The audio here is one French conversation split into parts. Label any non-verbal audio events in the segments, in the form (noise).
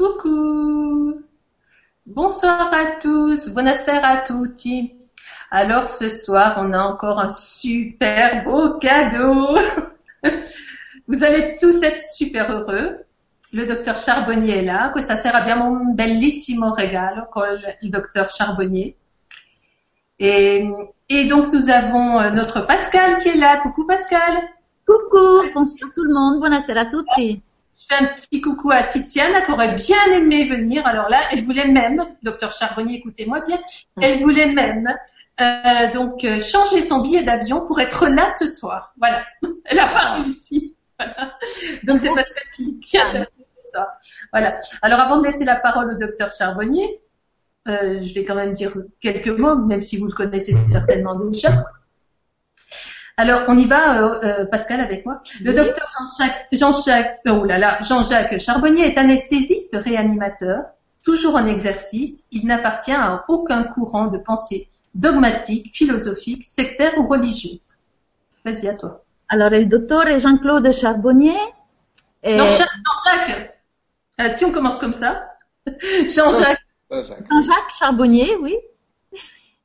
Coucou Bonsoir à tous, buonasera à tutti. Alors ce soir, on a encore un super beau cadeau. (laughs) Vous allez tous être super heureux. Le docteur Charbonnier est là. Questa sera abbiamo un bellissimo regalo con le docteur Charbonnier. Et, et donc nous avons euh, notre Pascal qui est là. Coucou Pascal. Coucou, bonsoir tout le monde, buonasera a tutti. Un petit coucou à Tiziana qui aurait bien aimé venir. Alors là, elle voulait même, docteur Charbonnier, écoutez-moi bien, elle voulait même euh, donc euh, changer son billet d'avion pour être là ce soir. Voilà, (laughs) elle n'a pas réussi. Voilà. Donc c'est parce qui a fait ça. Voilà. Alors avant de laisser la parole au docteur Charbonnier, euh, je vais quand même dire quelques mots, même si vous le connaissez certainement déjà. Alors, on y va, euh, euh, Pascal, avec moi. Le docteur Jean-Jacques, Jean-Jacques, oh là là, Jean-Jacques Charbonnier est anesthésiste réanimateur, toujours en exercice. Il n'appartient à aucun courant de pensée dogmatique, philosophique, sectaire ou religieux. Vas-y, à toi. Alors, le docteur Jean-Claude Charbonnier. Non, Jean-Jacques. Euh, si on commence comme ça. (laughs) Jean-Jacques. Jean-Jacques Charbonnier, oui.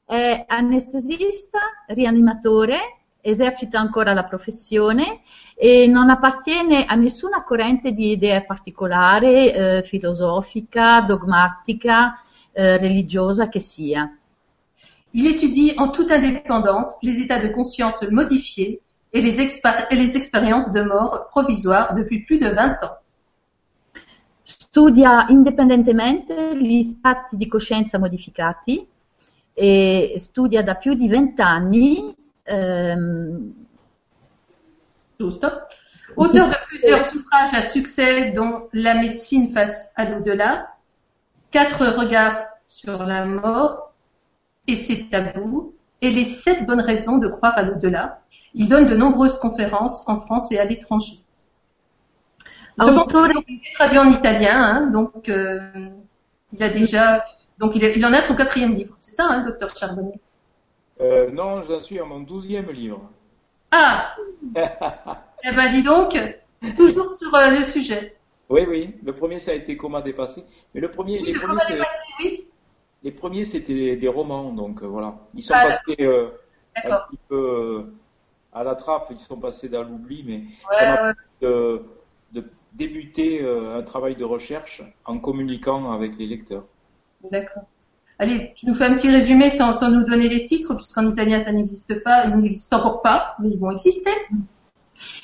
È anestesista, rianimatore, esercita ancora la professione e non appartiene a nessuna corrente di idea particolare, eh, filosofica, dogmatica, eh, religiosa che sia. Il étudie en toute indépendance les états de conscience modifiés et les, et les expériences de mort provisoire depuis plus de 20 ans. Studia indipendentemente gli stati di coscienza modificati e studia da più di 20 Euh, Auteur de plusieurs ouvrages à succès, dont La médecine face à l'au-delà, Quatre regards sur la mort et ses tabous, et les sept bonnes raisons de croire à l'au-delà. Il donne de nombreuses conférences en France et à l'étranger. Autore... traduit en italien, hein, donc euh, il a déjà, donc il, il, en a son quatrième livre, c'est ça, hein, docteur Charbonnier? Euh, non, j'en suis à mon douzième livre. Ah Eh ben dis donc, toujours sur euh, le sujet. Oui, oui. Le premier, ça a été Comment dépasser. Mais le premier, les, premiers, oui. les premiers, c'était des, romans, donc euh, voilà. Ils sont ah, passés euh, un petit peu à la trappe, ils sont passés dans l'oubli, mais ça m'a de, de, débuter un travail de recherche en communiquant avec les lecteurs. D'accord. Allez, tu nous fais un petit résumé sans, sans nous donner les titres, puisqu'en italien ça n'existe pas, ils n'existent encore pas, mais ils vont exister.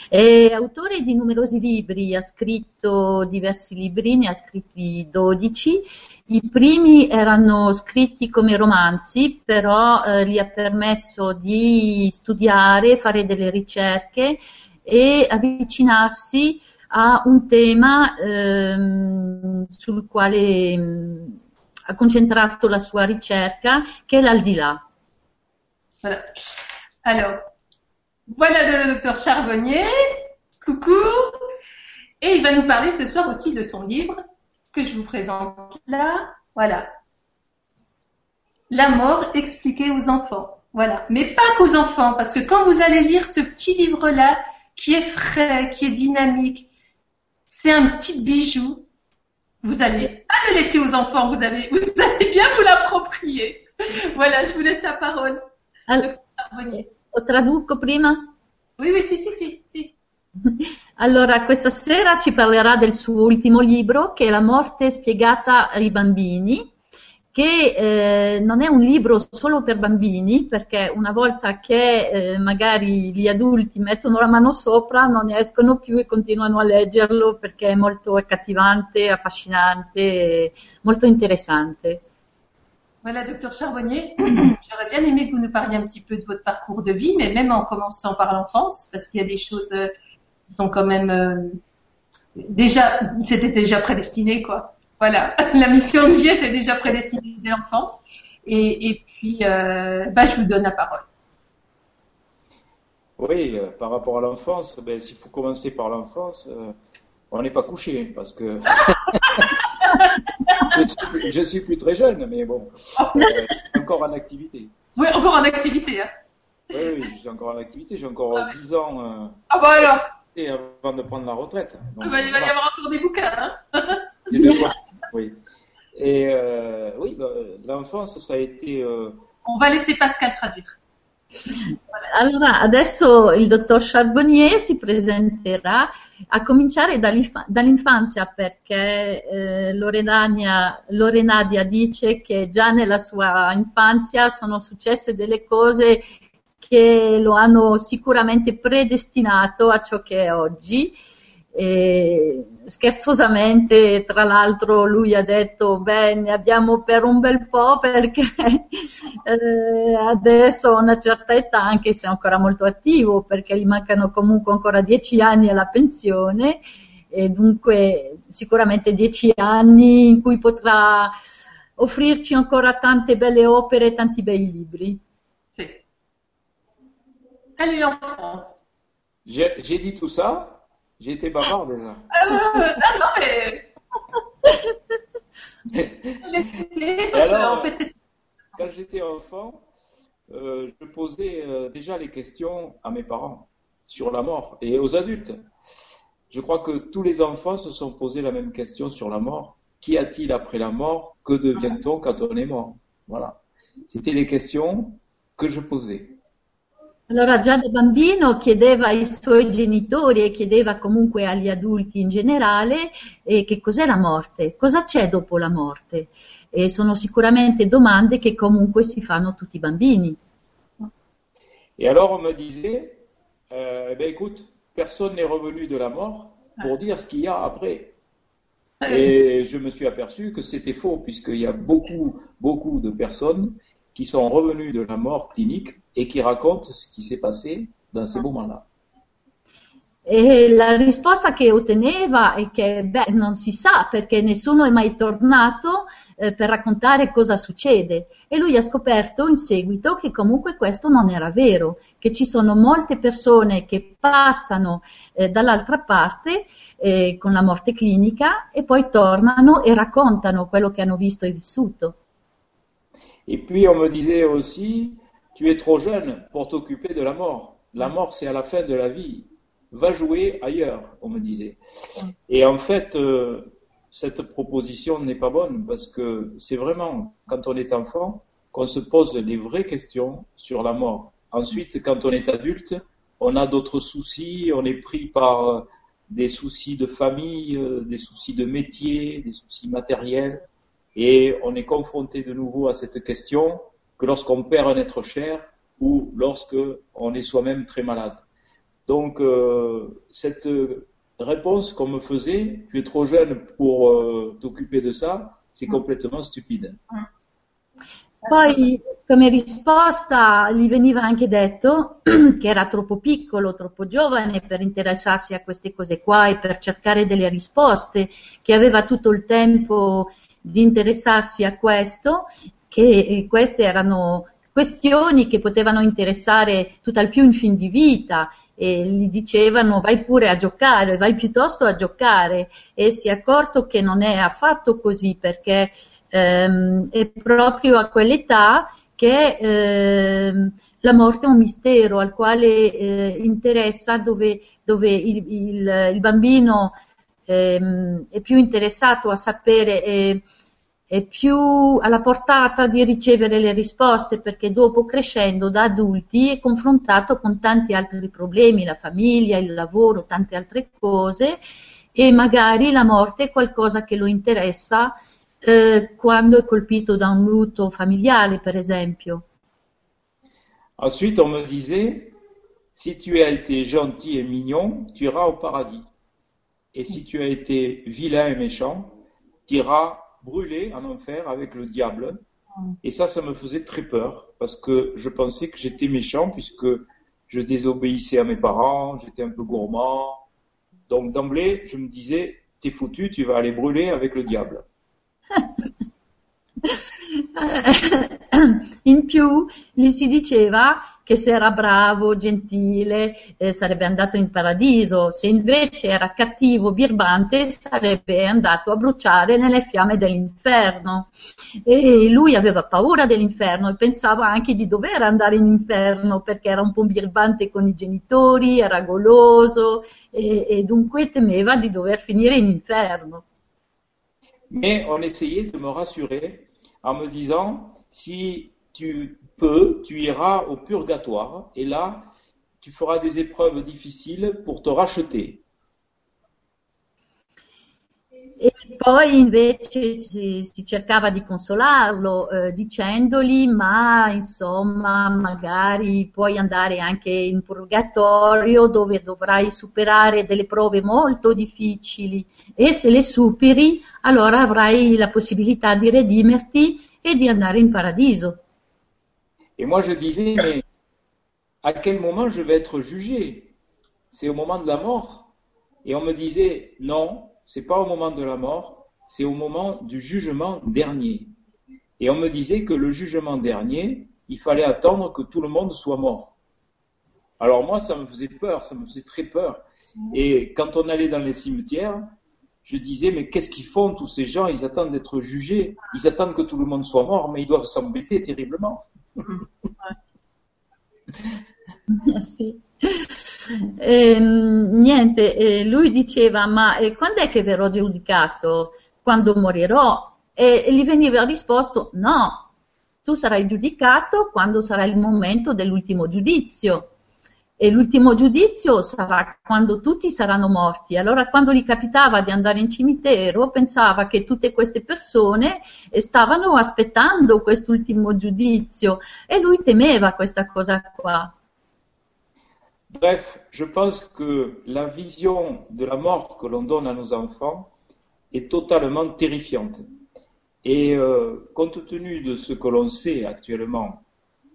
È autore di numerosi libri, ha scritto diversi libri, ne ha scritti 12. I primi erano scritti come romanzi, però eh, gli ha permesso di studiare, fare delle ricerche e avvicinarsi a un tema ehm, sul quale ha concentrato la sua ricerca, che è l'aldilà. Voilà. Alors, voilà le docteur Charbonnier. Coucou. Et il va nous parler ce soir aussi de son livre que je vous présente là. Voilà. La mort expliquée aux enfants. Voilà. Mais pas qu'aux enfants, parce que quand vous allez lire ce petit livre-là, qui est frais, qui est dynamique, c'est un petit bijou. Vous n'allez pas le laisser aux enfants, vous allez, vous (laughs) allez bien vous l'approprier. Voilà, je vous laisse la parole. Allora, traduco prima? Oui, oui, sì, sì, sì, sì. Allora, questa sera ci parlerà del suo ultimo libro, che è La morte spiegata ai bambini, che eh, non è un libro solo per bambini, perché una volta che eh, magari gli adulti mettono la mano sopra non ne escono più e continuano a leggerlo perché è molto accattivante, affascinante, molto interessante. Voilà, docteur Charbonnier, (clears throat) j'aurais bien aimé que vous nous parliez un petit peu de votre parcours de vie, mais même en commençant par l'enfance, parce qu'il y a des choses euh, qui sont quand même euh, déjà, c'était déjà prédestiné, quoi. Voilà, (laughs) la mission de vie était déjà prédestinée dès l'enfance. Et, et, puis, euh, bah, je vous donne la parole. Oui, euh, par rapport à l'enfance, ben, s'il faut commencer par l'enfance, euh, on n'est pas couché parce que (laughs) je, suis plus, très jeune, mais bon, encore en activité. Oui, encore en activité. Hein. Oui, oui, je suis encore en activité, j'ai encore ah 10 ans. Ah bah alors Et avant de prendre la retraite. Donc, ah bah, il va y avoir encore des bouquins. Hein il y a Oui. Et euh, oui, bah, l'enfance, ça a été. Euh... On va laisser Pascal traduire. Allora, adesso il dottor Charbonnier si presenterà a cominciare dall'infanzia perché eh, Loredania, Lorenadia dice che già nella sua infanzia sono successe delle cose che lo hanno sicuramente predestinato a ciò che è oggi e scherzosamente, tra l'altro, lui ha detto: Beh, ne abbiamo per un bel po' perché (laughs) eh, adesso a una certa età, anche se è ancora molto attivo, perché gli mancano comunque ancora dieci anni alla pensione, e dunque sicuramente dieci anni in cui potrà offrirci ancora tante belle opere e tanti bei libri. Sì. En France. J'ai dit tout ça J'ai été bavard déjà. Euh, non, non, mais. (laughs) alors, en fait, quand j'étais enfant, euh, je posais euh, déjà les questions à mes parents sur la mort et aux adultes. Je crois que tous les enfants se sont posés la même question sur la mort. Qu'y a-t-il après la mort? Que devient-on quand on est mort? Voilà. C'était les questions que je posais. Allora già da bambino chiedeva ai suoi genitori e chiedeva comunque agli adulti in generale eh, che cos'è la morte, cosa c'è dopo la morte. E sono sicuramente domande che comunque si fanno tutti i bambini. Et alors on me disait, euh, ben écoute, personne n'est revenu de la mort pour dire ce qu'il y a après. Et je me suis aperçu que c'était faux, puisqu'il y a beaucoup, beaucoup de personnes qui sont revenus de la mort clinique et qui racontent ce qui s'est passé dans ces moments-là. E la risposta che otteneva è che beh, non si sa perché nessuno è mai tornato eh, per raccontare cosa succede e lui ha scoperto in seguito che comunque questo non era vero, che ci sono molte persone che passano eh, dall'altra parte eh, con la morte clinica e poi tornano e raccontano quello che hanno visto e vissuto. Et puis on me disait aussi, tu es trop jeune pour t'occuper de la mort. La mort, c'est à la fin de la vie. Va jouer ailleurs, on me disait. Et en fait, euh, cette proposition n'est pas bonne parce que c'est vraiment quand on est enfant qu'on se pose les vraies questions sur la mort. Ensuite, quand on est adulte, on a d'autres soucis, on est pris par euh, des soucis de famille, euh, des soucis de métier, des soucis matériels. Et on est confronté de nouveau à cette question que lorsqu'on perd un être cher ou lorsque on est soi-même très malade. Donc euh, cette réponse qu'on me faisait, tu es trop jeune pour euh, t'occuper de ça, c'est complètement stupide. Poi, come risposta, gli veniva anche detto (clears throat) che era troppo piccolo, troppo giovane per interessarsi a queste cose qua e per cercare delle risposte, che aveva tutto il tempo di interessarsi a questo, che eh, queste erano questioni che potevano interessare tutt'al più in fin di vita e gli dicevano vai pure a giocare, vai piuttosto a giocare. E si è accorto che non è affatto così perché ehm, è proprio a quell'età che ehm, la morte è un mistero al quale eh, interessa dove, dove il, il, il bambino ehm, è più interessato a sapere eh, è più alla portata di ricevere le risposte perché dopo crescendo da adulti è confrontato con tanti altri problemi, la famiglia, il lavoro, tante altre cose e magari la morte è qualcosa che lo interessa eh, quando è colpito da un lutto familiare, per esempio. Ensuite, on me disait, si tu as été gentil et mignon, tu iras au paradis. Et si tu as été vilain et méchant, tu iras brûlé en enfer avec le diable. Et ça, ça me faisait très peur parce que je pensais que j'étais méchant puisque je désobéissais à mes parents, j'étais un peu gourmand. Donc d'emblée, je me disais, t'es foutu, tu vas aller brûler avec le diable. (laughs) In più gli si diceva che se era bravo, gentile, eh, sarebbe andato in paradiso, se invece era cattivo, birbante, sarebbe andato a bruciare nelle fiamme dell'inferno. E lui aveva paura dell'inferno e pensava anche di dover andare in inferno perché era un po' birbante con i genitori, era goloso e, e dunque temeva di dover finire in inferno. Mais on essayait de me rassurer en me disant, si tu peux, tu iras au purgatoire et là, tu feras des épreuves difficiles pour te racheter. E poi invece si, si cercava di consolarlo eh, dicendogli ma insomma magari puoi andare anche in purgatorio dove dovrai superare delle prove molto difficili e se le superi allora avrai la possibilità di redimerti e di andare in paradiso. Et moi je disais mais à quel moment je vais être jugé? C'est au moment de la mort Et on me disait non, c'est pas au moment de la mort, c'est au moment du jugement dernier. Et on me disait que le jugement dernier, il fallait attendre que tout le monde soit mort. Alors moi, ça me faisait peur, ça me faisait très peur. Et quand on allait dans les cimetières, je disais, mais qu'est-ce qu'ils font tous ces gens? Ils attendent d'être jugés, ils attendent que tout le monde soit mort, mais ils doivent s'embêter terriblement. (laughs) Merci. E, niente, e lui diceva, ma eh, quando è che verrò giudicato? Quando morirò? E gli veniva risposto, no, tu sarai giudicato quando sarà il momento dell'ultimo giudizio. E l'ultimo giudizio sarà quando tutti saranno morti. Allora, quando gli capitava di andare in cimitero, pensava che tutte queste persone stavano aspettando quest'ultimo giudizio e lui temeva questa cosa qua. Bref, je pense que la vision de la mort que l'on donne à nos enfants est totalement terrifiante. Et euh, compte tenu de ce que l'on sait actuellement,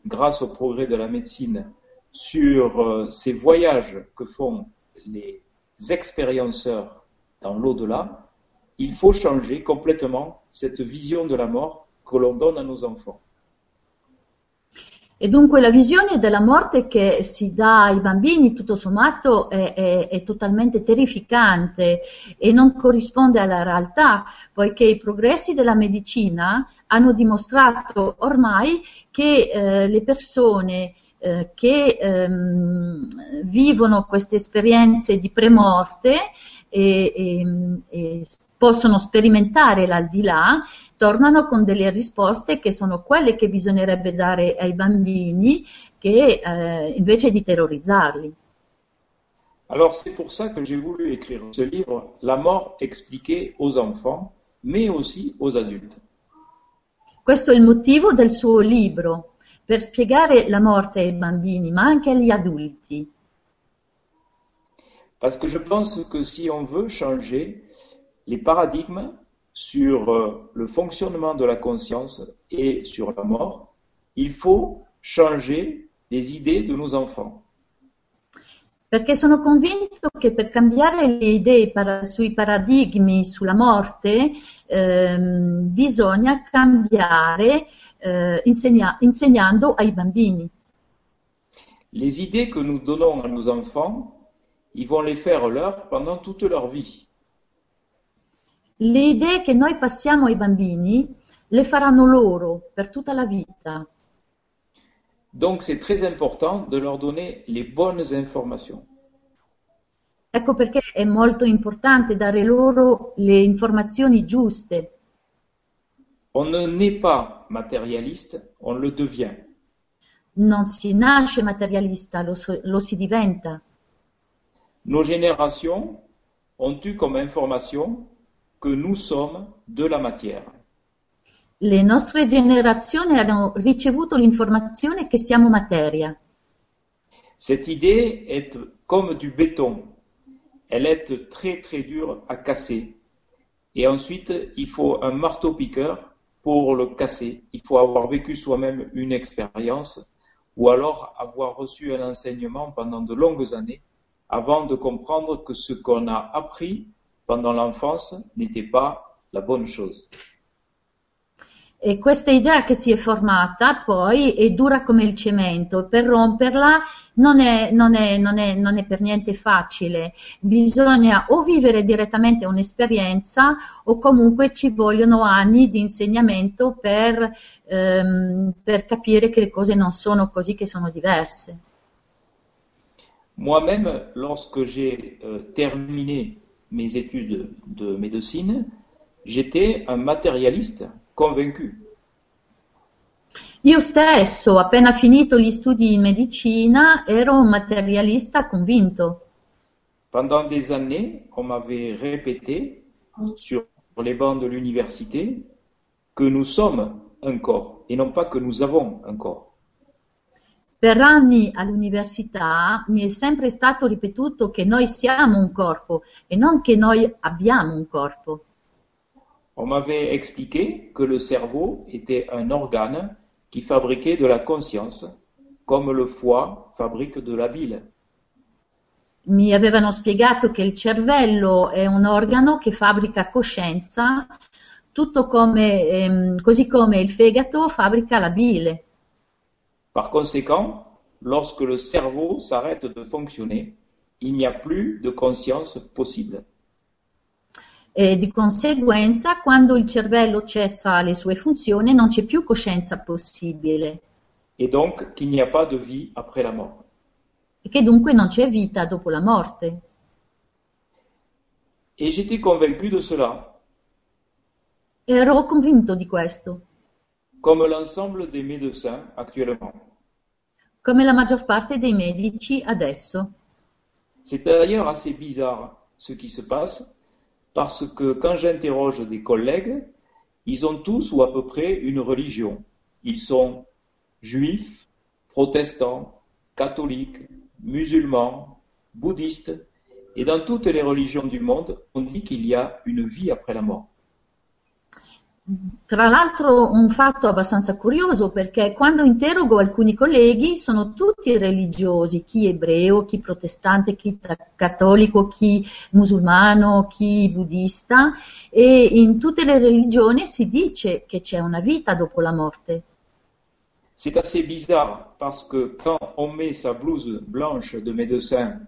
grâce au progrès de la médecine, sur euh, ces voyages que font les expérienceurs dans l'au-delà, il faut changer complètement cette vision de la mort que l'on donne à nos enfants. E dunque la visione della morte che si dà ai bambini, tutto sommato, è, è, è, totalmente terrificante e non corrisponde alla realtà, poiché i progressi della medicina hanno dimostrato ormai che eh, le persone eh, che ehm, vivono queste esperienze di premorte e, e, e possono sperimentare l'aldilà, tornano con delle risposte che sono quelle che bisognerebbe dare ai bambini che eh, invece di terrorizzarli. Alors c'est pour ça que j'ai voulu écrire ce livre, La mort expliquée aux enfants, mais aussi aux adultes. Questo è il motivo del suo libro, per spiegare la morte ai bambini, ma anche agli adulti. Parce que je pense que si on veut changer les paradigmes sur euh, le fonctionnement de la conscience et sur la mort, il faut changer les idées de nos enfants. Perché sono convinto che per cambiare le idee para, sui paradigmi sulla morte ehm, bisogna cambiare eh, insegna, insegnando ai bambini. Les idées que nous donnons à nos enfants, ils vont les faire leurs pendant toute leur vie. Le idee che noi passiamo ai bambini le faranno loro per tutta la vita. Donc c'est très important de leur donner les bonnes informations. Ecco perché è molto importante dare loro le informazioni giuste. On ne naît pas matérialiste, on le devient. Non si nasce materialista, lo, lo si diventa. Nos générations ont eu comme information que nous sommes de la matière. Le nostre generazioni hanno ricevuto l'informazione che siamo materia. Cette idée est comme du béton. Elle est très très dure à casser. Et ensuite, il faut un marteau-piqueur pour le casser. Il faut avoir vécu soi-même une expérience ou alors avoir reçu un enseignement pendant de longues années avant de comprendre que ce qu'on a appris pendant l'enfance n'était pas la bonne chose. E questa idea che si è formata poi è dura come il cemento, per romperla non è, non è, non è, non è per niente facile, bisogna o vivere direttamente un'esperienza o comunque ci vogliono anni di insegnamento per, ehm, per capire che le cose non sono così, che sono diverse. Moi-même, lorsque j'ai euh, terminé mes études de médecine, j'étais un matérialiste convaincu. Io stesso, appena finito gli studi in medicina, ero un materialista convinto. Pendant des années, on m'avait répété sur les bancs de l'université que nous sommes un corps et non pas que nous avons un corps. Per anni all'università mi è sempre stato ripetuto che noi siamo un corpo e non che noi abbiamo un corpo. On m'avait expliqué que le cerveau était un organe qui fabriquait de la conscience, comme le foie fabrique de la bile. Mi avevano spiegato che il cervello è un organo che fabbrica coscienza, tutto come, ehm, così come il fegato fabbrica la bile. Par conséquent, lorsque le cerveau s'arrête de fonctionner, il n'y a plus de conscience possible. E di conseguenza, quando il cervello cessa le sue funzioni, non c'è più coscienza possibile Et donc qu'il n'y a pas de vie après la mort. e che dunque non c'è vita dopo la morte. Et j'étais convaincu de cela, Ero convinto di questo, comme l'ensemble des médecins actuellement. come la maggior parte dei medici adesso. C'est d'ailleurs assez bizarre ce qui se passe, parce que quand j'interroge des collègues, ils ont tous ou à peu près une religion. Ils sont juifs, protestants, catholiques, musulmans, bouddhistes, et dans toutes les religions du monde, on dit qu'il y a une vie après la mort. Tra l'altro un fatto abbastanza curioso perché quando interrogo alcuni colleghi sono tutti religiosi, chi ebreo, chi protestante, chi cattolico, chi musulmano, chi buddista e in tutte le religioni si dice che c'è una vita dopo la morte. C'est assez bizarre parce que quand on met sa blouse blanche de médecin,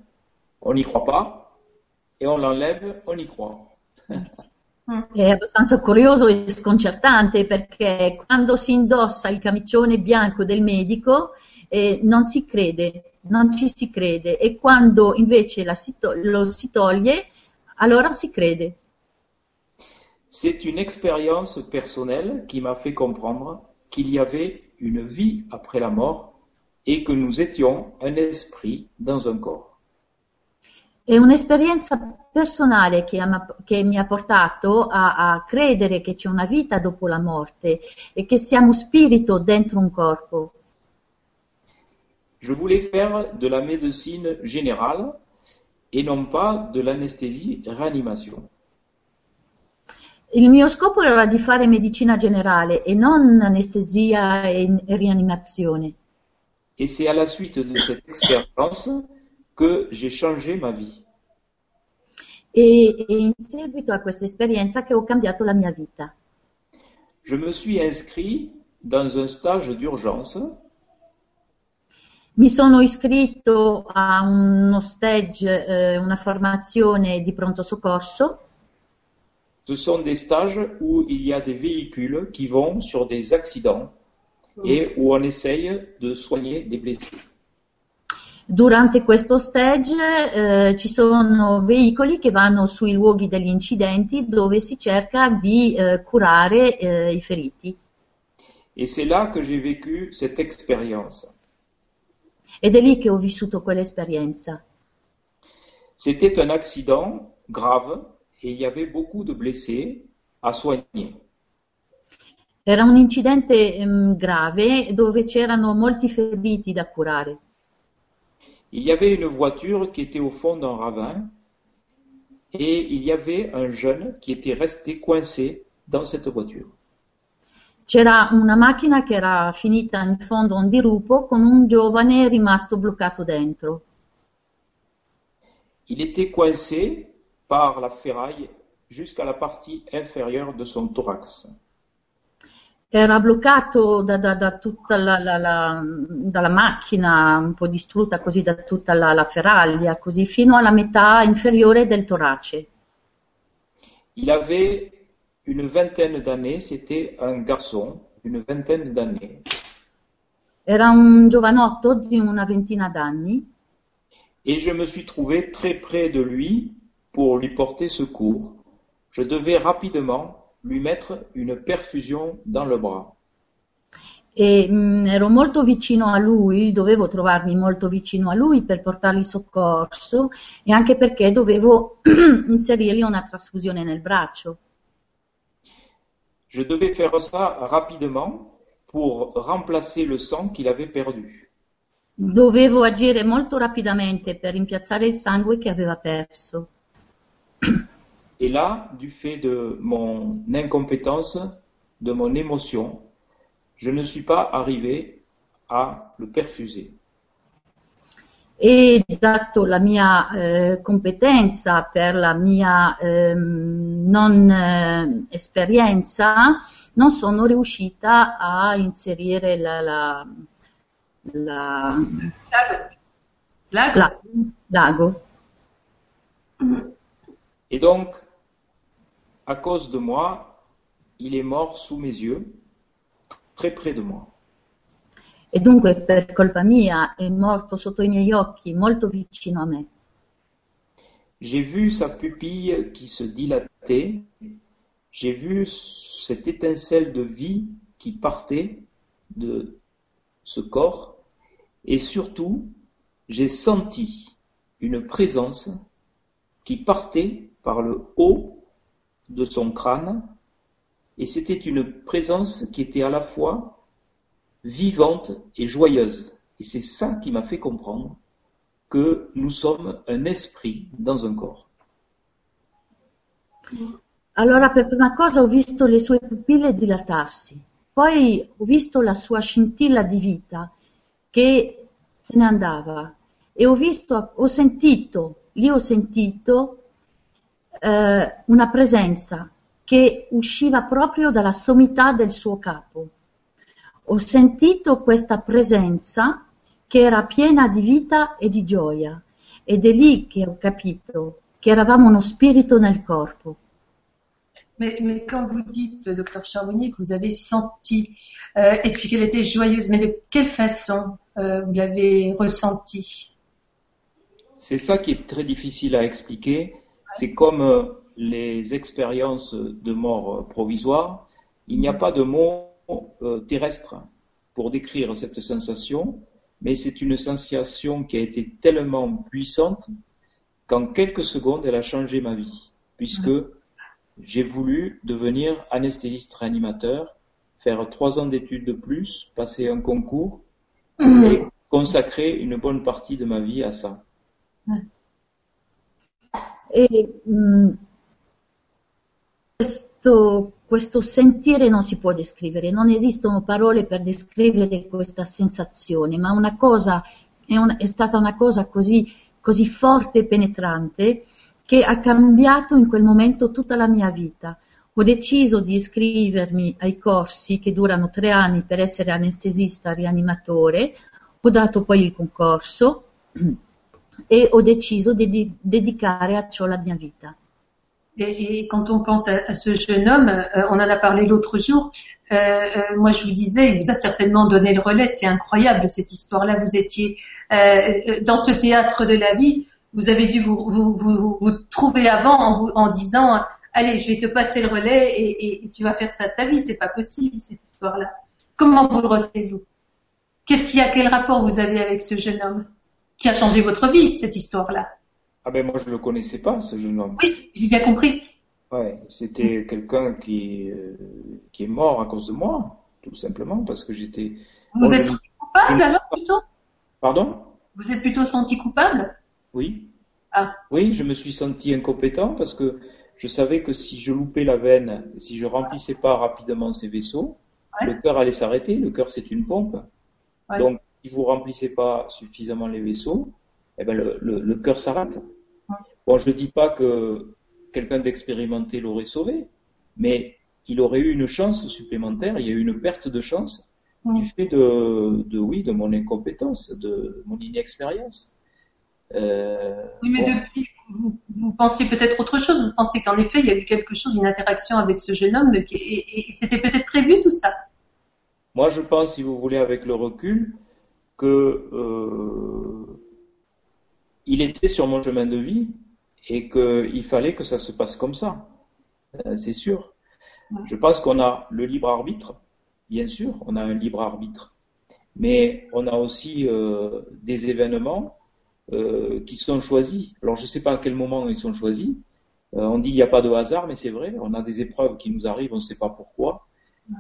on n'y croit pas, et on l'enlève, on y croit. (laughs) È abbastanza curioso e sconcertante perché quando si indossa il camicione bianco del medico eh, non si crede, non ci si crede e quando invece la si to- lo si toglie allora si crede. C'est une expérience personnelle qui m'a fait comprendre qu'il y avait une vie après la mort et que nous étions un esprit dans un corps. È un'esperienza personale che, ama- che mi ha portato a, a credere che c'è una vita dopo la morte e che siamo spirito dentro un corpo. Je voulais faire de la médecine générale et non pas de l'anesthésie-réanimation. Il mio scopo era di fare medicina generale e non anestesia e rianimazione. Et c'est à la suite de cette expérience que j'ai changé ma vie. E, e in seguito a questa esperienza che ho cambiato la mia vita. Je me suis inscrit dans un stage d'urgence Mi sono iscritto a uno stage, eh, una formazione di pronto soccorso. Ce sont des stages où il y a des véhicules qui vont sur des accidents et où on essaye de soigner des blessés. Durante questo stage eh, ci sono veicoli che vanno sui luoghi degli incidenti dove si cerca di eh, curare eh, i feriti. Et c'est là que j'ai vécu cette expérience. Ed è lì che ho vissuto quell'esperienza. C'était un accident grave et il y avait beaucoup de blessés à soigner. Era un incidente ehm, grave dove c'erano molti feriti da curare. Il y avait une voiture qui était au fond d'un ravin et il y avait un jeune qui était resté coincé dans cette voiture. C'era una macchina che era finita in fondo a un dirupo con un giovane rimasto bloccato dentro. Il était coincé par la ferraille jusqu'à la partie inférieure de son thorax. Era bloccato da, da- da tutta la, la- la- dalla macchina, un po' distrutta così da tutta la, ferraglia, così fino alla metà inferiore del torace. Il avait une vingtaine d'années, c'était un garçon, une vingtaine d'années. Era un giovanotto di una ventina d'anni Et je me suis trouvé très près de lui pour lui porter secours. Je devais rapidement lui mettre une perfusion dans le bras. E mh, ero molto vicino a lui, dovevo trovarmi molto vicino a lui per portargli soccorso e anche perché dovevo (clears throat) inserirgli una trasfusione nel braccio. Je devais faire ça rapidement pour remplacer le sang qu'il avait perdu. Dovevo agire molto rapidamente per rimpiazzare il sangue che aveva perso. Et là, du fait de mon incompétence, de mon émotion, je ne suis pas arrivé à le perfuser. E dato la mia eh, competenza per la mia ehm, non eh, esperienza, non sono riuscita a inserire la, la, la- Lago. la- l'ago. Et donc, à cause de moi, il est mort sous mes yeux, très près de moi. E dunque per colpa mia è morto sotto i miei occhi, molto vicino a me. J'ai vu sa pupille qui se dilatait, j'ai vu cette étincelle de vie qui partait de ce corps, et surtout, j'ai senti une présence qui partait par le haut de son crâne, et c'était une présence qui était à la fois vivante et joyeuse. Et c'est ça qui m'a fait comprendre que nous sommes un esprit dans un corps. Allora per prima cosa ho visto le sue pupille dilatarsi, poi ho visto la sua scintilla di vita che se ne andava e ho visto, ho sentito, lì ho sentito eh, una presenza che usciva proprio dalla sommità del suo capo. Ho sentito questa presenza che era piena di vita e di gioia ed è lì che ho capito che eravamo uno spirito nel corpo. Mais, mais quand vous dites, docteur Charbonnier, que vous avez senti, euh, et puis qu'elle était joyeuse, mais de quelle façon euh, vous l'avez ressenti C'est ça qui est très difficile à expliquer. C'est comme euh, les expériences de mort euh, provisoire. Il n'y a pas de mot euh, terrestre pour décrire cette sensation, mais c'est une sensation qui a été tellement puissante qu'en quelques secondes, elle a changé ma vie, puisque j'ai voulu devenir anesthésiste réanimateur, faire trois ans d'études de plus, passer un concours et consacrer une bonne partie de ma vie à ça. E mh, questo, questo sentire non si può descrivere, non esistono parole per descrivere questa sensazione, ma una cosa, è, un- è stata una cosa così, così forte e penetrante che ha cambiato in quel momento tutta la mia vita. Ho deciso di iscrivermi ai corsi che durano tre anni per essere anestesista rianimatore, ho dato poi il concorso (clears throat) e ho deciso di di dedicare a ciò la mia vita. Et, et quand on pense à, ce jeune homme, euh, on en a parlé l'autre jour. euh, euh, moi, je vous disais, il vous a certainement donné le relais. C'est incroyable cette histoire-là. Vous étiez dans ce théâtre de la vie. Vous avez dû vous, trouver avant en, disant, allez, je vais te passer le relais et, et tu vas faire ça de ta vie. C'est pas possible cette histoire-là. Comment vous le ressentez vous Qu'est-ce qu'il y a Quel rapport vous avez avec ce jeune homme? Qui a changé votre vie cette histoire-là Ah ben moi je le connaissais pas ce jeune homme. Oui, j'ai bien compris. Ouais, c'était quelqu'un qui euh, qui est mort à cause de moi, tout simplement parce que j'étais. Vous Bon, êtes je- senti coupable alors plutôt? Pardon? Vous êtes plutôt senti coupable? Oui. Ah. Oui, je me suis senti incompétent parce que je savais que si je loupais la veine, si je remplissais pas rapidement ces vaisseaux, Ouais. le cœur allait s'arrêter. Le cœur c'est une pompe. Ouais. Donc si vous remplissez pas suffisamment les vaisseaux, eh ben le, le, le cœur s'arrête. Bon, je dis pas que quelqu'un d'expérimenté l'aurait sauvé, mais il aurait eu une chance supplémentaire. Il y a eu une perte de chance du fait de, de oui, de mon incompétence, de mon inexpérience. Euh, Oui, mais bon. depuis, vous, vous pensez peut-être autre chose. Vous pensez qu'en effet, il y a eu quelque chose, une interaction avec ce jeune homme, et c'était peut-être prévu tout ça? Moi, je pense, si vous voulez, avec le recul, que euh, il était sur mon chemin de vie et qu'il fallait que ça se passe comme ça. Euh, c'est sûr. Je pense qu'on a le libre arbitre, bien sûr, on a un libre arbitre, mais on a aussi euh, des événements euh, qui sont choisis. Alors je ne sais pas à quel moment ils sont choisis. Euh, on dit il n'y a pas de hasard, mais c'est vrai, on a des épreuves qui nous arrivent, on ne sait pas pourquoi.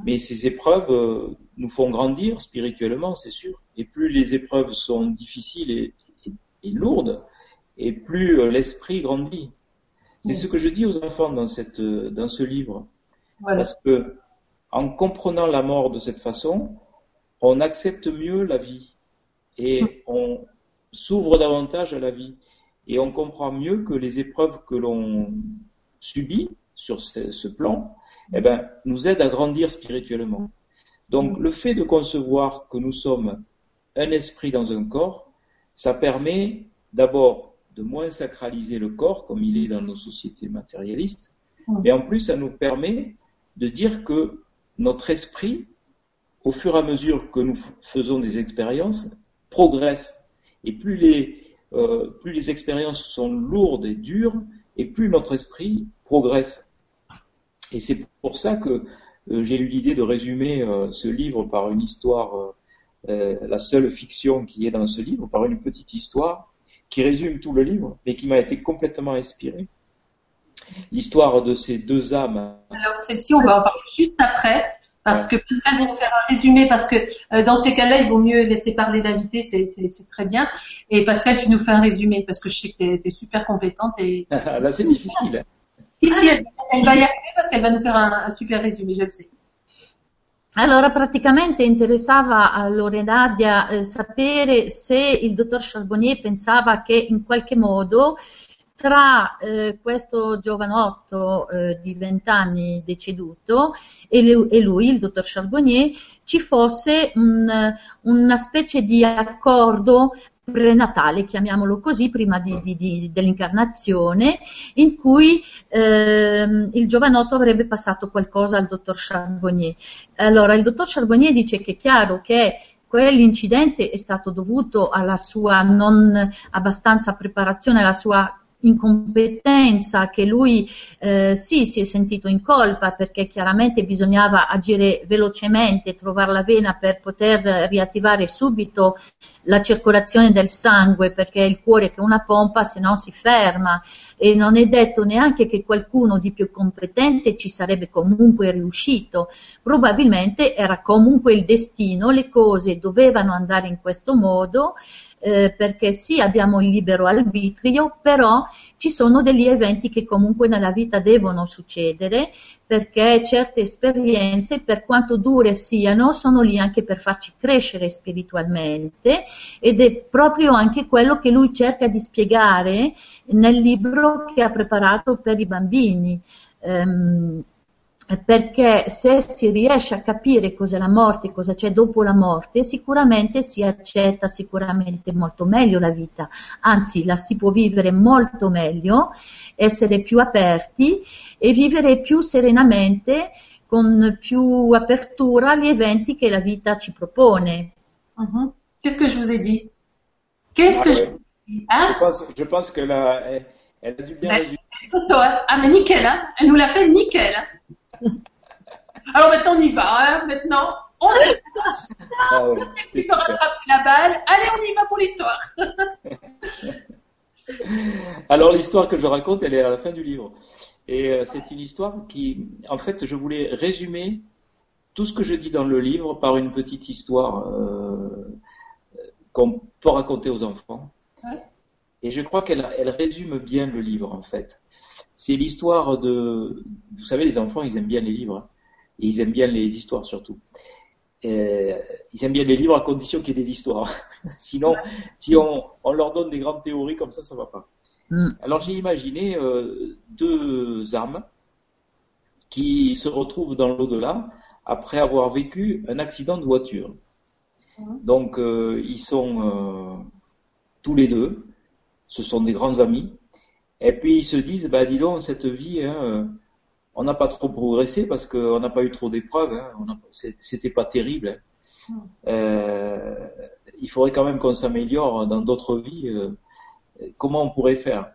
Mais ces épreuves euh, nous font grandir spirituellement, c'est sûr. Et plus les épreuves sont difficiles et, et, lourdes, et plus euh, l'esprit grandit. C'est ce que je dis aux enfants dans, cette, dans ce livre. Parce que en comprenant la mort de cette façon, on accepte mieux la vie et on s'ouvre davantage à la vie et on comprend mieux que les épreuves que l'on subit sur ce, plan, eh ben, nous aident à grandir spirituellement. Donc, le fait de concevoir que nous sommes un esprit dans un corps, ça permet d'abord de moins sacraliser le corps comme il est dans nos sociétés matérialistes, mais en plus, ça nous permet de dire que notre esprit, au fur et à mesure que nous faisons des expériences, progresse. Et plus les, euh, plus les expériences sont lourdes et dures, et plus notre esprit progresse. Et c'est pour ça que euh, j'ai eu l'idée de résumer euh, ce livre par une histoire, la seule fiction qui est dans ce livre, par une petite histoire qui résume tout le livre, mais qui m'a été complètement inspirée l'histoire de ces deux âmes. Alors Cécile, on va en parler juste après, parce que Pascal va nous faire un résumé, parce que euh, dans ces cas-là, il vaut mieux laisser parler l'invité, c'est très bien. Et Pascal, tu nous fais un résumé, parce que je sais que tu es, super compétente. Et... (laughs) Là, c'est difficile. Ici, elle, va y arriver parce qu'elle va nous faire un, un super résumé, je le sais. Allora, praticamente interessava a Lorenadia eh, sapere se il dottor Charbonnier pensava che in qualche modo tra eh, questo giovanotto eh, di 20 anni deceduto e, le, e, lui, il dottor Charbonnier, ci fosse un, una specie di accordo prenatale, chiamiamolo così, prima di, di, di, dell'incarnazione, in cui eh, il giovanotto avrebbe passato qualcosa al dottor Charbonnier. Allora, il dottor Charbonnier dice che è chiaro che quell'incidente è stato dovuto alla sua non abbastanza preparazione, alla sua incompetenza, che lui eh, sì si è sentito in colpa perché chiaramente bisognava agire velocemente, trovare la vena per poter riattivare subito la circolazione del sangue perché il cuore che una pompa se no si ferma e non è detto neanche che qualcuno di più competente ci sarebbe comunque riuscito, probabilmente era comunque il destino, le cose dovevano andare in questo modo eh, perché sì abbiamo il libero arbitrio, però ci sono degli eventi che comunque nella vita devono succedere perché certe esperienze, per quanto dure siano, sono lì anche per farci crescere spiritualmente ed è proprio anche quello che lui cerca di spiegare nel libro che ha preparato per i bambini. Um, perché se si riesce a capire cos'è la morte, cosa c'è dopo la morte, sicuramente si accetta sicuramente molto meglio la vita, anzi la si può vivere molto meglio, essere più aperti e vivere più serenamente, con più apertura agli eventi che la vita ci propone. Uh-huh. Qu'est-ce que je vous ai dit Qu'est-ce ah, que ouais. je vous ai dit hein? je, pense, je pense qu'elle a, elle, elle a dû bien résumer. Ah mais nickel, hein elle nous l'a fait nickel. Hein (laughs) alors maintenant on y va, hein. maintenant on y va. Ah ouais, rattraper la balle. Allez, on y va pour l'histoire. (laughs) Alors l'histoire que je raconte, elle est à la fin du livre. Et euh, c'est une histoire qui, en fait, je voulais résumer tout ce que je dis dans le livre par une petite histoire euh, qu'on peut raconter aux enfants. Et je crois qu'elle elle résume bien le livre, en fait. C'est l'histoire de... Vous savez, les enfants, ils aiment bien les livres. Et ils aiment bien les histoires surtout. Euh, ils aiment bien les livres à condition qu'il y ait des histoires. (laughs) Sinon, si on, on, leur donne des grandes théories comme ça, ça va pas. Mm. Alors j'ai imaginé euh, deux âmes qui se retrouvent dans l'au-delà après avoir vécu un accident de voiture. Mm. Donc euh, ils sont euh, tous les deux, ce sont des grands amis, et puis ils se disent, bah dis donc, cette vie, hein, on n'a pas trop progressé parce qu'on n'a pas eu trop d'épreuves. Hein. C'était pas terrible. Hein. Hmm. Euh, il faudrait quand même qu'on s'améliore dans d'autres vies. Euh, comment on pourrait faire?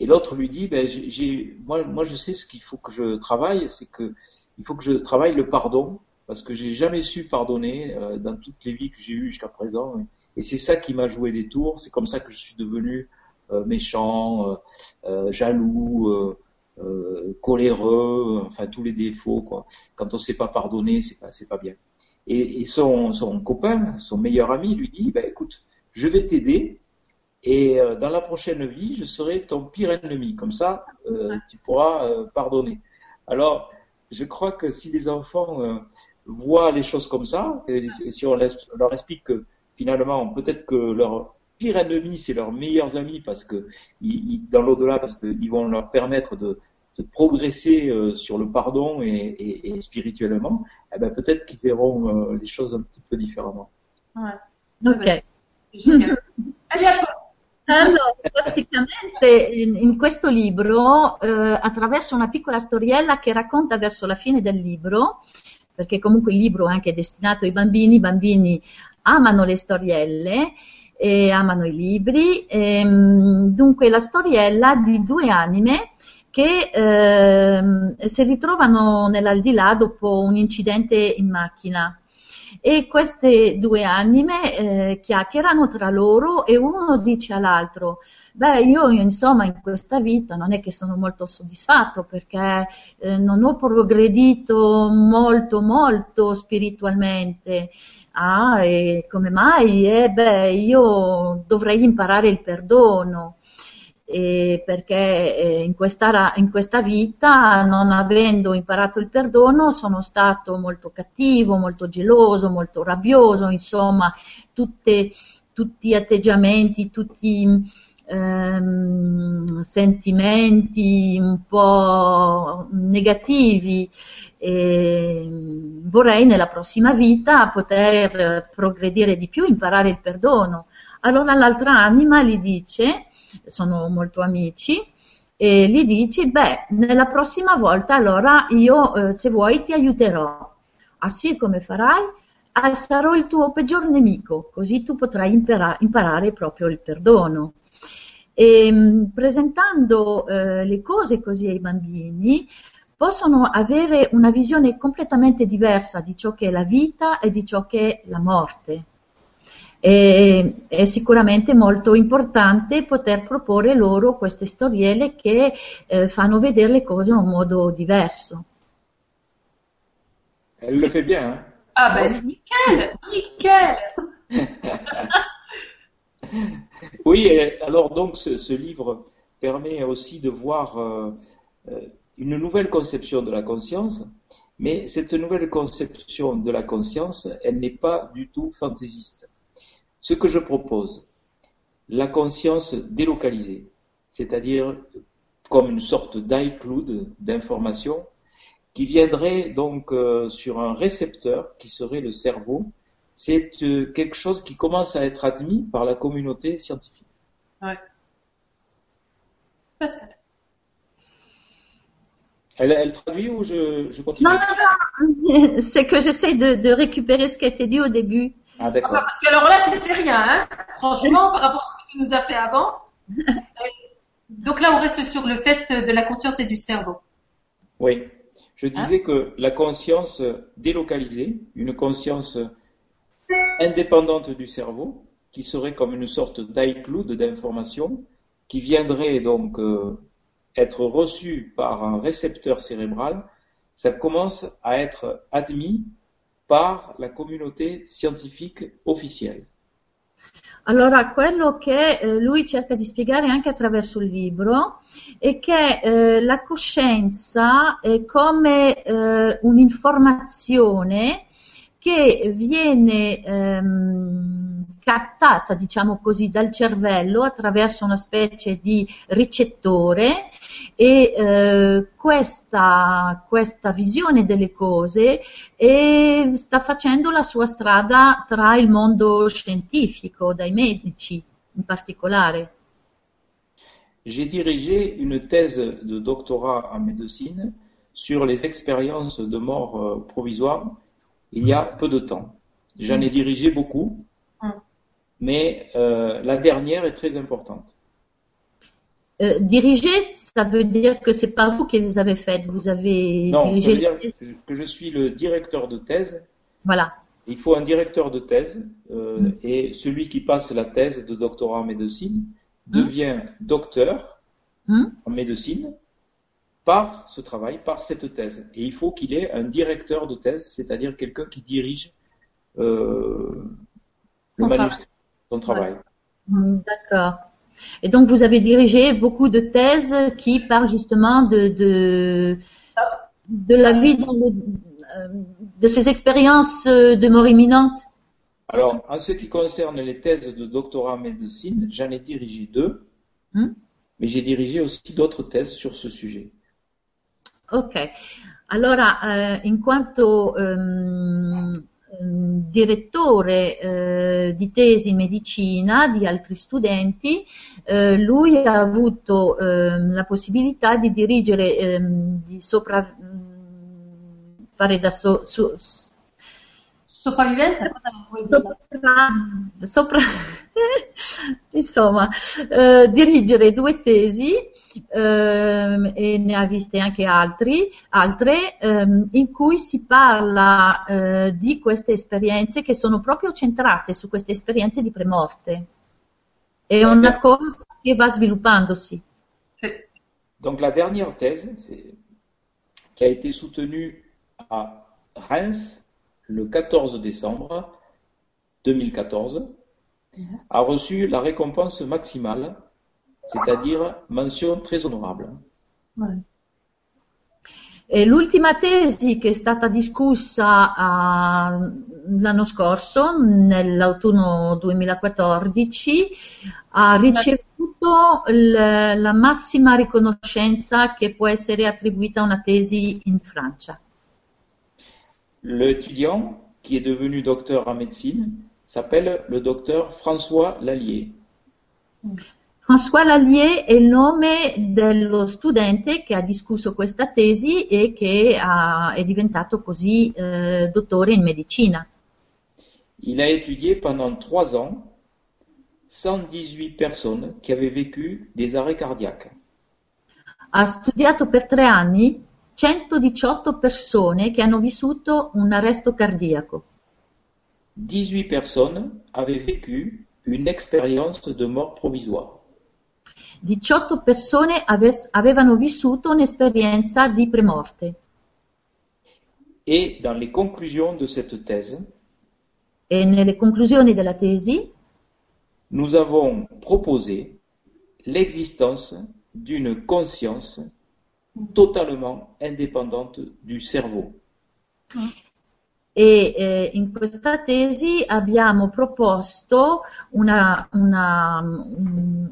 Et l'autre lui dit, ben, j'ai, moi, moi, je sais ce qu'il faut que je travaille, c'est que il faut que je travaille le pardon, parce que j'ai jamais su pardonner euh, dans toutes les vies que j'ai eues jusqu'à présent. Et c'est ça qui m'a joué des tours. C'est comme ça que je suis devenu méchant, euh, euh jaloux, coléreux, enfin tous les défauts. Quand on sait pas pardonner, c'est pas, pas bien. Et, son, copain, son meilleur ami, lui dit, ben, écoute, je vais t'aider et euh, dans la prochaine vie, je serai ton pire ennemi. Comme ça, euh, tu pourras euh, pardonner. Alors, je crois que si les enfants voient les choses comme ça, et, si on leur explique que finalement, peut-être que leur pire ennemi, c'est leurs meilleurs amis, parce que ils, dans l'au-delà, parce qu'ils vont leur permettre de, de progresser sur le pardon et, et, et spirituellement, eh ben peut-être qu'ils verront les choses un petit peu différemment. Ouais. Ok. (laughs) Allez, à toi. Allora, praticamente in, in questo libro, eh, attraverso una piccola storiella che racconta verso la fine del libro, perché comunque il libro è anche destinato ai bambini, i bambini amano le storielle e amano i libri, e, ehm, dunque la storiella di due anime che eh, si ritrovano nell'aldilà dopo un incidente in macchina e queste due anime eh, chiacchierano tra loro e uno dice all'altro, beh io insomma in questa vita non è che sono molto soddisfatto perché eh, non ho progredito molto molto spiritualmente. Ah, e come mai? Eh beh, io dovrei imparare il perdono eh, perché eh, in, questa, in, questa, vita, non avendo imparato il perdono, sono stato molto cattivo, molto geloso, molto rabbioso, insomma, tutte, tutti atteggiamenti, tutti ehm, sentimenti un po' negativi. E vorrei nella prossima vita poter progredire di più, imparare il perdono. Allora l'altra anima gli dice, sono molto amici, e gli dici, beh, nella prossima volta allora io, eh, se vuoi, ti aiuterò. Ah sì, come farai? Ah, sarò il tuo peggior nemico, così tu potrai impara- imparare proprio il perdono. E, ehm, presentando eh, le cose così ai bambini, possono avere una visione completamente diversa di ciò che è la vita e di ciò che è la morte e è sicuramente molto importante poter proporre loro queste storielle che eh, fanno vedere le cose in un modo diverso. Elle le fait bien. Ah ben nickel, nickel. (laughs) (laughs) oui, alors donc ce, ce, livre permet aussi de voir euh, euh, une nouvelle conception de la conscience, mais cette nouvelle conception de la conscience, elle n'est pas du tout fantaisiste. Ce que je propose, la conscience délocalisée, c'est-à-dire comme une sorte d'iCloud d'information qui viendrait donc euh, sur un récepteur qui serait le cerveau, c'est euh, quelque chose qui commence à être admis par la communauté scientifique. Ouais. Pascal. Elle, elle, traduit ou je, je continue? Non, non, non. (laughs) C'est que j'essaie de, de, récupérer ce qui a été dit au début. Ah, d'accord. parce que alors là, c'était rien, hein. Franchement, par rapport à ce que tu nous as fait avant. (laughs) Donc là, on reste sur le fait de la conscience et du cerveau. Oui. Je disais que la conscience délocalisée, une conscience indépendante du cerveau, qui serait comme une sorte d'iCloud d'information, qui viendrait donc euh, être reçue par un récepteur cérébral, ça commence à être admis par la communauté scientifique officielle. Allora, quello che eh, lui cerca di spiegare anche attraverso il libro è che eh, la coscienza è come eh, un'informazione che viene ehm, captata, diciamo così, dal cervello attraverso una specie di ricettore e eh, questa, questa, visione delle cose e sta facendo la sua strada tra il mondo scientifico, dai medici in particolare. J'ai dirigé une thèse de doctorat en médecine sur les expériences de mort euh, provisoire il y a peu de temps. J'en ai dirigé beaucoup, mais euh, la dernière est très importante. Euh, diriger, ça veut dire que c'est pas vous qui les avez faites. Vous avez non, dirigé. ça veut dire que je suis le directeur de thèse. Voilà. Il faut un directeur de thèse euh, mm. et celui qui passe la thèse de doctorat en médecine mm. devient docteur en médecine par ce travail, par cette thèse. Et il faut qu'il ait un directeur de thèse, c'est-à-dire quelqu'un qui dirige euh, le manuscrit, son travail. D'accord. Et donc vous avez dirigé beaucoup de thèses qui parlent justement de de, de la vie euh, de ces expériences de mort imminente. Alors, en ce qui concerne les thèses de doctorat en médecine, j'en ai dirigé deux, hmm? mais j'ai dirigé aussi d'autres thèses sur ce sujet. Ok. Allora, eh, in quanto ehm, direttore eh, di tesi in medicina di altri studenti, eh, lui ha avuto eh, la possibilità di dirigere, ehm, di sopra, fare da so, so, Sopravvivenza cosa vuol dire? Sopra, (laughs) insomma, eh, dirigere due tesi eh, e ne ha viste anche altri, altre eh, in cui si parla eh, di queste esperienze che sono proprio centrate su queste esperienze di premorte. È una cosa che va sviluppandosi. Donc la dernière thèse qui a été soutenue à Reims le 14 décembre 2014, a reçu la récompense maximale, c'est-à-dire mention très honorable. E l'ultima tesi che è stata discussa uh, l'anno scorso, nell'autunno 2014, ha ricevuto l- la massima riconoscenza che può essere attribuita a una tesi in Francia. L'étudiant, qui est devenu docteur en médecine, s'appelle le docteur François Lallier. François Lallier è il nome dello studente che ha discusso questa tesi e che ha, è diventato così eh, dottore in medicina. Il a étudié pendant trois ans 118 personnes qui avaient vécu des arrêts cardiaques. Ha studiato per tre anni 118 persone che hanno vissuto un arresto cardiaco. 18 personnes avaient vécu une expérience de mort provisoire. 18 persone ave- avevano vissuto un'esperienza di premorte. Et dans les conclusions de cette thèse, e nelle conclusioni della tesi, nous avons proposé l'existence d'une conscience totalement indépendante du cerveau. E eh, in questa tesi abbiamo proposto una, una,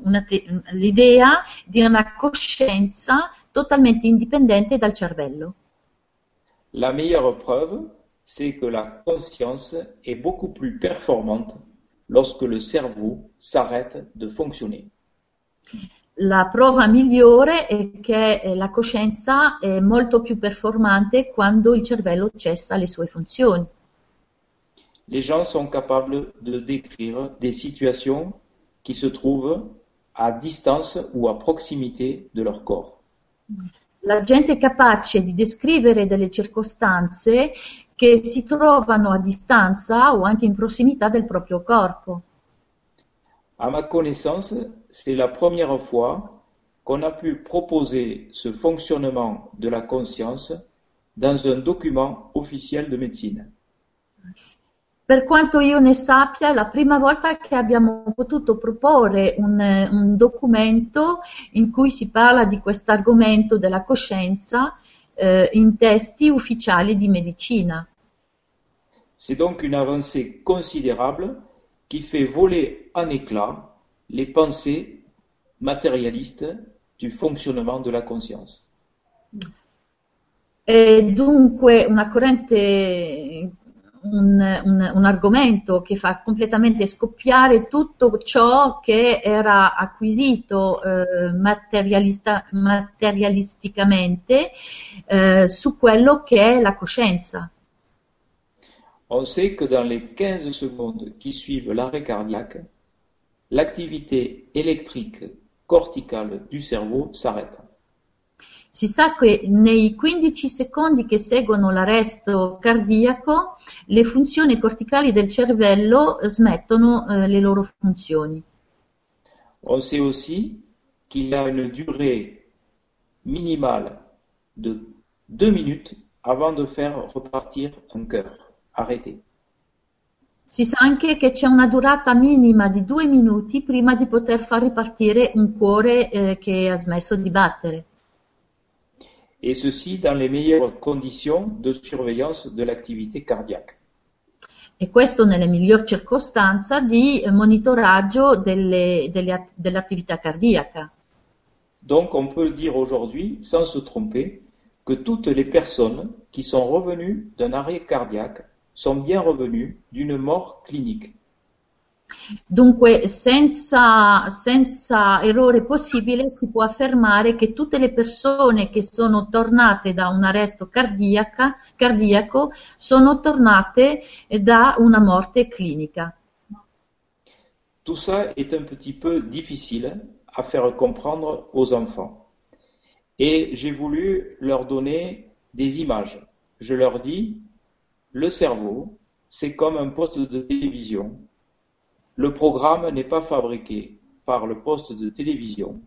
una te- l'idea di una coscienza totalmente indipendente dal cervello. La meilleure preuve, c'est que la conscience est beaucoup plus performante lorsque le cerveau s'arrête de fonctionner. La prova migliore è che eh, la coscienza è molto più performante quando il cervello cessa le sue funzioni. Les gens sont capables de décrire des situations qui se trouvent à distance ou à proximité de leur corps. La gente è capace di descrivere delle circostanze che si trovano a distanza o anche in prossimità del proprio corpo. À ma connaissance, c'est la première fois qu'on a pu proposer ce fonctionnement de la conscience dans un document officiel de médecine. Per quanto io ne sappia, è la prima volta che abbiamo potuto proporre un, un documento in cui si parla di questo argomento della coscienza eh, in testi ufficiali di medicina. C'est donc une avancée considérable qui fait voler en éclats les pensées matérialistes du fonctionnement de la conscience. È dunque una corrente, un, un, un, argomento che fa completamente scoppiare tutto ciò che era acquisito eh, materialisticamente eh, su quello che è la coscienza. On sait que dans les 15 secondes qui suivent l'arrêt cardiaque, l'activité électrique corticale du cerveau s'arrête. Si sa che nei 15 secondi che seguono l'arresto cardiaco le funzioni corticali del cervello smettono eh, le loro funzioni. On sait aussi qu'il y a une durée minimale de deux minutes avant de faire repartir un cœur arrêté. Si sa anche che c'è una durata minima di due minuti prima di poter far ripartire un cuore eh, che ha smesso di battere. Et ceci dans les meilleures conditions de surveillance de l'activité cardiaque. E questo nelle migliori circostanze di monitoraggio delle, delle, dell'attività cardiaca. Donc on peut dire aujourd'hui, sans se tromper, que toutes les personnes qui sont revenues d'un arrêt cardiaque sont bien revenues d'une mort clinique. Dunque, senza, senza, errore possibile, si può affermare che tutte le persone che sono tornate da un arresto cardiaco sono tornate da una morte clinica. Tout ça est un petit peu difficile à faire comprendre aux enfants. Et j'ai voulu leur donner des images. Je leur dis, le cerveau, c'est comme un poste de télévision. Le programme n'est pas fabriqué par le poste de télévision.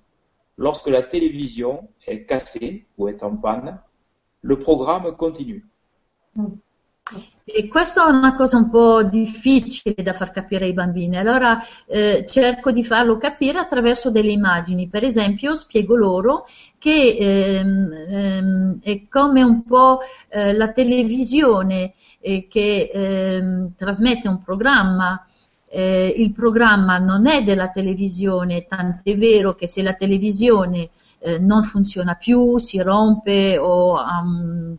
Lorsque la télévision est cassée ou est en panne, le programme continue. E questo è una cosa un po' difficile da far capire ai bambini, allora eh, cerco di farlo capire attraverso delle immagini. Per esempio, spiego loro che ehm, ehm, è come un po' eh, la televisione eh, che ehm, trasmette un programma. Eh, il programma non è della televisione, tant'è vero che se la televisione eh, non funziona più, si rompe o ha un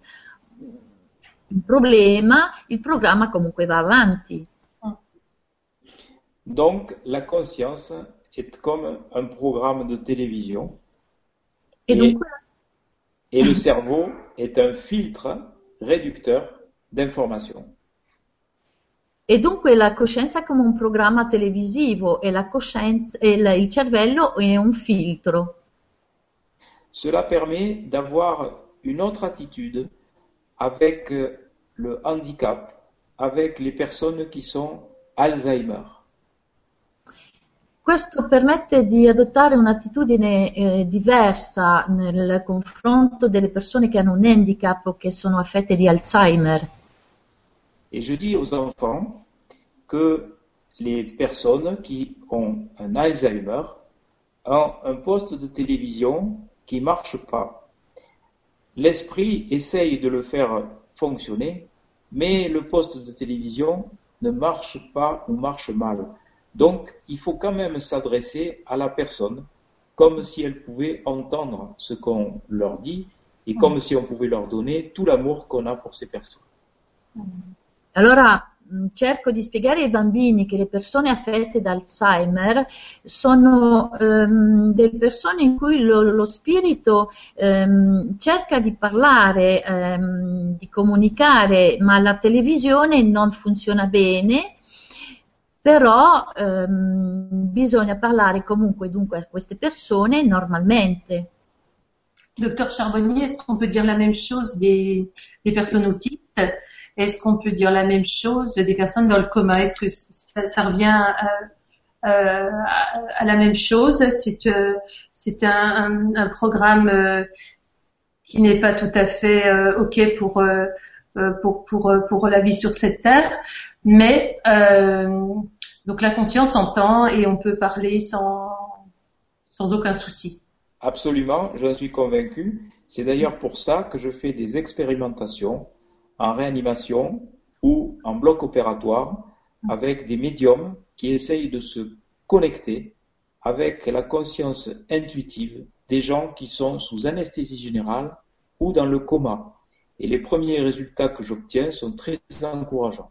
un problema, il programma comunque va avanti. Donc la conscience est comme un programme de télévision et, et, donc, et le cerveau est un filtre réducteur d'informations. E dunque la coscienza è come un programma televisivo e, la coscienza, e la, il cervello è un filtro. Cela permet d'avoir une autre attitude avec le handicap, avec les personnes qui sont Alzheimer. Questo permette di adottare un'attitudine eh, diversa nel confronto delle persone che hanno un handicap o che sono affette di Alzheimer. Et je dis aux enfants que les personnes qui ont un Alzheimer ont un poste de télévision qui marche pas. L'esprit essaye de le faire fonctionner, mais le poste de télévision ne marche pas ou marche mal. Donc, il faut quand même s'adresser à la personne comme si elle pouvait entendre ce qu'on leur dit et comme si on pouvait leur donner tout l'amour qu'on a pour ces personnes. Allora, cerco di spiegare ai bambini che le persone affette da Alzheimer sono ehm, delle persone in cui lo, lo spirito ehm, cerca di parlare, ehm, di comunicare, ma la televisione non funziona bene, però ehm, bisogna parlare comunque dunque a queste persone normalmente. Docteur Charbonnier, est-ce qu'on peut dire la même chose des, personnes autistes? Est-ce qu'on peut dire la même chose des personnes dans le coma? Est-ce que ça, revient à, la même chose? C'est euh, un, programme euh, qui n'est pas tout à fait euh, ok pour la vie sur cette terre, mais donc la conscience entend et on peut parler sans sans aucun souci. Absolument, j'en suis convaincu. C'est d'ailleurs pour ça que je fais des expérimentations en réanimation ou en bloc opératoire avec des médiums qui essayent de se connecter avec la conscience intuitive des gens qui sont sous anesthésie générale ou dans le coma. Et les premiers résultats que j'obtiens sont très encourageants.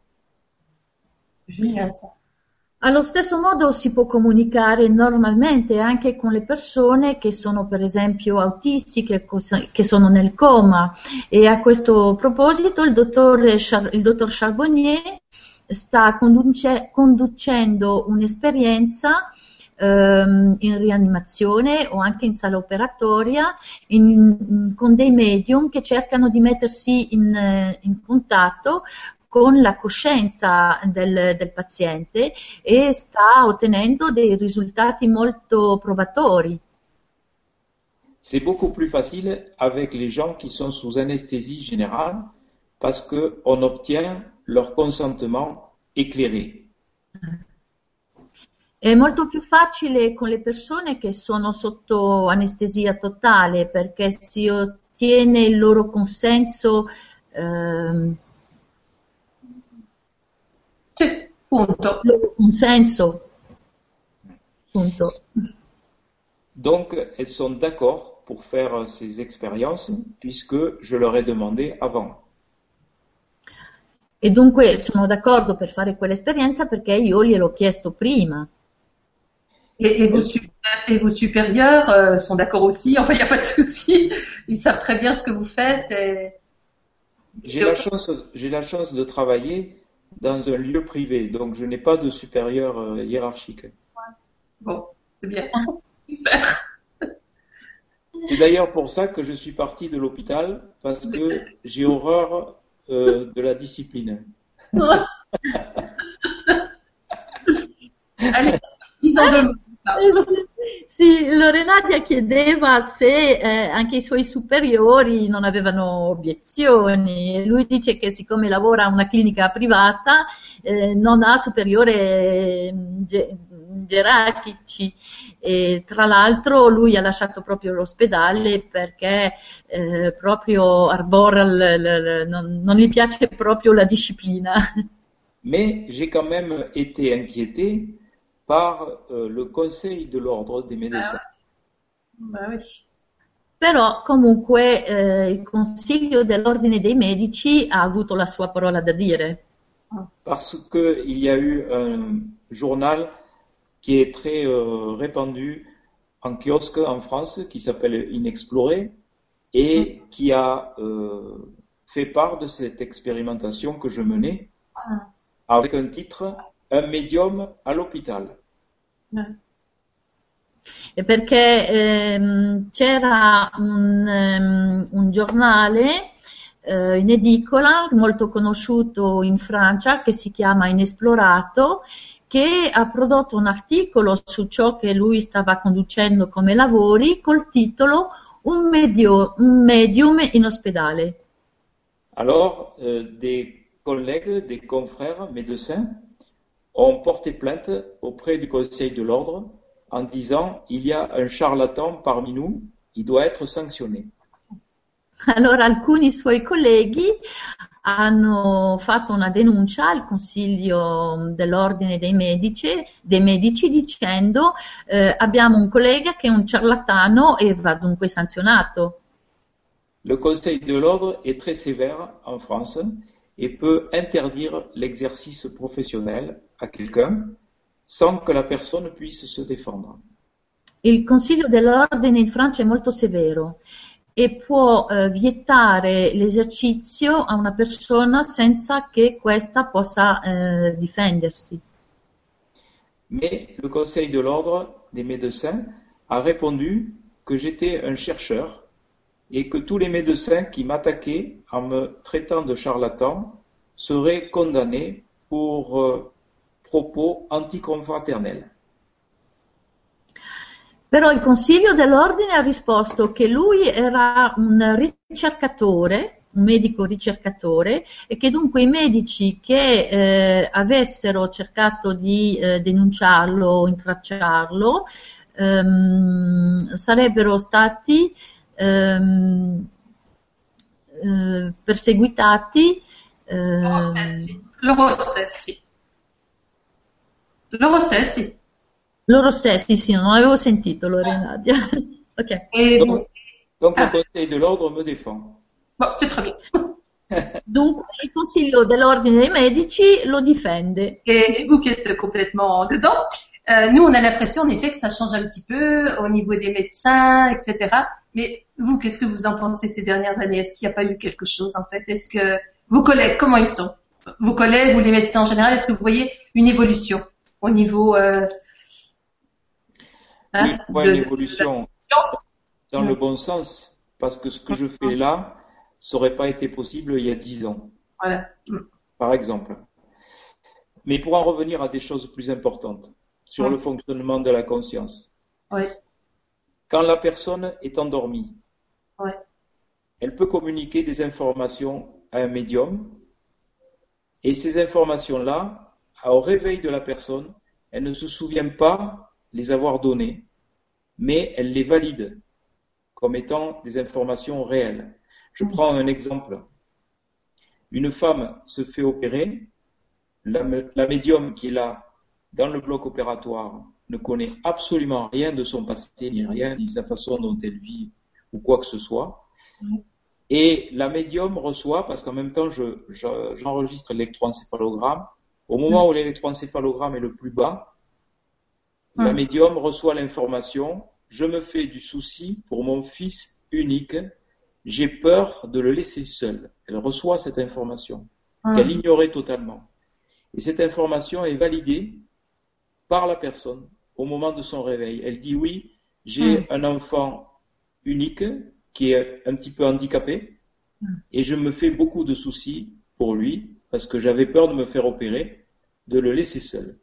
Allo stesso modo si può comunicare normalmente anche con le persone che sono per esempio autistiche, che sono nel coma. E a questo proposito il dottor, il dottor Charbonnier sta conduce, conducendo un'esperienza ehm, in rianimazione o anche in sala operatoria in, con dei medium che cercano di mettersi in, in contatto con la coscienza del, del, paziente e sta ottenendo dei risultati molto probatori. C'est beaucoup plus facile avec les gens qui sont sous anesthésie générale parce qu'on obtient leur consentement éclairé. È molto più facile con le persone che sono sotto anestesia totale perché si ottiene il loro consenso. Ehm, sì, punto. Consenso. Punto. Donc, elles sont d'accord pour faire ces expériences puisque je leur ai demandé avant. E dunque sono d'accordo per fare quell'esperienza perché io gliel'ho chiesto prima. Et, et, vos, et vos, supérieurs euh, sont d'accord aussi, enfin il n'y a pas de souci, ils savent très bien ce que vous faites. Et... J'ai la, chance, la chance de travailler dans un lieu privé, donc je n'ai pas de supérieur euh, hiérarchique. Ouais. Bon, c'est bien. (laughs) Super. C'est d'ailleurs pour ça que je suis parti de l'hôpital, parce que j'ai horreur euh, de la discipline. (laughs) Allez, ils en demandent. (laughs) Sì, Lorenadia chiedeva se eh, anche i suoi superiori non avevano obiezioni. Lui dice che siccome lavora a una clinica privata eh, non ha superiore ge- gerarchici e tra l'altro lui ha lasciato proprio l'ospedale perché eh, proprio arbora, l- l- non, non gli piace proprio la disciplina. (laughs) Mais j'ai quand même été inquiété par euh, le Conseil de l'ordre des médecins. Bah oui. Però comunque eh, il Consiglio dell'Ordine dei Medici ha avuto la sua parola da dire. Parce qu'il y a eu un journal qui est très euh, répandu en kiosque en France qui s'appelle Inexploré et mm. qui a euh, fait part de cette expérimentation que je menais mm. avec un titre un médium à l'hôpital. E perché ehm, c'era un, um, un giornale eh, in edicola molto conosciuto in Francia che si chiama Inesplorato che ha prodotto un articolo su ciò che lui stava conducendo come lavori col titolo Un, medio, un medium in ospedale. Alors, euh, des collègues, des confrères médecins ont porté plainte auprès du Conseil de l'ordre en disant il y a un charlatan parmi nous, il doit être sanctionné. Allora alcuni suoi colleghi hanno fatto una denuncia al Consiglio dell'Ordine dei Medici, dei medici dicendo eh, abbiamo un collega che è un ciarlatano e va dunque sanzionato. Le Conseil de l'Ordre est très sévère en France et peut interdire l'exercice professionnel à quelqu'un sans que la personne puisse se défendre. Il Consiglio dell'Ordine in Francia è molto severo e può eh, vietare l'esercizio a una persona senza che questa possa eh, difendersi. Mais le Conseil de l'Ordre des médecins a répondu que j'étais un chercheur et que tous les médecins qui m'attaquaient en me traitant de charlatan seraient condamnés pour euh, propos anticonfraternels. Però il Consiglio dell'Ordine ha risposto che lui era un ricercatore, un medico ricercatore, e che dunque i medici che eh, avessero cercato di eh, denunciarlo o intracciarlo ehm, sarebbero stati perseguitati. Loro stessi. Loro stessi. Loro stessi? Loro stessi, sì, non avevo sentito Lorena. (laughs) ok. Et... Donc, donc ah. le Conseil de l'Ordre me défend. Bon, c'est très bien. Dunque il Consiglio dell'Ordine dei Medici lo difende. Et vous qui êtes complètement dedans, euh, nous on a l'impression en effet que ça change un petit peu au niveau des médecins, etc. Mais vous, qu'est-ce que vous en pensez ces dernières années? Est-ce qu'il n'y a pas eu quelque chose en fait? Est-ce que vos collègues, comment ils sont? Vos collègues ou les médecins en général, est-ce que vous voyez une évolution au niveau euh, Hein, il faut une évolution dans le bon sens, parce que ce que je fais là, ça n'aurait pas été possible il y a dix ans. Voilà. Par exemple. Mais pour en revenir à des choses plus importantes, sur le fonctionnement de la conscience. Oui. Quand la personne est endormie, elle peut communiquer des informations à un médium, et ces informations-là, au réveil de la personne, elle ne se souvient pas les avoir données, mais elle les valide comme étant des informations réelles. Je mm. prends un exemple. Une femme se fait opérer, la, médium qui est là dans le bloc opératoire ne connaît absolument rien de son passé, ni rien, ni sa façon dont elle vit ou quoi que ce soit. Et la médium reçoit, parce qu'en même temps, j'enregistre l'électroencéphalogramme. Au moment où l'électroencéphalogramme est le plus bas, la mm. médium reçoit l'information. Je me fais du souci pour mon fils unique. J'ai peur de le laisser seul. Elle reçoit cette information mm. qu'elle ignorait totalement. Et cette information est validée par la personne au moment de son réveil. Elle dit oui, j'ai mm. un enfant unique qui est un petit peu handicapé et je me fais beaucoup de soucis pour lui parce que j'avais peur de me faire opérer, de le laisser seul.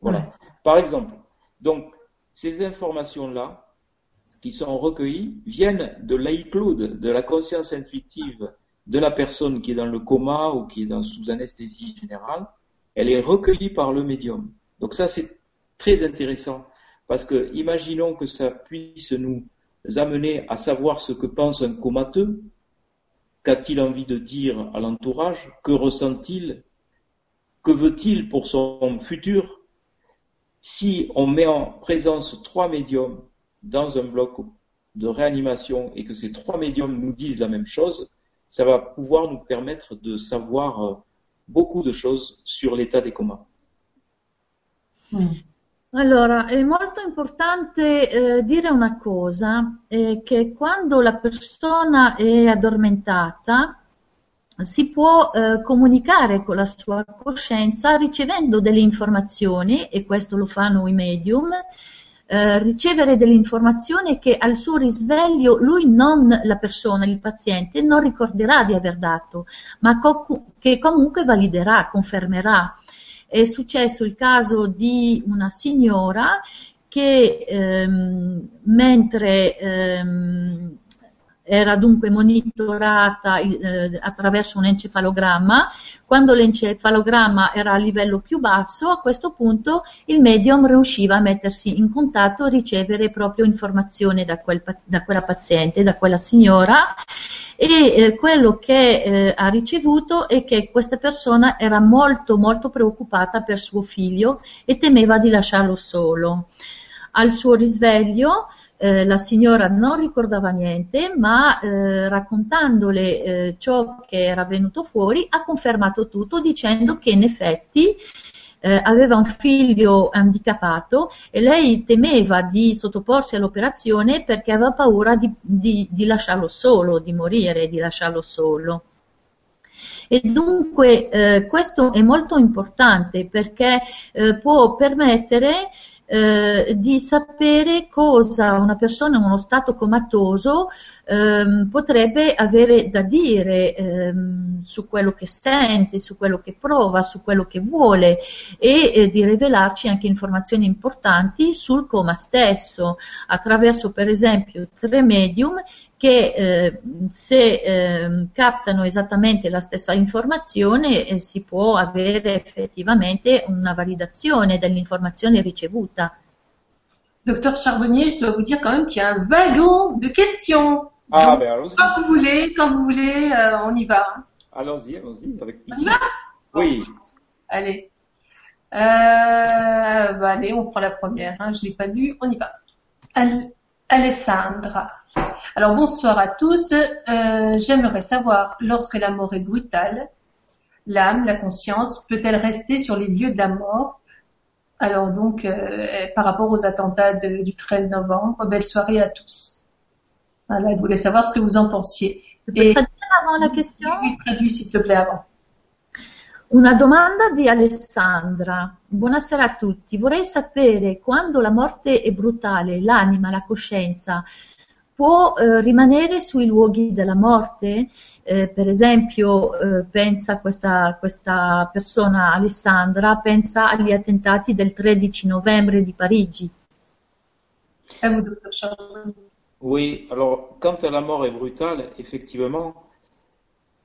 Voilà. Par exemple, donc ces informations-là qui sont recueillies viennent de l'iCloud, de la conscience intuitive de la personne qui est dans le coma ou qui est dans, sous anesthésie générale. Elle est recueillie par le médium. Donc ça, c'est très intéressant parce que imaginons que ça puisse nous amener à savoir ce que pense un comateux. Qu'a-t-il envie de dire à l'entourage? Que ressent-il? Que veut-il pour son futur? Si on met en présence trois médiums dans un bloc de réanimation et que ces trois médiums nous disent la même chose, ça va pouvoir nous permettre de savoir euh, beaucoup de choses sur l'état des comas. Hmm. Allora, è molto importante eh, dire una cosa, eh, che quando la persona è addormentata si può eh, comunicare con la sua coscienza ricevendo delle informazioni, e questo lo fanno i medium, eh, ricevere delle informazioni che al suo risveglio lui non la persona, il paziente, non ricorderà di aver dato, ma co- che comunque validerà, confermerà è successo il caso di una signora che ehm, mentre ehm, era dunque monitorata eh, attraverso un encefalogramma, quando l'encefalogramma era a livello più basso, a questo punto il medium riusciva a mettersi in contatto ricevere proprio informazioni da, quel, da quella paziente, da quella signora e eh, quello che eh, ha ricevuto è che questa persona era molto molto preoccupata per suo figlio e temeva di lasciarlo solo. Al suo risveglio eh, la signora non ricordava niente, ma eh, raccontandole eh, ciò che era venuto fuori ha confermato tutto dicendo che in effetti eh, aveva un figlio handicappato e lei temeva di sottoporsi all'operazione perché aveva paura di, di, di lasciarlo solo, di morire, di lasciarlo solo. E dunque eh, questo è molto importante perché eh, può permettere eh, di sapere cosa una persona in uno stato comatoso ehm, potrebbe avere da dire ehm, su quello che sente, su quello che prova, su quello che vuole e eh, di rivelarci anche informazioni importanti sul coma stesso attraverso per esempio tre medium che eh, se eh, captano esattamente la stessa informazione eh, si può avere effettivamente una validazione dell'informazione ricevuta. Docteur Charbonnier, je dois vous dire quand même qu'il y a un wagon de questions. Ah, Donc, ben allons-y. Quand vous voulez, quand vous voulez, euh, on y va. Allons-y, allons-y, avec plaisir. On y va? Oui. Allez. Euh, bah, allez, on prend la première. Hein. Je l'ai pas lu, on y va. Alessandra. Alors bonsoir à tous. Euh, j'aimerais savoir, lorsque la mort est brutale, l'âme, la conscience, peut-elle rester sur les lieux de la mort? Alors donc, euh, par rapport aux attentats du 13 novembre, belle soirée à tous. Voilà, je voulais savoir ce que vous en pensiez. Tu peux Et, traduire avant la question Oui, traduis s'il te plaît avant. Una domanda di Alessandra. Buonasera a tutti. Vorrei sapere quando la morte è brutale, l'anima, la coscienza può eh, rimanere sui luoghi della morte? Eh, per esempio, eh, pensa questa, questa persona, Alessandra, pensa agli attentati del 13 novembre di Parigi. Oui, alors quand la mort est brutale, effectivement,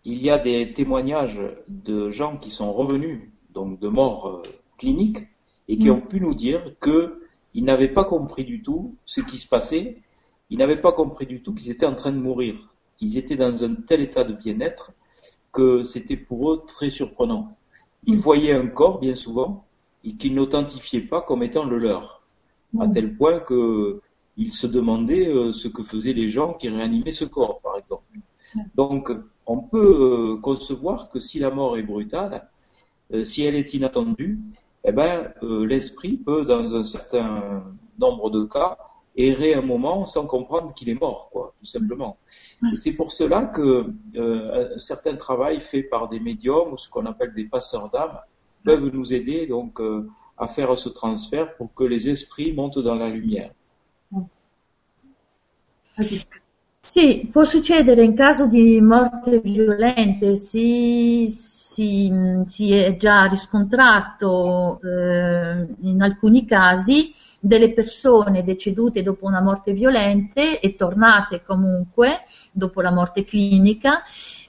il y a des témoignages de gens qui sont revenus, donc de morts euh, cliniques, et qui mm. ont pu nous dire qu'ils n'avaient pas compris du tout ce qui se passait, ils n'avaient pas compris du tout qu'ils étaient en train de mourir ils étaient dans un tel état de bien-être que c'était pour eux très surprenant. Ils mm. voyaient un corps bien souvent et qu'ils n'authentifiaient pas comme étant le leur, à mm. tel point qu'ils se demandaient euh, ce que faisaient les gens qui réanimaient ce corps, par exemple. Donc, on peut euh, concevoir que si la mort est brutale, euh, si elle est inattendue, eh ben, l'esprit peut, dans un certain nombre de cas, errer un moment sans comprendre qu'il est mort, quoi, tout simplement. Et c'est pour cela que un certain travail fait par des médiums ou ce qu'on appelle des passeurs d'âme peuvent nous aider donc a faire ce transfert pour che les esprits montent dans la lumière. Sì, può succedere in caso di morte violente, si, si, si è già riscontrato eh, in alcuni casi delle persone decedute dopo una morte violente e tornate comunque dopo la morte clinica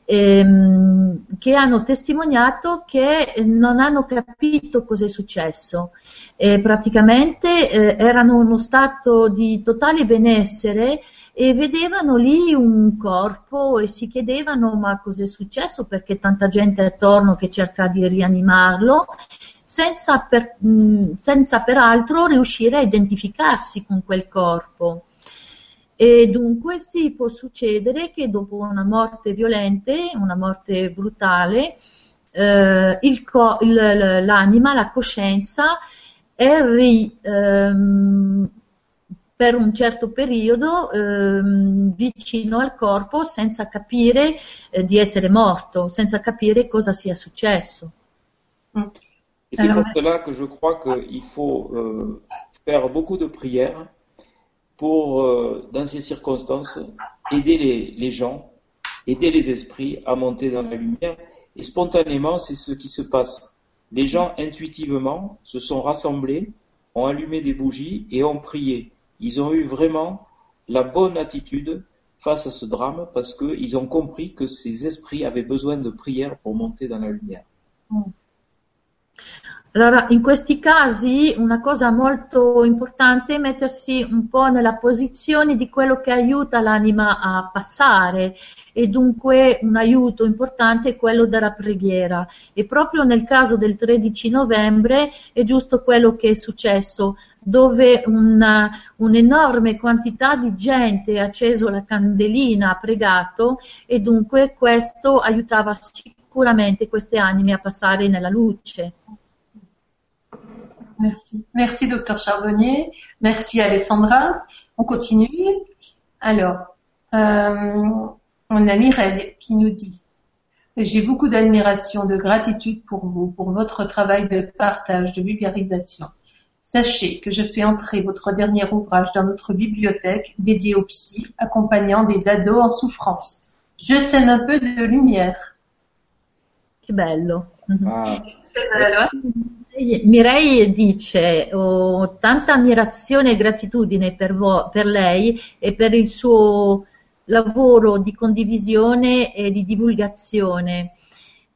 ehm, che hanno testimoniato che non hanno capito cosa è successo. E praticamente eh, erano in uno stato di totale benessere e vedevano lì un corpo e si chiedevano ma cos'è successo perché tanta gente attorno che cerca di rianimarlo senza, per, senza peraltro riuscire a identificarsi con quel corpo. E dunque sì, può succedere che dopo una morte violente, una morte brutale, eh, il co- il, l'anima, la coscienza è ri, ehm, per un certo periodo ehm, vicino al corpo senza capire eh, di essere morto, senza capire cosa sia successo. Mm. Et c'est pour cela que je crois qu'il faut euh, faire beaucoup de prières pour, euh, dans ces circonstances, aider les, les, gens, aider les esprits à monter dans la lumière. Et spontanément, c'est ce qui se passe. Les gens, intuitivement, se sont rassemblés, ont allumé des bougies et ont prié. Ils ont eu vraiment la bonne attitude face à ce drame parce qu'ils ont compris que ces esprits avaient besoin de prières pour monter dans la lumière. Mm. Allora, in questi casi una cosa molto importante è mettersi un po' nella posizione di quello che aiuta l'anima a passare e dunque un aiuto importante è quello della preghiera e proprio nel caso del 13 novembre è giusto quello che è successo dove una, un'enorme quantità di gente ha acceso la candelina, ha pregato e dunque questo aiutava sicuramente queste anime a passare nella luce. Merci. Merci, docteur Charbonnier. Merci, Alessandra. On continue. Alors, euh, on a Mireille qui nous dit J'ai beaucoup d'admiration, de gratitude pour vous, pour votre travail de partage, de vulgarisation. Sachez que je fais entrer votre dernier ouvrage dans notre bibliothèque dédiée aux psy, accompagnant des ados en souffrance. Je sème un peu de lumière. Che bello. Ah. Mirei dice ho tanta ammirazione e gratitudine per, vo- per lei e per il suo lavoro di condivisione e di divulgazione.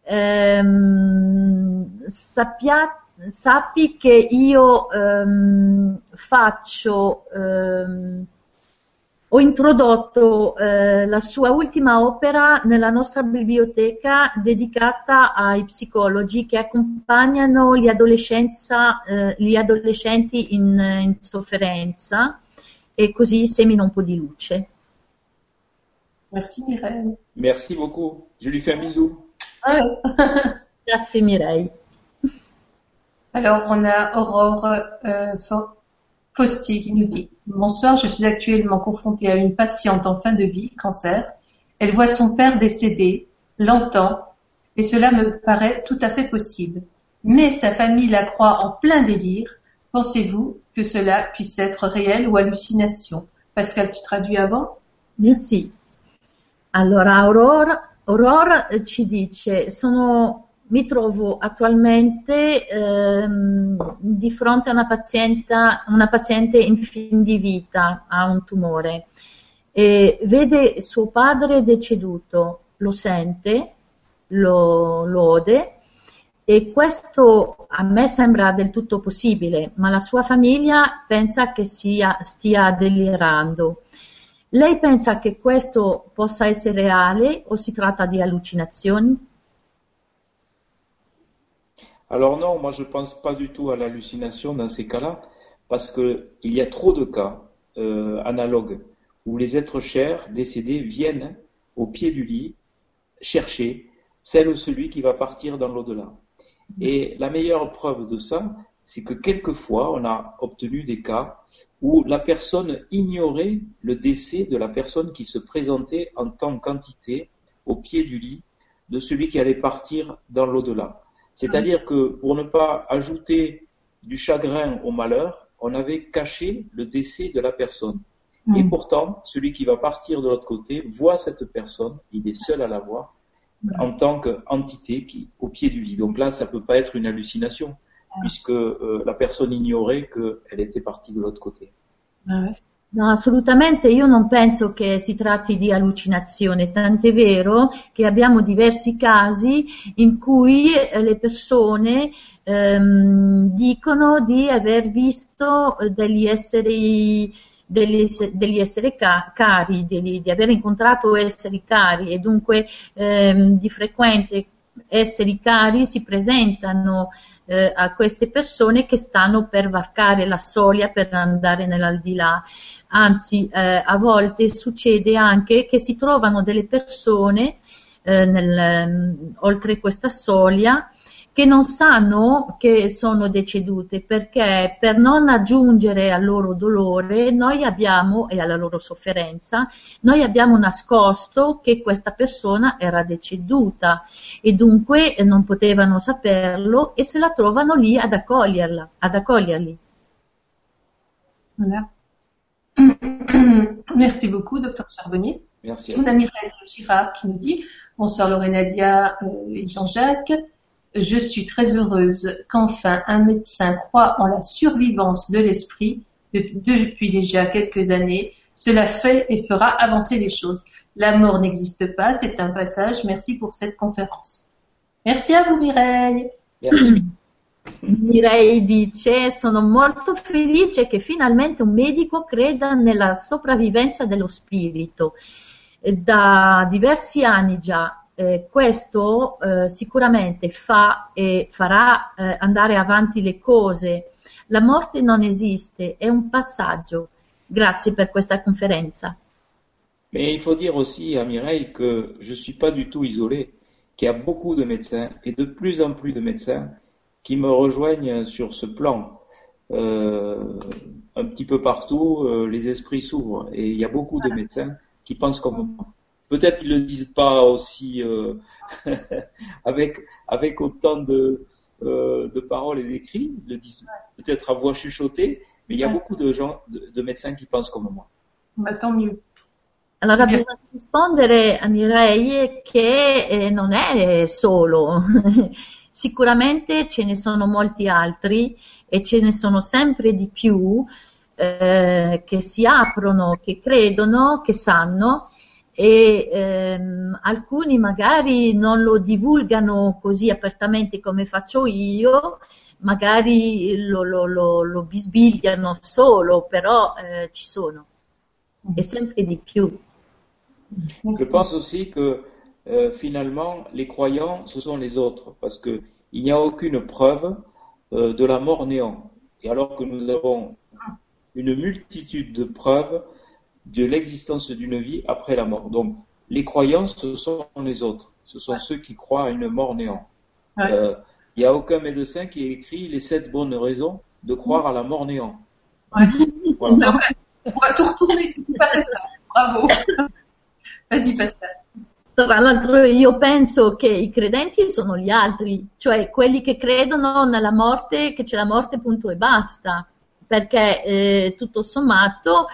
Ehm, sappia, sappi che io ehm, faccio ehm, ho introdotto eh, la sua ultima opera nella nostra biblioteca dedicata ai psicologi che accompagnano gli, eh, gli adolescenti in, in, sofferenza e così semino un po' di luce. Merci Mireille. Merci beaucoup. Je lui fais un bisou. Grazie Mireille. Alors on a Aurore euh, Postier qui nous dit Bonsoir, je suis actuellement confrontée à une patiente en fin de vie, cancer. Elle voit son père décédé, l'entend, et cela me paraît tout à fait possible. Mais sa famille la croit en plein délire. Pensez-vous que cela puisse être réel ou hallucination? Pascal, tu traduis avant? Merci. Allora, Aurora, Aurora ci dice, sono, mi trovo attualmente ehm, di fronte a una paziente, una paziente in fin di vita, ha un tumore, e vede suo padre deceduto, lo sente, lo, lo ode, e questo a me sembra del tutto possibile, ma la sua famiglia pensa che sia, stia delirando. Lei pensa che questo possa essere reale o si tratta di hallucinazioni? Alors non, moi je ne pense pas du tout à l'hallucination dans ces cas-là, parce qu'il y a trop de cas euh, analogues où les êtres chers décédés viennent au pied du lit chercher celle ou celui qui va partir dans l'au-delà. Et la meilleure preuve de ça, c'est que quelquefois, on a obtenu des cas où la personne ignorait le décès de la personne qui se présentait en tant qu'entité au pied du lit de celui qui allait partir dans l'au-delà. C'est-à-dire que pour ne pas ajouter du chagrin au malheur, on avait caché le décès de la personne. Et mm. pourtant, celui qui va partir de l'autre côté voit cette personne, il est seul à la voir, en tant qu'entité qui au pied du lit. Donc là, ça peut pas être une hallucination, puisque euh, la personne ignorait qu'elle était partie de l'autre côté. Ah no, assolutamente, io non penso che si tratti di allucinazione, tant'è vero che abbiamo diversi casi in cui eh, le persone ehm, dicono di aver visto eh, degli esseri degli, degli esseri ca- cari, di, di, aver incontrato esseri cari e dunque ehm, di frequente esseri cari si presentano eh, a queste persone che stanno per varcare la soglia per andare nell'aldilà. Anzi, eh, a volte succede anche che si trovano delle persone eh, nel, oltre questa soglia che non sanno che sono decedute perché per non aggiungere al loro dolore noi abbiamo e alla loro sofferenza noi abbiamo nascosto che questa persona era deceduta e dunque non potevano saperlo e se la trovano lì ad accoglierla, ad accoglierli. Voilà. (coughs) Merci beaucoup, docteur Charbonnier. Merci. On a Mireille Girard qui nous dit Bonsoir Lorena Dia euh, et Jean-Jacques. Je suis très heureuse qu'enfin un médecin croit en la survivance de l'esprit depuis déjà quelques années. Cela fait et fera avancer les choses. La mort n'existe pas, c'est un passage. Merci pour cette conférence. Merci à vous Mireille. Merci. (laughs) Mireille dice sono molto felice che finalmente un medico creda nella sopravvivenza dello spirito. Da diversi anni già eh, questo eh, sicuramente fa e farà eh, andare avanti le cose. La morte non esiste, è un passaggio. Grazie per questa conferenza. Mais il faut dire aussi à Mireille que je ne suis pas du tout isolé, qu'il y a beaucoup de médecins et de plus en plus de médecins qui me rejoignent sur ce plan. Euh, un petit peu partout, euh, les esprits s'ouvrent et il y a beaucoup de médecins qui pensent comme moi. Peut-être ils le disent pas aussi euh, (laughs) avec avec autant de euh, de paroles et d'écrits, ils le disent peut-être à voix chuchotée, mais il y a beaucoup de gens, de, de médecins qui pensent comme moi. Bah, tant mieux. Allora bisogna rispondere a Mireille che eh, non è solo, (laughs) sicuramente ce ne sono molti altri e ce ne sono sempre di più eh, che si aprono, che credono, che sanno e ehm, alcuni magari non lo divulgano così apertamente come faccio io, magari lo, lo, lo, lo bisbigliano solo, però eh, ci sono, e sempre di più. Je pense aussi que euh, finalement, les croyants, ce sont les autres, parce qu'il n'y a aucune preuve euh, de la mort néant. Et alors que nous avons une multitude de preuves de l'existence d'une vie après la mort. Donc, les croyants, ce sont les autres. Ce sont ceux qui croient à une mort néant. Il ouais. euh, n'y a aucun médecin qui ait écrit les sept bonnes raisons de croire à la mort néant. Ouais. (laughs) Voilà. On va tout retourner, c'est tout à fait ça. Bravo. (laughs) Vas-y, Pascal. Tra l'altro io penso che i credenti sono gli altri, cioè quelli che credono nella morte, che c'è la morte punto e basta, perché eh, tutto sommato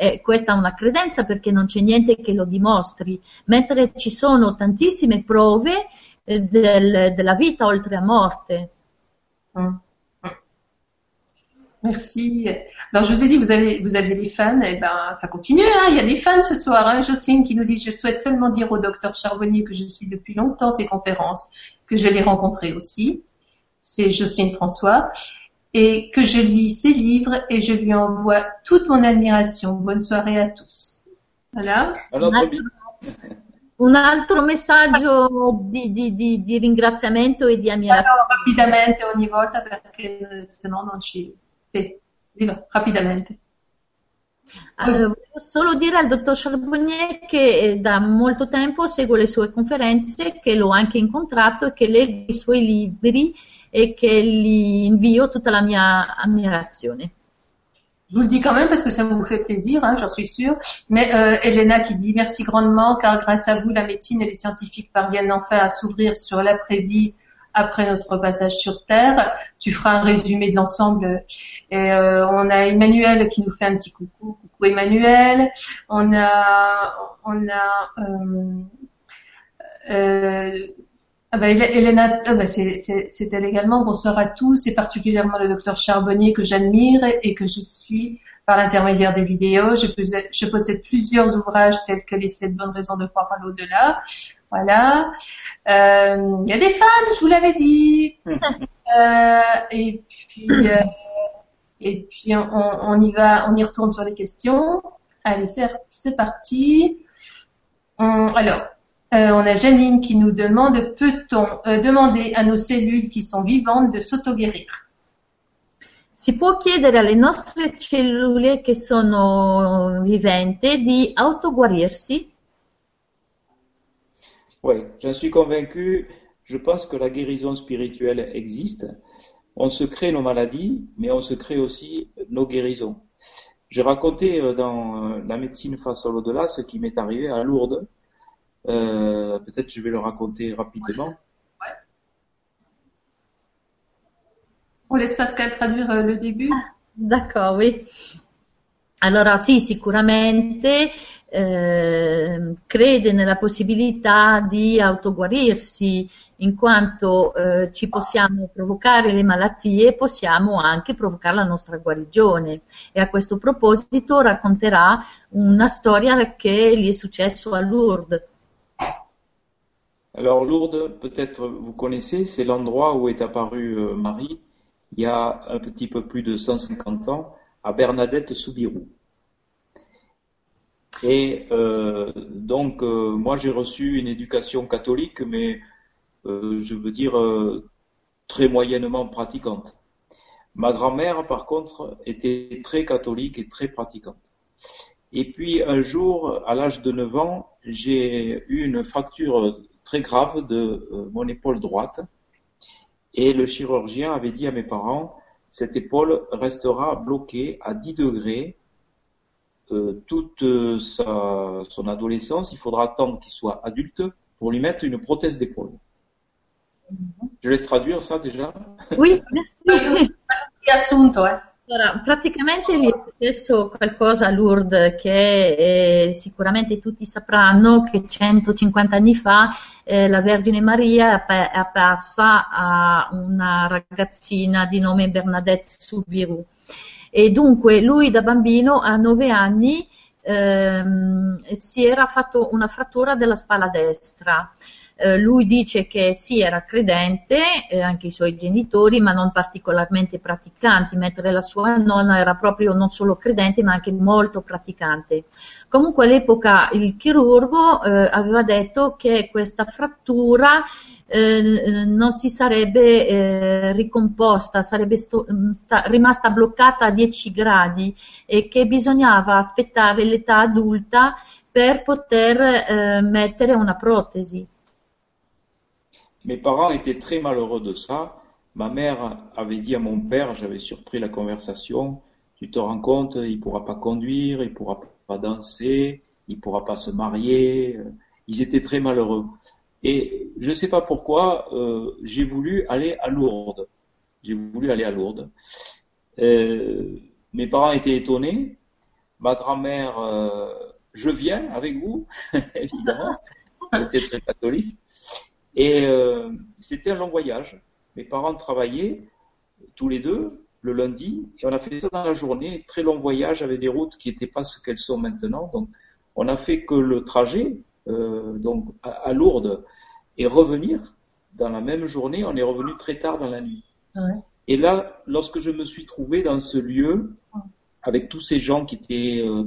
eh, questa è una credenza perché non c'è niente che lo dimostri, mentre ci sono tantissime prove eh, del, della vita oltre la morte. Mm. Merci. Alors, je vous ai dit vous, avez, vous aviez des fans, et ben, ça continue, hein. Il y a des fans ce soir, hein. Jocelyne qui nous dit, je souhaite seulement dire au docteur Charbonnier que je suis depuis longtemps ses conférences, que je l'ai rencontré aussi. C'est Jocelyne François. Et que je lis ses livres et je lui envoie toute mon admiration. Bonne soirée à tous. Voilà. Un altro, un altro messaggio di, di, di, di, ringraziamento e di ammirazione. Allora, rapidamente ogni volta perché se no non ci Sì, dillo rapidamente. Allora, volevo solo dire al dottor Charbonnier che eh, da molto tempo segue le sue conferenze, che l'ho anche incontrato e che leggo i suoi libri e che gli invio tutta la mia ammirazione. Je vous le dis quand même parce que ça vous fait plaisir, hein, j'en suis sûre. Mais euh, Elena qui dit merci grandement car grâce à vous, la médecine et les scientifiques parviennent enfin à s'ouvrir sur l'après-vie après notre passage sur Terre. Tu feras un résumé de l'ensemble. Euh, on a Emmanuel qui nous fait un petit coucou. Coucou Emmanuel. On a, on a euh, ah bah, Elena, ah bah c'est elle également. Bonsoir à tous, et particulièrement le docteur Charbonnier que j'admire et que je suis par l'intermédiaire des vidéos. Je, je, possède plusieurs ouvrages tels que les sept bonnes raisons de croire à l'au-delà. Voilà. Euh, il y a des fans, je vous l'avais dit. (laughs) euh, et puis, euh, et puis on, on, y va, on y retourne sur les questions. Allez, c'est parti. On, alors, euh, on a Janine qui nous demande peut-on euh, demander à nos cellules qui sont vivantes de s'auto-guérir? Si può chiedere alle nostre cellule che sono viventi di autoguarirsi? Oui, j'en suis convaincu. Je pense que la guérison spirituelle existe. On se crée nos maladies, mais on se crée aussi nos guérisons. J'ai raconté euh, dans la médecine face à l'au-delà ce qui m'est arrivé à Lourdes. Euh, Peut-être je vais le raconter rapidement. Ouais. On laisse Pascal traduire euh, le début. D'accord, oui. Allora sì, sicuramente eh, crede nella possibilità di autoguarirsi, in quanto eh, ci possiamo provocare le malattie, possiamo anche provocare la nostra guarigione. E a questo proposito racconterà una storia che gli è successo a Lourdes. Alors Lourdes, peut-être vous connaissez, c'est l'endroit où est apparue euh, Marie il y a un petit peu plus de 150 ans à Bernadette Soubirou. Et euh, donc, euh, moi, j'ai reçu une éducation catholique, mais je veux dire très moyennement pratiquante. Ma grand-mère, par contre, était très catholique et très pratiquante. Et puis, un jour, à l'âge de 9 ans, j'ai eu une fracture très grave de mon épaule droite. Et le chirurgien avait dit à mes parents, cette épaule restera bloquée à 10 degrés euh, toute euh, sa, son adolescence, il faudra attendre qu'il soit adulte pour lui mettre une prothèse d'épaule. Je laisse traduire ça déjà Oui, merci. Allora, praticamente gli è successo qualcosa a Lourdes che eh, sicuramente tutti sapranno che 150 anni fa eh, la Vergine Maria è apparsa a una ragazzina di nome Bernadette Soubirou e dunque lui da bambino a nove anni ehm, si era fatto una frattura della spalla destra. Eh, lui dice che sì, era credente, eh, anche i suoi genitori, ma non particolarmente praticanti, mentre la sua nonna era proprio non solo credente, ma anche molto praticante. Comunque all'epoca il chirurgo eh, aveva detto che questa frattura eh, non si sarebbe eh, ricomposta, sarebbe sto, mm, sta, rimasta bloccata a 10 gradi e che bisognava aspettare l'età adulta per poter eh, mettere una protesi. Mes parents étaient très malheureux de ça. Ma mère avait dit à mon père, j'avais surpris la conversation, tu te rends compte, il pourra pas conduire, il pourra pas danser, il pourra pas se marier, ils étaient très malheureux. Et je ne sais pas pourquoi, euh, j'ai voulu aller à Lourdes. J'ai voulu aller à Lourdes. Euh, mes parents étaient étonnés. Ma grand-mère, euh, je viens avec vous, (laughs) évidemment. Elle était très catholique. Et euh, c'était un long voyage. Mes parents travaillaient tous les deux le lundi et on a fait ça dans la journée. Très long voyage avec des routes qui n'étaient pas ce qu'elles sont maintenant. Donc, on a fait que le trajet euh, donc à, Lourdes et revenir dans la même journée. On est revenu très tard dans la nuit. Et là, lorsque je me suis trouvé dans ce lieu avec tous ces gens qui étaient euh,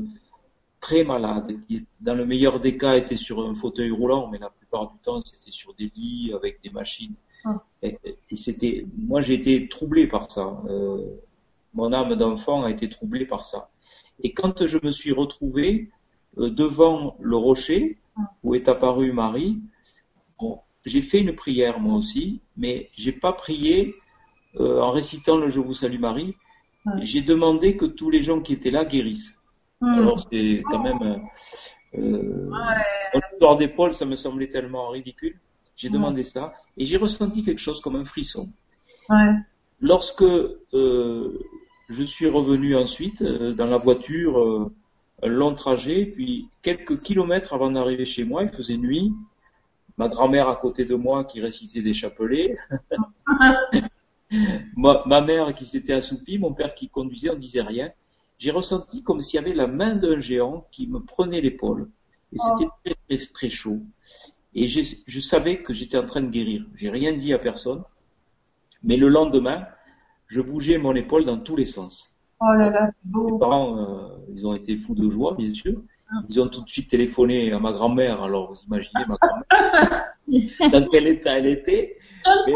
très malades, qui dans le meilleur des cas étaient sur un fauteuil roulant, mais la plupart du temps c'était sur des lits avec des machines. Et, c'était, moi j'ai été troublé par ça. Euh, mon âme d'enfant a été troublée par ça. Et quand je me suis retrouvé euh, devant le rocher où est apparue Marie, j'ai fait une prière moi aussi, mais j'ai pas prié euh, en récitant le Je vous salue Marie. J'ai demandé que tous les gens qui étaient là guérissent. Hmm. Alors c'est quand même euh, ouais. d'épaule, ça me semblait tellement ridicule. J'ai demandé ça et j'ai ressenti quelque chose comme un frisson. Ouais. Lorsque euh, je suis revenu ensuite euh, dans la voiture, euh, un long trajet, puis quelques kilomètres avant d'arriver chez moi, il faisait nuit. Ma grand-mère à côté de moi qui récitait des chapelets. (laughs) (laughs) ma, ma, mère qui s'était assoupie, mon père qui conduisait, on disait rien. J'ai ressenti comme s'il y avait la main d'un géant qui me prenait l'épaule. Et c'était oh. très, très, très chaud. Et je savais que j'étais en train de guérir. J'ai rien dit à personne. Mais le lendemain, je bougeais mon épaule dans tous les sens. Oh là là, c'est beau. Mes parents, euh, ils ont été fous de joie, bien sûr. Ah. Ils ont tout de suite téléphoné à ma grand-mère. Alors, vous imaginez ma grand-mère (laughs) dans quel état elle était. Mais...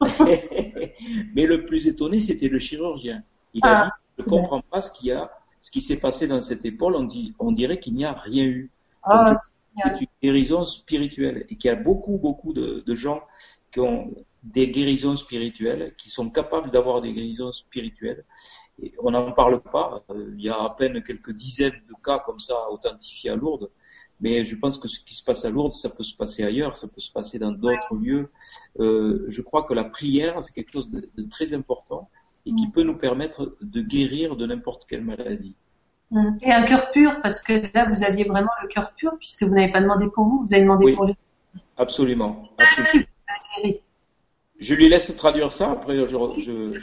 (laughs) mais, le plus étonné, c'était le chirurgien. Il a ah. dit, je ne comprends pas ce qu'il y a, ce qui s'est passé dans cette épaule. On, dit, on dirait qu'il n'y a rien eu. Oh, c'est une guérison spirituelle et qu'il y a beaucoup, beaucoup de, gens qui ont des guérisons spirituelles, qui sont capables d'avoir des guérisons spirituelles. Et on n'en parle pas. Euh, il y a à peine quelques dizaines de cas comme ça authentifiés à Lourdes. Mais je pense que ce qui se passe à Lourdes, ça peut se passer ailleurs, ça peut se passer dans d'autres lieux. Euh, je crois que la prière, c'est quelque chose de, de, très important et qui mm. peut nous permettre de guérir de n'importe quelle maladie. Et un cœur pur, parce que là, vous aviez vraiment le cœur pur, puisque vous n'avez pas demandé pour vous, vous avez demandé pour les. Absolument. absolument. Je lui laisse traduire ça, après je... je,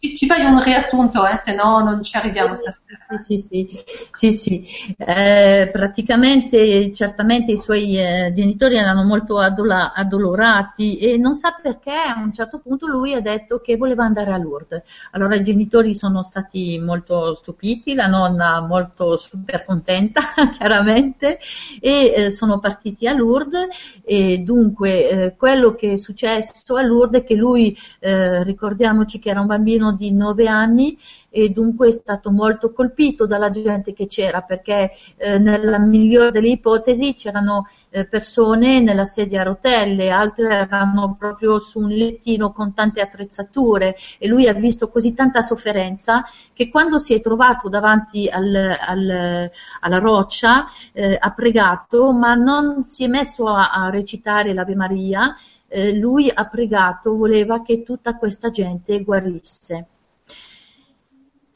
ci, ci, fai un riassunto, eh, se no non ci arriviamo stasera. Sì, sì, sì, sì. Eh, praticamente, certamente i suoi eh, genitori erano molto adola, addolorati e non sa perché a un certo punto lui ha detto che voleva andare a Lourdes. Allora i genitori sono stati molto stupiti, la nonna molto super contenta, (laughs) chiaramente, e eh, sono partiti a Lourdes e dunque eh, quello che è successo a Lourdes Lourdes che lui, eh, ricordiamoci che era un bambino di 9 anni e dunque è stato molto colpito dalla gente che c'era perché eh, nella migliore delle ipotesi c'erano eh, persone nella sedia a rotelle, altre erano proprio su un lettino con tante attrezzature e lui ha visto così tanta sofferenza che quando si è trovato davanti al, al, alla roccia eh, ha pregato ma non si è messo a, a recitare l'Ave Maria eh, lui ha pregato, voleva che tutta questa gente guarisse.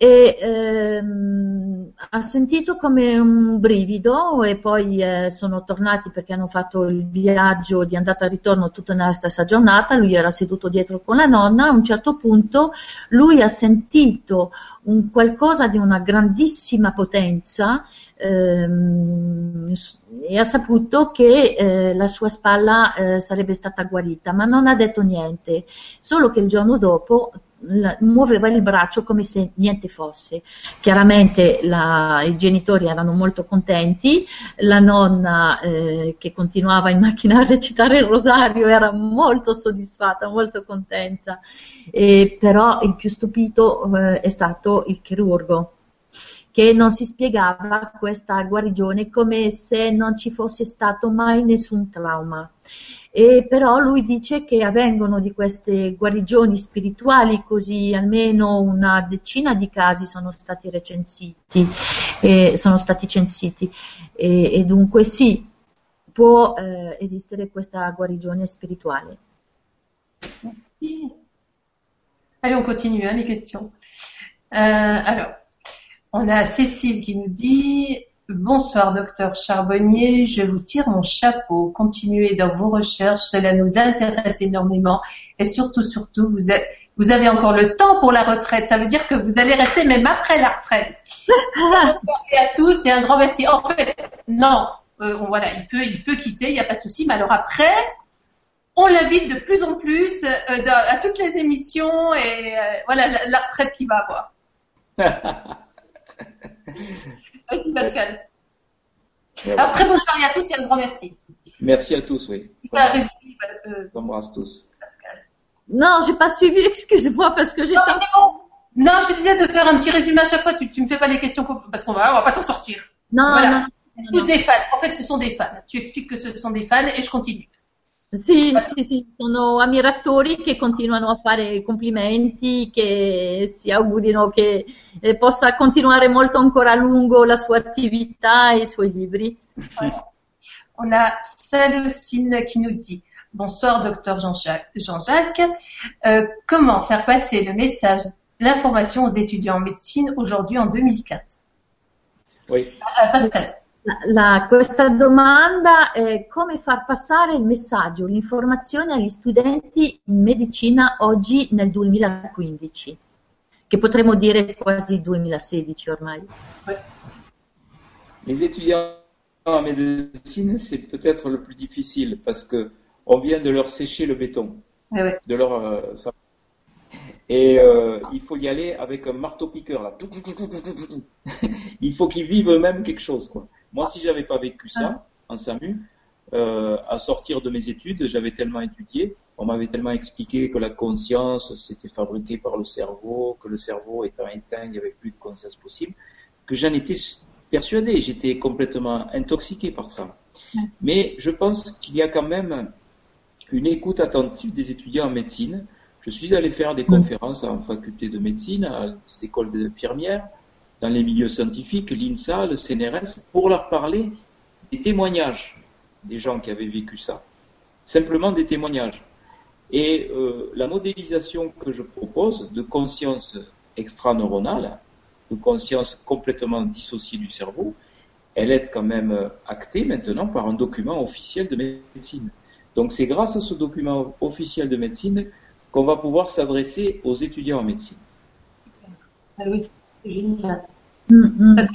E ehm, ha sentito come un brivido e poi eh, sono tornati perché hanno fatto il viaggio di andata e ritorno tutta nella stessa giornata, lui era seduto dietro con la nonna, a un certo punto lui ha sentito un qualcosa di una grandissima potenza ehm, e ha saputo che eh, la sua spalla eh, sarebbe stata guarita, ma non ha detto niente, solo che il giorno dopo muoveva il braccio come se niente fosse. Chiaramente la, i genitori erano molto contenti, la nonna eh, che continuava in macchina a recitare il rosario era molto soddisfatta, molto contenta, e, però il più stupito eh, è stato il chirurgo che non si spiegava questa guarigione come se non ci fosse stato mai nessun trauma. E però lui dice che avvengono di queste guarigioni spirituali, così almeno una decina di casi sono stati recensiti, eh, sono stati censiti. E, e dunque sì, può eh, esistere questa guarigione spirituale. Allez, on continue hein, les questions. Euh, on a Cécile qui nous dit Bonsoir, docteur Charbonnier. Je vous tire mon chapeau. Continuez dans vos recherches. Cela nous intéresse énormément. Et surtout, surtout, vous, avez encore le temps pour la retraite. Ça veut dire que vous allez rester même après la retraite. (laughs) Et à tous et un grand merci. En fait, non. Euh, voilà, il peut, il peut quitter, il n'y a pas de souci. Mais alors après, on l'invite de plus en plus euh, à toutes les émissions et euh, voilà la, la, retraite qu'il va avoir. (laughs) Vas-y Pascal. Alors très bonne soirée à tous et un grand merci. Merci à tous, oui. Euh, J'embrasse tous. Pascal. Non, j'ai pas suivi, (laughs) excuse-moi parce que j'ai. Non, bon. Non, je te disais de faire un petit résumé à chaque fois. Tu, tu me fais pas les questions parce qu'on va, on va pas s'en sortir. Non, voilà. non, non. des fans. En fait, ce sont des fans. Tu expliques que ce sont des fans et je continue. Sì, sì, sì, sono ammiratori che continuano a fare complimenti, che si augurino che eh, possa continuare molto ancora a lungo la sua attività e i suoi libri. Voilà. (laughs) On a Salocine qui nous dit Bonsoir, docteur Jean-Jacques. Euh, comment faire passer le message, l'information aux étudiants en médecine aujourd'hui en 2004 Oui. Euh, Pascal. La, questa domanda è come far passare il messaggio, l'informazione agli studenti in medicina oggi nel 2015, che potremmo dire quasi 2016 ormai. Les étudiants en médecine, c'est peut-être le plus difficile parce que on vient de leur sécher le béton, oui, oui. de leur euh, et euh, il faut y aller avec un marteau-piqueur là. (laughs) il faut qu'ils vivent eux-mêmes quelque chose quoi. Moi, si j'avais pas vécu ça en SAMU, euh, à sortir de mes études, j'avais tellement étudié, on m'avait tellement expliqué que la conscience c'était fabriqué par le cerveau, que le cerveau étant éteint, il n'y avait plus de conscience possible, que j'en étais persuadé, j'étais complètement intoxiqué par ça. Mais je pense qu'il y a quand même une écoute attentive des étudiants en médecine. Je suis allé faire des conférences en faculté de médecine, à des écoles d'infirmières, dans les milieux scientifiques, l'INSA, le CNRS, pour leur parler des témoignages des gens qui avaient vécu ça. Simplement des témoignages. Et euh, la modélisation que je propose de conscience extraneuronale, de conscience complètement dissociée du cerveau, elle est quand même actée maintenant par un document officiel de médecine. Donc c'est grâce à ce document officiel de médecine qu'on va pouvoir s'adresser aux étudiants en médecine. Ah oui. Mm-hmm. Per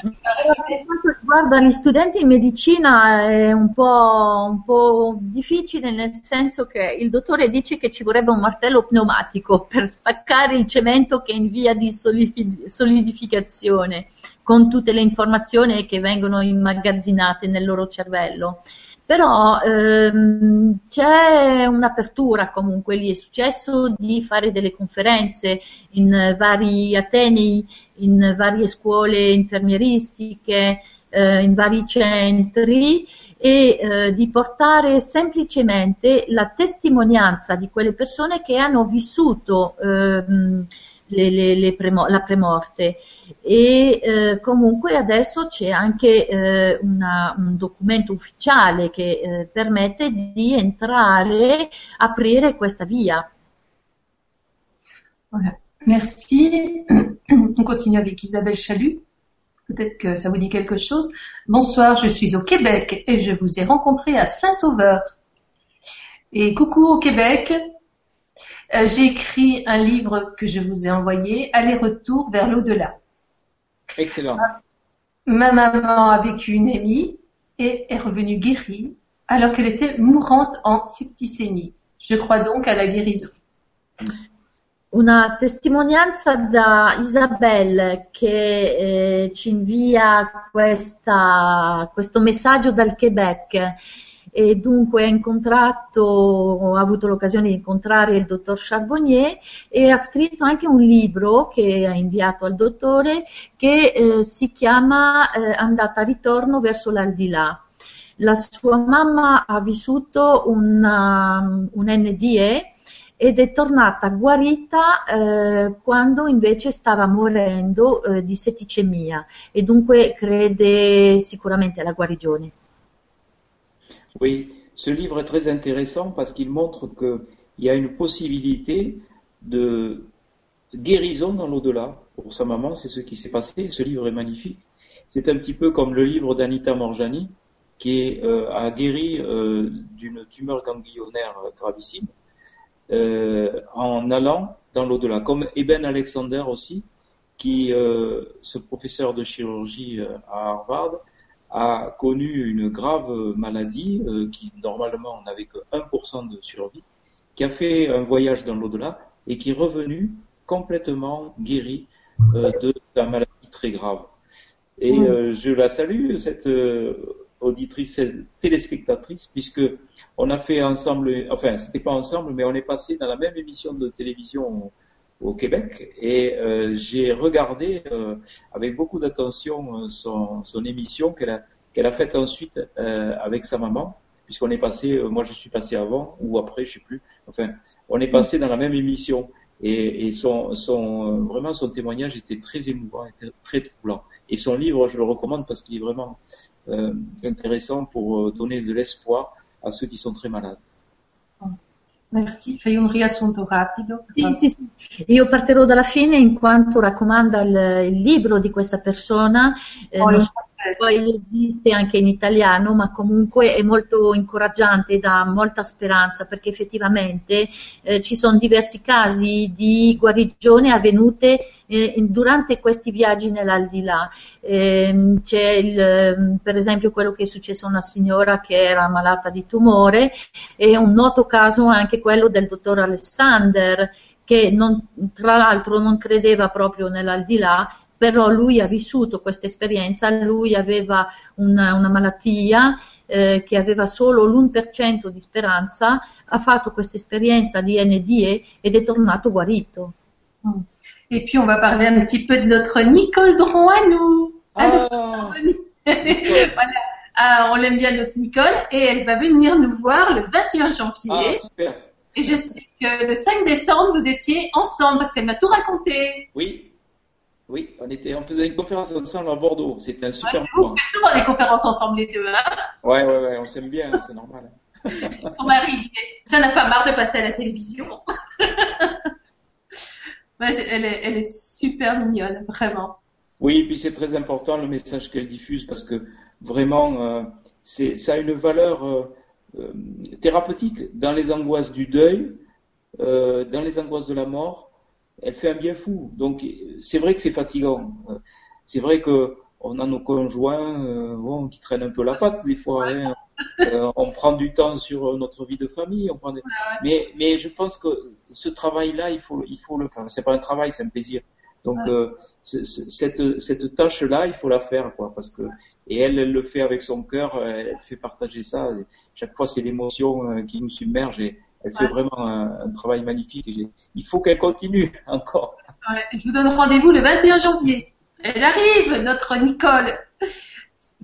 quanto riguarda gli studenti in medicina è un po', un po', difficile nel senso che il dottore dice che ci vorrebbe un martello pneumatico per spaccare il cemento che è in via di solidificazione con tutte le informazioni che vengono immagazzinate nel loro cervello. Però ehm, c'è un'apertura comunque lì, è successo di fare delle conferenze in vari atenei, in varie scuole infermieristiche, eh, in vari centri e eh, di portare semplicemente la testimonianza di quelle persone che hanno vissuto ehm, le, le, le premo- la premorte e eh, comunque adesso c'è anche eh, un documento ufficiale che eh, permette di entrare, aprire questa via. Voilà. Merci. On continue avec Isabelle Chalut. Peut-être que ça vous dit quelque chose. Bonsoir, je suis au Québec et je vous ai rencontré à Saint-Sauveur. Et coucou au Québec, euh, j'ai écrit un livre que je vous ai envoyé, Aller-retour vers l'au-delà. Excellent. Ma maman a vécu une émie et est revenue guérie alors qu'elle était mourante en septicémie. Je crois donc à la guérison. Una testimonianza da Isabel che eh, ci invia questa, questo messaggio dal Quebec e dunque ha incontrato, ha avuto l'occasione di incontrare il dottor Charbonnier e ha scritto anche un libro che ha inviato al dottore che eh, si chiama eh, Andata a ritorno verso l'aldilà. La sua mamma ha vissuto una, un NDE ed è tornata guarita eh, quando invece stava morendo eh, di setticemia e dunque crede sicuramente alla guarigione. Oui, ce livre est très intéressant parce qu'il montre qu'il y a une possibilité de guérison dans l'au-delà. Pour sa maman, c'est ce qui s'est passé. Ce livre est magnifique. C'est un petit peu comme le livre d'Anita Morjani, qui euh, a guéri euh, d'une tumeur ganglionnaire gravissime euh, en allant dans l'au-delà. Comme Eben Alexander aussi, qui, ce professeur de chirurgie à Harvard, a connu une grave maladie qui normalement n'avait que 1% de survie, qui a fait un voyage dans l'au-delà et qui est revenu complètement guéri de sa maladie très grave. Et je la salue, cette auditrice, téléspectatrice, puisque on a fait ensemble, enfin, c'était pas ensemble, mais on est passé dans la même émission de télévision au, Québec et euh, j'ai regardé euh, avec beaucoup d'attention euh, son, émission qu'elle a, faite ensuite avec sa maman, puisqu'on est passé, moi je suis passé avant ou après, je sais plus. Enfin, on est passé dans la même émission. Et, son, vraiment son témoignage était très émouvant, était très troublant. Et son livre, je le recommande parce qu'il est vraiment intéressant pour donner de l'espoir a ceux qui sono très malades. Merci, fai un riassunto rapido. Sì, sì, sì. Io partirò dalla fine in quanto raccomanda il, il libro di questa persona. Eh, oh, poi esiste anche in italiano, ma comunque è molto incoraggiante e dà molta speranza perché effettivamente eh, ci sono diversi casi di guarigione avvenute eh, durante questi viaggi nell'aldilà. Eh, c'è il, per esempio quello che è successo a una signora che era malata di tumore e un noto caso anche quello del dottor Alexander che non, tra l'altro non credeva proprio nell'aldilà però lui ha vissuto questa esperienza, lui aveva una, una malattia eh, che aveva solo l'1% di speranza, ha fatto questa esperienza di NDE ed è tornato guarito. Mm. Et puis on va parler un petit peu de notre Nicole Dron à nous. Ah, (laughs) voilà. Ah, on l'aime bien notre Nicole et elle va venir nous voir le 21 janvier. Ah, super. Et je sais que le 5 décembre, vous étiez ensemble parce qu'elle m'a tout raconté. Oui, oui, on était, on faisait une conférence ensemble à Bordeaux. C'était un super ouais, moment. Vous faites souvent des conférences ensemble les deux, hein Ouais, ouais, ouais, on s'aime bien, c'est normal. (laughs) Ton mari, ça n'a pas marre de passer à la télévision. (laughs) elle, est, elle est super mignonne, vraiment. Oui, et puis c'est très important le message qu'elle diffuse parce que vraiment, euh, c'est, ça a une valeur euh, euh, thérapeutique dans les angoisses du deuil, euh, dans les angoisses de la mort elle fait un bien fou. Donc c'est vrai que c'est fatigant. C'est vrai que on a nos conjoints euh, bon, qui traînent un peu la patte des fois. Hein. Euh, on prend du temps sur notre vie de famille. On prend mais, mais je pense que ce travail-là, il faut, il faut le faire. C'est pas un travail, c'est un plaisir. Donc euh, cette, cette tâche-là, il faut la faire, quoi, parce que et elle, elle le fait avec son cœur, elle fait partager ça. Chaque fois, c'est l'émotion qui nous submerge et, elle fait vraiment un, un, travail magnifique. Il faut qu'elle continue (laughs) encore. Ouais, je vous donne rendez-vous le 21 janvier. Elle arrive, notre Nicole.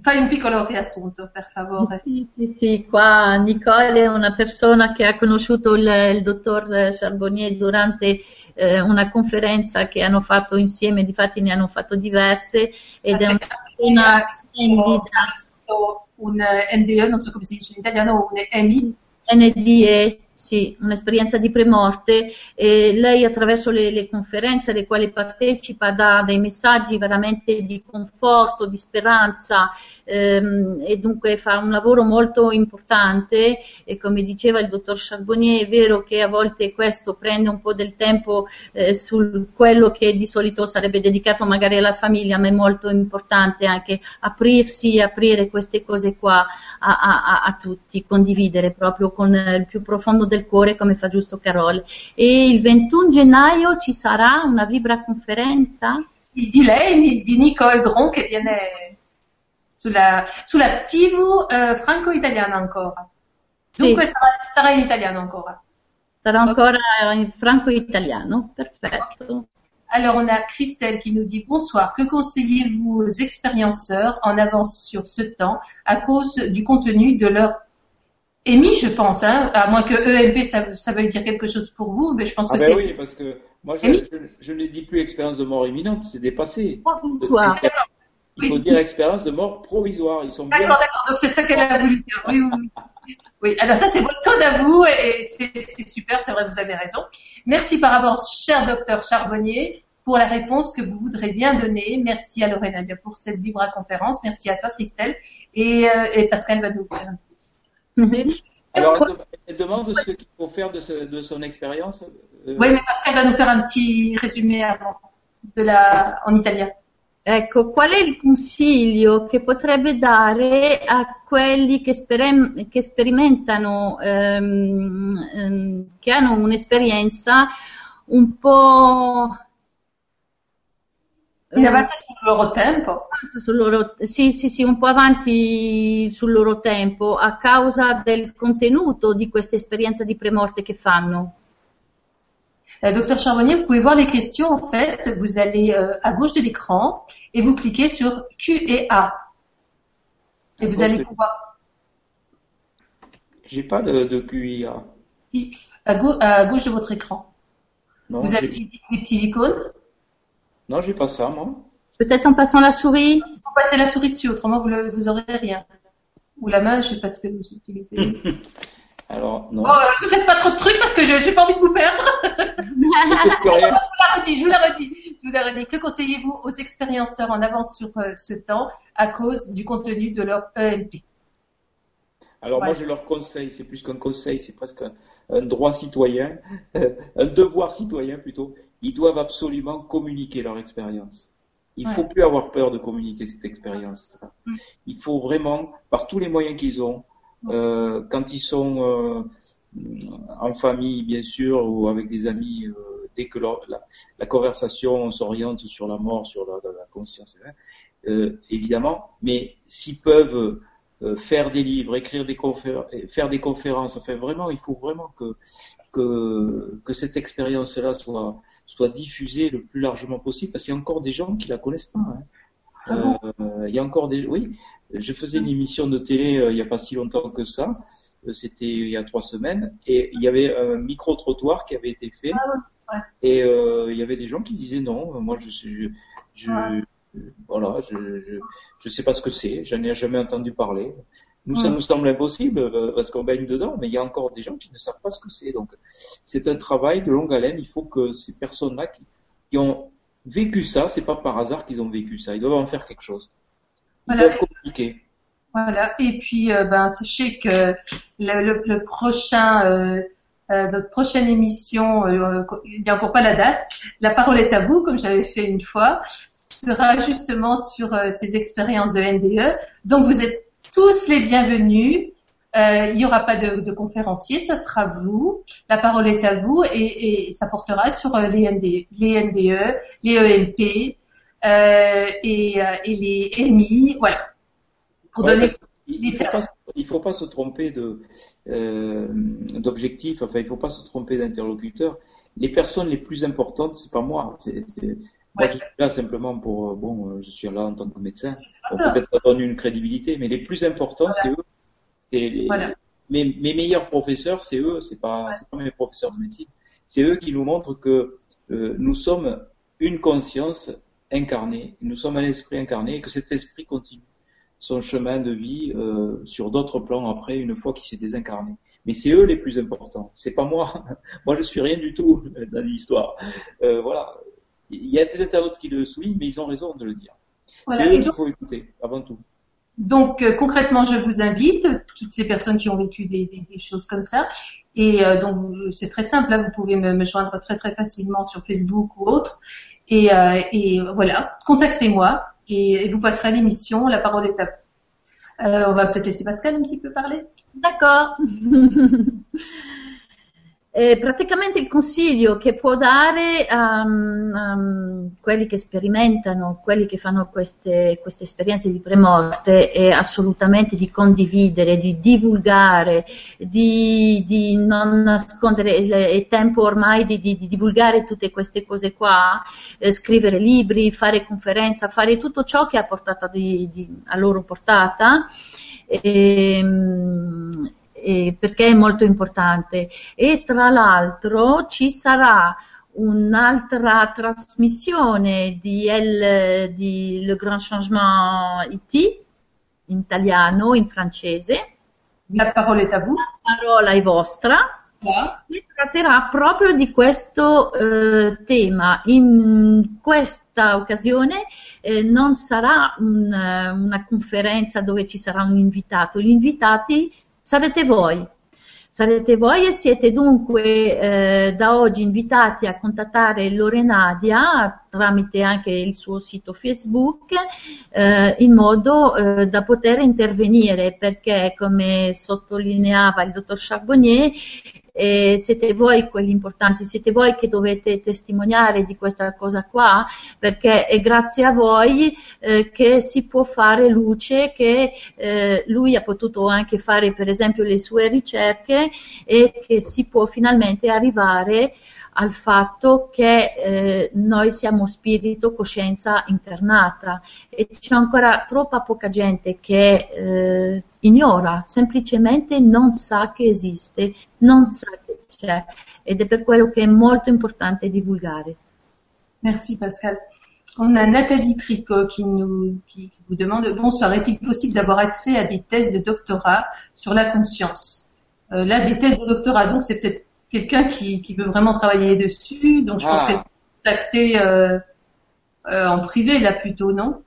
Fai un piccolo riassunto, per favore. Sì, sì, sì, qua Nicole è una persona che ha conosciuto il, il dottor Charbonnier durante eh, una conferenza che hanno fatto insieme, difatti ne hanno fatto diverse, ed è una persona splendida. Un NDE, non so come si dice in italiano, un EMI. NDE, sì, un'esperienza di premorte. E lei attraverso le, le, conferenze alle quali partecipa dà dei messaggi veramente di conforto, di speranza ehm, e dunque fa un lavoro molto importante e come diceva il dottor Charbonnier è vero che a volte questo prende un po' del tempo eh, su quello che di solito sarebbe dedicato magari alla famiglia ma è molto importante anche aprirsi, aprire queste cose qua a, a, a tutti, condividere proprio con il più profondo del cuore come fa giusto Carol. E il 21 gennaio ci sarà una vibra conferenza? Di lei, di Nicole Dron che viene sulla, sulla TV eh, franco-italiana ancora. Dunque sì. sarà, sarà, in italiano ancora. Sarà ancora in franco-italiano, perfetto. Alors, on a Christelle qui nous dit bonsoir. Que conseillez-vous aux expérienceurs en avance sur ce temps à cause du contenu de leur EMI, je pense, hein, à moins que EMP, ça, ça veuille dire quelque chose pour vous, mais je pense ah que ben c'est. oui, parce que moi, je, je, je, ne dis plus expérience de mort imminente, c'est dépassé. Bonsoir. Il faut dire expérience de mort provisoire. Ils sont D'accord, d'accord. Donc c'est ça qu'elle a voulu dire. Oui, oui, alors ça c'est votre code à vous et c'est super, c'est vrai, vous avez raison. Merci par avance, cher docteur Charbonnier, pour la réponse que vous voudrez bien donner. Merci à Lorraine Nadia pour cette Vibra conférence. Merci à toi Christelle et, euh, et Pascal va nous faire. (laughs) Alors, elle demande ce qu'il faut faire de, de son expérience. Euh... Oui, mais Pascal va nous faire un petit résumé avant, de la, en italien. Ecco, qual è il consiglio che potrebbe dare a quelli che, sper- che sperimentano, ehm, ehm, che hanno un'esperienza un po' in avanti sul loro tempo? Sul loro, sì, sì, sì, un po' avanti sul loro tempo a causa del contenuto di questa esperienza di premorte che fanno. Euh, Docteur Charbonnier, vous pouvez voir les questions en fait. Vous allez euh, à gauche de l'écran et vous cliquez sur Q et A. Et vous allez pouvoir. J'ai pas de, de Q et A. À, à, gauche de votre écran. Non, vous avez des petits icônes? Non, j'ai pas ça, moi. Peut-être en passant la souris Il faut passer la souris dessus, autrement vous, le, vous aurez rien. Ou la main, je sais pas ce que vous utilisez. (laughs) Alors, non. Oh, ne faites pas trop de trucs parce que je n'ai pas envie de vous perdre. (laughs) (laughs) je vous la redis, je vous la redis. Je vous la redis. Que conseillez-vous aux expérienceurs en avance sur euh, ce temps à cause du contenu de leur EMP alors moi je leur conseille, c'est plus qu'un conseil, c'est presque un, un, droit citoyen, (laughs) un devoir citoyen plutôt. Ils doivent absolument communiquer leur expérience. Il ne ouais. faut plus avoir peur de communiquer cette expérience. Il faut vraiment, par tous les moyens qu'ils ont, euh, quand ils sont euh, en famille, bien sûr, ou avec des amis, euh, dès que la, conversation s'oriente sur la mort, sur la, la conscience, hein, évidemment, mais s'ils peuvent faire des livres, écrire des conférences, faire des conférences, enfin vraiment, il faut vraiment que que, que cette expérience-là soit soit diffusée le plus largement possible, parce qu'il y a encore des gens qui la connaissent pas. Hein. Ah euh, il y a encore des, oui, je faisais une émission de télé euh, il n'y a pas si longtemps que ça. Euh, C'était il y a trois semaines et il y avait un micro trottoir qui avait été fait ah ouais. et il y avait des gens qui disaient non, moi je suis, je, ouais. voilà, je, je, je sais pas ce que c'est, j'en ai jamais entendu parler. Nous, ça nous semble impossible parce qu'on baigne dedans, mais il y a encore des gens qui ne savent pas ce que c'est. Donc, c'est un travail de longue haleine. Il faut que ces personnes-là qui, qui ont vécu ça, c'est pas par hasard qu'ils ont vécu ça. Ils doivent en faire quelque chose. Ils voilà. doivent communiquer. Voilà. Et puis, euh, ben, sachez que le, le, le prochain, euh, euh, notre prochaine émission, euh, il n'y a encore pas la date. La parole est à vous, comme j'avais fait une fois, sera justement sur ces expériences de NDE. Donc, vous êtes tous les bienvenus. Euh, il n'y aura pas de, de, conférencier, ça sera vous. La parole est à vous et, et ça portera sur euh, les, ND, les NDE, les EMP euh, et, et, les MI, voilà. Pour Ouais, donner parce qu'il il faut il faut pas se tromper euh, d'objectif. Enfin, il faut pas se tromper d'interlocuteur. Les personnes les plus importantes, c'est pas moi. Moi, Ouais. je suis là simplement pour bon, je suis là en tant que médecin. Bon, peut-être ça donne une crédibilité, mais les plus importants, c'est eux. Les- Voilà. mes, mes meilleurs professeurs, c'est eux. C'est pas, pas mes professeurs de médecine. C'est eux qui nous montrent que euh, nous sommes une conscience incarnée. Nous sommes un esprit incarné et que cet esprit continue son chemin de vie euh, sur d'autres plans après une fois qu'il s'est désincarné. Mais c'est eux les plus importants. C'est pas moi. (laughs) moi je suis rien du tout (laughs) dans l'histoire. Euh, voilà. Il y a des internautes qui le soulignent, mais ils ont raison de le dire. Voilà. C'est eux qu'il faut écouter avant tout. Donc euh, concrètement, je vous invite, toutes ces personnes qui ont vécu des, des- des choses comme ça, et euh, donc c'est très simple, là vous pouvez me, me joindre très très facilement sur Facebook ou autre, et, euh, et voilà, contactez-moi et, et vous passerez à l'émission, la parole est à vous. Euh, on va peut-être laisser Pascal un petit peu parler. D'accordo. (laughs) Eh, praticamente il consiglio che può dare a um, quelli che sperimentano, quelli che fanno queste, queste esperienze di premorte è assolutamente di condividere, di divulgare, di, di non nascondere, è tempo ormai di, di- di divulgare tutte queste cose qua, eh, scrivere libri, fare conferenze, fare tutto ciò che ha portato di- di- a loro portata. Ehm, eh, perché è molto importante e tra l'altro ci sarà un'altra trasmissione di, El, di Le Grand Changement IT in italiano, in francese. La parola è a vous. La parola è vostra. Yeah. che tratterà proprio di questo eh, tema. In questa occasione eh, non sarà un, una conferenza dove ci sarà un invitato, gli invitati sarete voi. Sarete voi e siete dunque eh, da oggi invitati a contattare Lorenadia tramite anche il suo sito Facebook eh, in modo eh, da poter intervenire perché come sottolineava il dottor Charbonnier eh, siete voi quelli importanti, siete voi che dovete testimoniare di questa cosa qua, perché è grazie a voi eh, che si può fare luce, che eh, lui ha potuto anche fare per esempio le sue ricerche e che si può finalmente arrivare al fatto che eh, noi siamo spirito, coscienza incarnata e c'è ancora troppa poca gente che eh, ignora, semplicemente non sa che esiste, non sa che c'è ed è per quello che è molto importante divulgare. Merci Pascal. On a Nathalie Tricot qui, nous, qui, qui vous demande Bonsoir, est-il possible d'avoir accès à des thèses de doctorat sur la conscience euh, Là, des thèses de doctorat, donc c'est peut-être quelqu'un qui, qui, veut vraiment travailler dessus. Donc je pense ah. qu'elle contacter euh, euh, en privé là plutôt, non?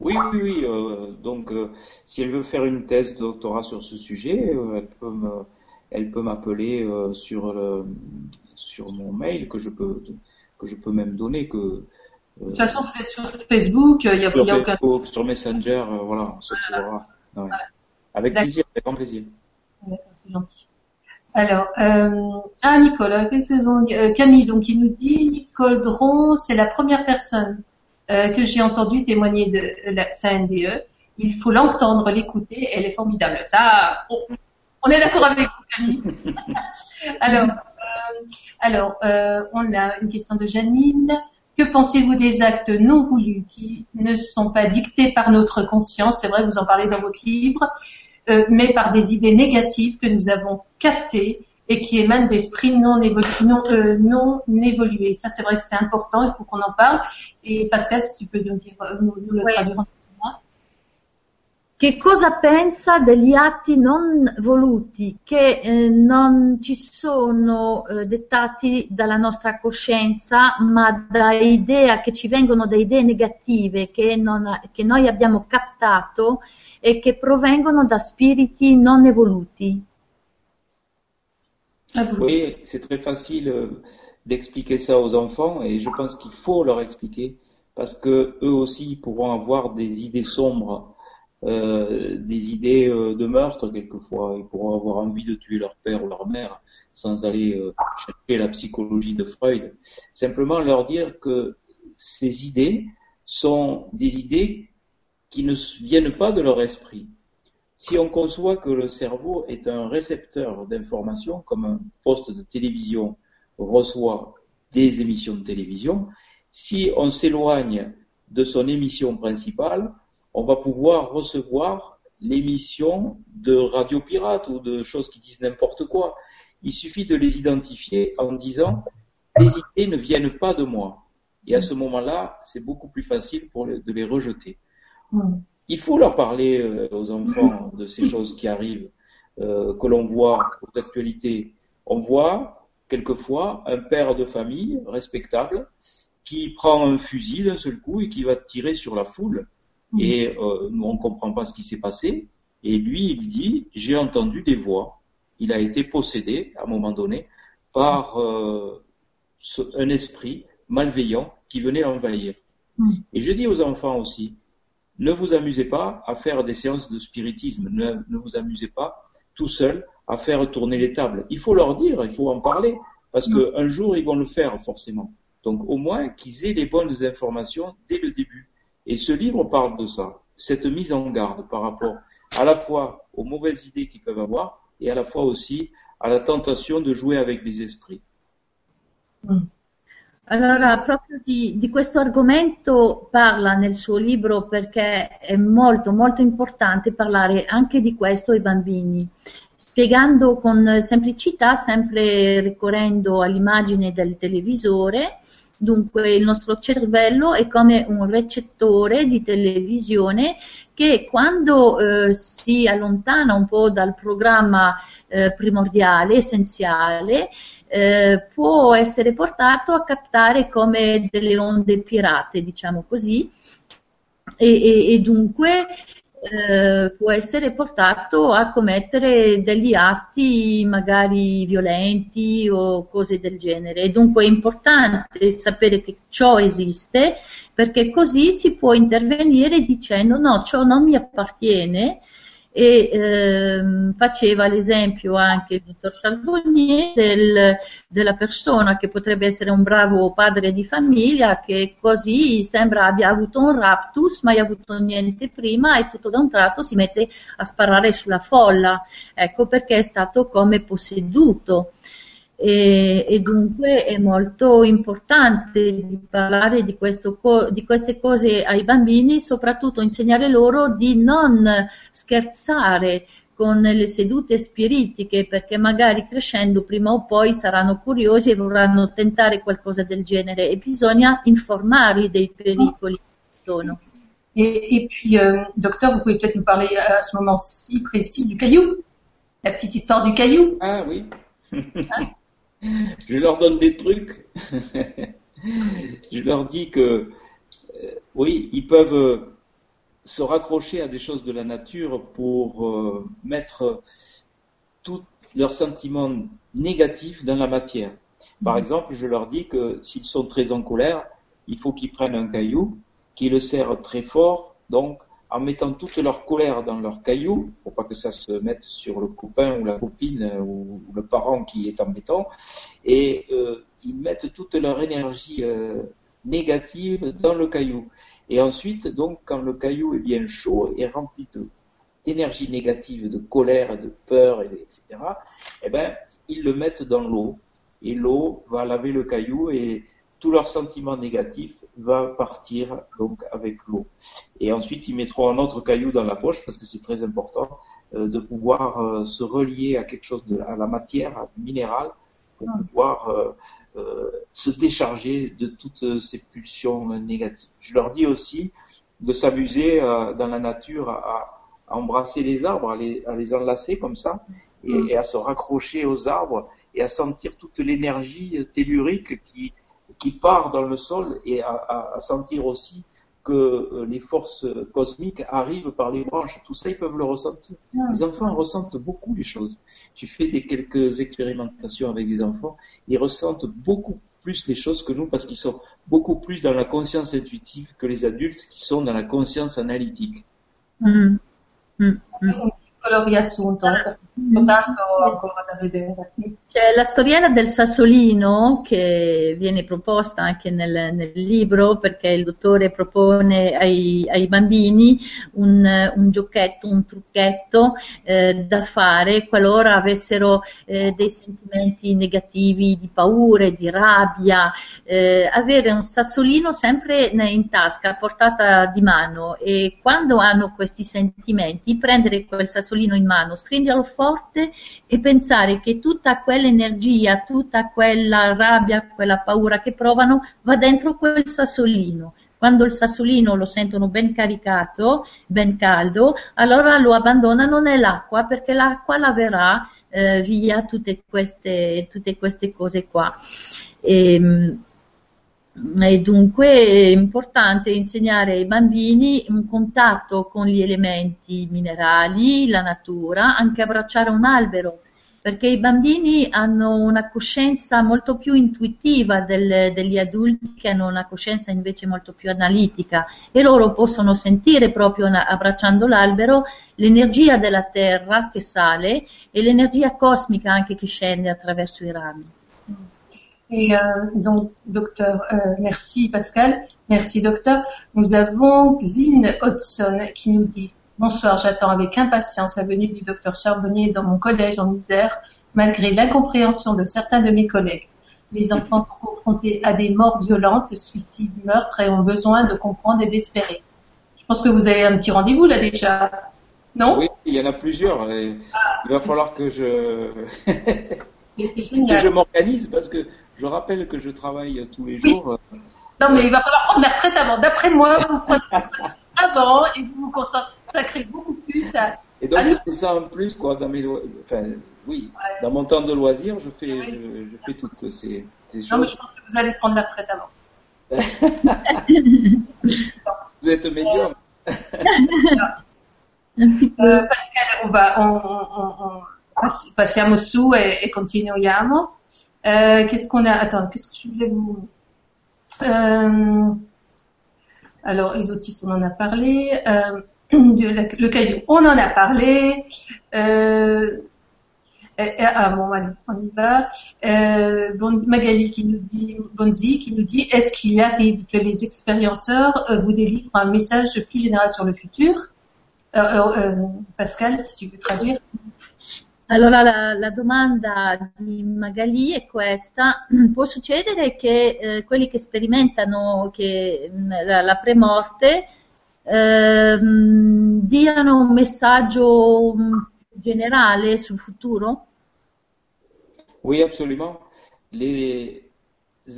Oui, oui, oui. Euh, donc euh, si elle veut faire une thèse de doctorat sur ce sujet, elle peut me, elle peut m'appeler sur le, sur mon mail que je peux que je peux même donner que de toute façon, vous êtes sur Facebook, il y a, sur, y a aucun... Facebook, sur Messenger, voilà, on se voilà. voilà. Avec plaisir, avec grand plaisir. C'est gentil. Alors, euh, ah Nicole, euh, Camille, donc il nous dit Nicole Dron, c'est la première personne euh, que j'ai entendue témoigner de la, sa NDE. Il faut l'entendre, l'écouter, elle est formidable. Ça, on, est d'accord avec vous, Camille. (laughs) alors, euh, alors euh, on a une question de Janine. Que pensez-vous des actes non voulus qui ne sont pas dictés par notre conscience? C'est vrai, vous en parlez dans votre livre euh, mais par des idées négatives que nous avons captées et qui émanent d'esprits non, non, euh, non évolués. Ça, c'est vrai que c'est important, il faut qu'on en parle. Et Pascal, si tu peux nous, dire, euh, nous, nous le oui. traduire Che cosa pensa degli atti non voluti, che eh, non ci sono eh, dettati dalla nostra coscienza, ma da idee che ci vengono da idee negative che, non, che noi abbiamo captato e che provengono da spiriti non evoluti. Oui, c'est très facile euh, d'expliquer ça aux enfants et je pense qu'il faut leur expliquer parce que eux aussi pourront avoir des idées sombres, euh, des idées euh, de meurtre quelquefois. Ils pourront avoir envie de tuer leur père ou leur mère sans aller euh, chercher la psychologie de Freud. Simplement leur dire que ces idées sont des idées qui ne viennent pas de leur esprit. Si on conçoit que le cerveau est un récepteur d'informations, comme un poste de télévision reçoit des émissions de télévision, si on s'éloigne de son émission principale, on va pouvoir recevoir l'émission de radio pirate ou de choses qui disent n'importe quoi. Il suffit de les identifier en disant les idées ne viennent pas de moi. Et à ce moment-là, c'est beaucoup plus facile pour de les rejeter. Il faut leur parler euh, aux enfants de ces choses qui arrivent, euh, que l'on voit aux actualités. On voit quelquefois un père de famille respectable qui prend un fusil d'un seul coup et qui va tirer sur la foule. Et euh, nous, on ne comprend pas ce qui s'est passé. Et lui, il dit, j'ai entendu des voix. Il a été possédé, à un moment donné, par euh, un esprit malveillant qui venait l'envahir. Et je dis aux enfants aussi, ne vous amusez pas à faire des séances de spiritisme. Ne, vous amusez pas tout seul à faire tourner les tables. Il faut leur dire, il faut en parler, parce qu'un jour, ils vont le faire forcément. Donc au moins qu'ils aient les bonnes informations dès le début. Et ce livre parle de ça, cette mise en garde par rapport à la fois aux mauvaises idées qu'ils peuvent avoir et à la fois aussi à la tentation de jouer avec des esprits. Mm. Allora, proprio di, di, questo argomento parla nel suo libro perché è molto, molto importante parlare anche di questo ai bambini. spiegando con semplicità, sempre ricorrendo all'immagine del televisore. Dunque il nostro cervello è come un recettore di televisione che quando eh, si allontana un po' dal programma eh, primordiale, essenziale, eh, può essere portato a captare come delle onde pirate, diciamo così, e, e, e dunque eh, può essere portato a commettere degli atti magari violenti o cose del genere. E dunque è importante sapere che ciò esiste perché così si può intervenire dicendo no, ciò non mi appartiene e ehm, faceva l'esempio anche il dottor Charbonnier del, della persona che potrebbe essere un bravo padre di famiglia che così sembra abbia avuto un raptus, mai avuto niente prima e tutto da un tratto si mette a sparare sulla folla, ecco perché è stato come posseduto e, e, dunque è molto importante parlare di, questo, di, queste cose ai bambini, soprattutto insegnare loro di non scherzare con le sedute spiritiche perché magari crescendo prima o poi saranno curiosi e vorranno tentare qualcosa del genere e bisogna informarli dei pericoli che sono. Et, et puis, euh, docteur, vous pouvez peut-être nous parler à ce moment-ci précis du caillou, la petite histoire du caillou. Ah oui. Hein (laughs) (laughs) je leur donne des trucs. (laughs) je leur dis que, euh, oui, ils peuvent euh, se raccrocher à des choses de la nature pour euh, mettre tous leurs sentiments négatifs dans la matière. Par mhm. exemple, je leur dis que s'ils sont très en colère, il faut qu'ils prennent un caillou, qu'ils le serrent très fort, donc en mettant toute leur colère dans leur caillou, pour pas que ça se mette sur le copain ou la copine ou, le parent qui est embêtant, et euh, ils mettent toute leur énergie euh, négative dans le caillou. Et ensuite, donc, quand le caillou est bien chaud et rempli d'énergie négative, de colère, de peur, etc., eh ben, ils le mettent dans l'eau. Et l'eau va laver le caillou et tout leur sentiment négatif va partir donc avec l'eau. Et ensuite, ils mettront un autre caillou dans la poche parce que c'est très important euh, de pouvoir euh, se relier à quelque chose de à la matière, à minéral, pour ah. pouvoir euh, se décharger de toutes ces pulsions négatives. Je leur dis aussi de s'amuser dans la nature à, embrasser les arbres, à les, à les enlacer comme ça, et, mm. et, à se raccrocher aux arbres et à sentir toute l'énergie tellurique qui, qui part dans le sol et à, à, sentir aussi que euh, les forces cosmiques arrivent par les branches. Tout ça, ils peuvent le ressentir. Les enfants ressentent beaucoup les choses. Tu fais des quelques expérimentations avec des enfants, ils ressentent beaucoup plus les choses que nous parce qu'ils sont beaucoup plus dans la conscience intuitive que les adultes qui sont dans la conscience analytique. Mmh. Mmh. Mmh. mm. C'è la storiella del sassolino che viene proposta anche nel, nel libro perché il dottore propone ai, ai bambini un, un, giochetto, un trucchetto eh, da fare qualora avessero eh, dei sentimenti negativi di paure, di rabbia, eh, avere un sassolino sempre in tasca, a portata di mano e quando hanno questi sentimenti prendere quel sassolino in mano, stringerlo forte e pensare che tutta quell'energia, tutta quella rabbia, quella paura che provano va dentro quel sassolino. Quando il sassolino lo sentono ben caricato, ben caldo, allora lo abbandonano nell'acqua perché l'acqua laverà eh, via tutte queste, tutte queste cose qua. E, ehm, e dunque è importante insegnare ai bambini un contatto con gli elementi minerali, la natura, anche abbracciare un albero, perché i bambini hanno una coscienza molto più intuitiva del, degli adulti che hanno una coscienza invece molto più analitica e loro possono sentire proprio abbracciando l'albero l'energia della terra che sale e l'energia cosmica anche che scende attraverso i rami. Et euh, donc, docteur, euh, merci Pascal, merci docteur. Nous avons Zine Hodgson qui nous dit Bonsoir, j'attends avec impatience la venue du docteur Charbonnier dans mon collège en Isère, malgré l'incompréhension de certains de mes collègues. Les enfants sont confrontés à des morts violentes, suicides, meurtres et ont besoin de comprendre et d'espérer. Je pense que vous avez un petit rendez-vous là déjà. Non? Oui, il y en a plusieurs. il va falloir que je (laughs) (laughs) que je m'organise parce que je rappelle que je travaille tous les jours. Non, mais il va falloir prendre la retraite avant. D'après moi, vous prenez la retraite avant et vous vous consacrez beaucoup plus à. Et donc, je fais ça en plus, quoi, dans mes enfin, oui, dans mon temps de loisir, je fais, je, je, fais toutes ces, ces choses. Non, mais je pense que vous allez prendre la retraite avant. vous êtes médium. (laughs) uh, Pascal, on va, on, on, on, passiamo su e, e continuiamo. Uh, qu'est-ce qu'on a Attends, qu'est-ce que je voulais vous euh, alors, les autistes, on en a parlé. Euh, le caillou, on en a parlé. Euh, ah bon, on y va. Euh, Magali qui nous dit, Bonzi qui nous dit, est-ce qu'il arrive que les expérienceurs euh, vous délivrent un message plus général sur le futur? Pascal, si tu veux traduire. Allora la, la, domanda di Magali è questa, (clears throat) può succedere che eh, quelli che sperimentano che, la, la premorte eh, diano un messaggio generale sul futuro? Oui, absolument. Les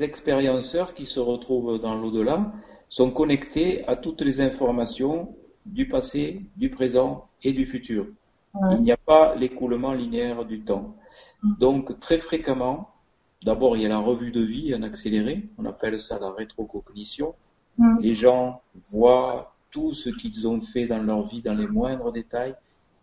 expérienceurs qui se retrouvent dans l'au-delà sont connectés à toutes les informations du passé, du présent et du futur. Il n'y a pas l'écoulement linéaire du temps. Mm. Donc très fréquemment, d'abord il y a la revue de vie en accéléré, on appelle ça la rétrocognition. Mm. Les gens voient tout ce qu'ils ont fait dans leur vie dans les moindres détails,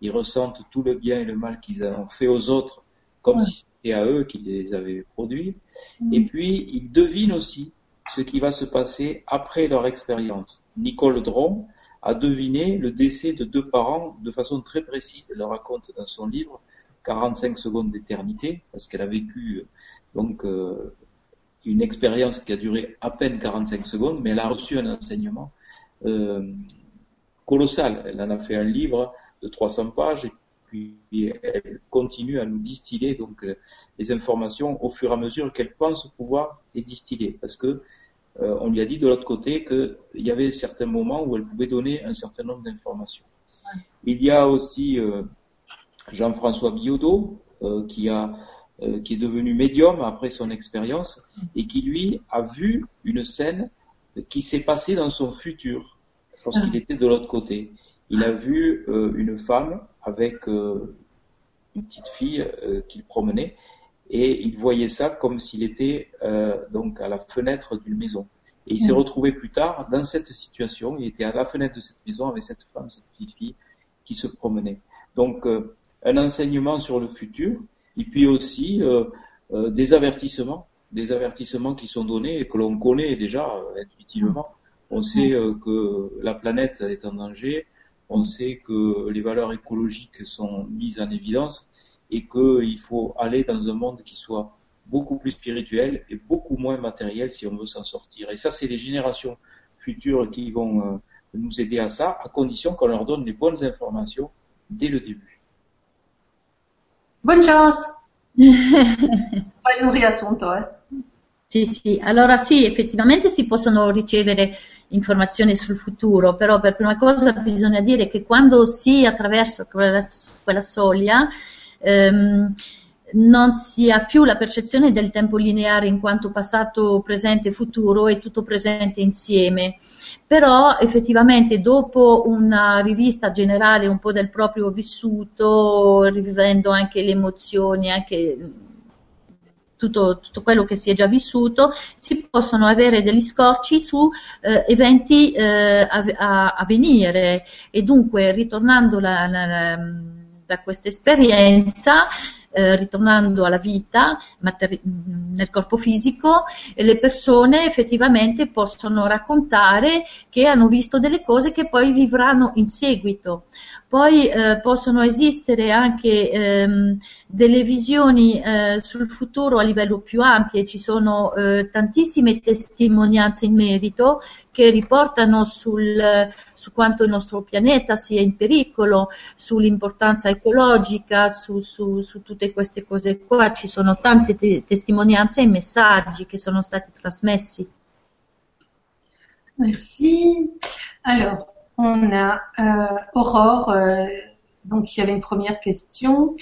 ils ressentent tout le bien et le mal qu'ils ont fait aux autres comme si c'était à eux qu'ils les avaient produits. Mm. Et puis ils devinent aussi ce qui va se passer après leur expérience. Nicole Dron a deviné le décès de deux parents de façon très précise. Elle le raconte dans son livre 45 secondes d'éternité, parce qu'elle a vécu donc euh, une expérience qui a duré à peine 45 secondes, mais elle a reçu un enseignement euh, colossal. Elle en a fait un livre de 300 pages et puis elle continue à nous distiller donc les informations au fur et à mesure qu'elle pense pouvoir les distiller, parce que euh, on lui a dit de l'autre côté qu'il y avait certains moments où elle pouvait donner un certain nombre d'informations. Il y a aussi euh, Jean-François Biodot euh, qui a qui est devenu médium après son expérience et qui lui a vu une scène qui s'est passée dans son futur lorsqu'il ah. était de l'autre côté. Il a vu une femme avec une petite fille qu'il promenait et il voyait ça comme s'il était euh, donc à la fenêtre d'une maison. Et il s'est mm. retrouvé plus tard dans cette situation. Il était à la fenêtre de cette maison avec cette femme, cette petite fille qui se promenait. Donc euh, un enseignement sur le futur, et puis aussi euh, euh des avertissements, des avertissements qui sont donnés et que l'on connaît déjà euh, intuitivement. On sait mm. que la planète est en danger, on sait que les valeurs écologiques sont mises en évidence et qu'il faut aller dans un monde qui soit beaucoup plus spirituel et beaucoup moins matériel si on veut s'en sortir. Et ça, c'est les générations futures qui vont euh, nous aider à ça, à condition qu'on leur donne les bonnes informations dès le début. Bonne chance! Fai un riassunto, eh? Sì, sì, allora sì, effettivamente si possono ricevere informazioni sul futuro, però per prima cosa bisogna dire che quando si attraversa quella, quella soglia ehm, non si ha più la percezione del tempo lineare in quanto passato, presente e futuro è tutto presente insieme. Però effettivamente dopo una rivista generale un po' del proprio vissuto, rivivendo anche le emozioni, anche tutto, tutto, quello che si è già vissuto, si possono avere degli scorci su eh, eventi eh, a, a, venire e dunque ritornando la, la, la da questa esperienza, eh, ritornando alla vita materi- nel corpo fisico, le persone effettivamente possono raccontare che hanno visto delle cose che poi vivranno in seguito. Poi eh, possono esistere anche ehm, delle visioni eh, sul futuro a livello più ampio, ci sono eh, tantissime testimonianze in merito che riportano sul, su quanto il nostro pianeta sia in pericolo, sull'importanza ecologica, su, su, su tutte queste cose qua. Ci sono tante te- testimonianze e messaggi che sono stati trasmessi. Merci. Alors, on a euh, Aurore euh, Donc il y avait une première question,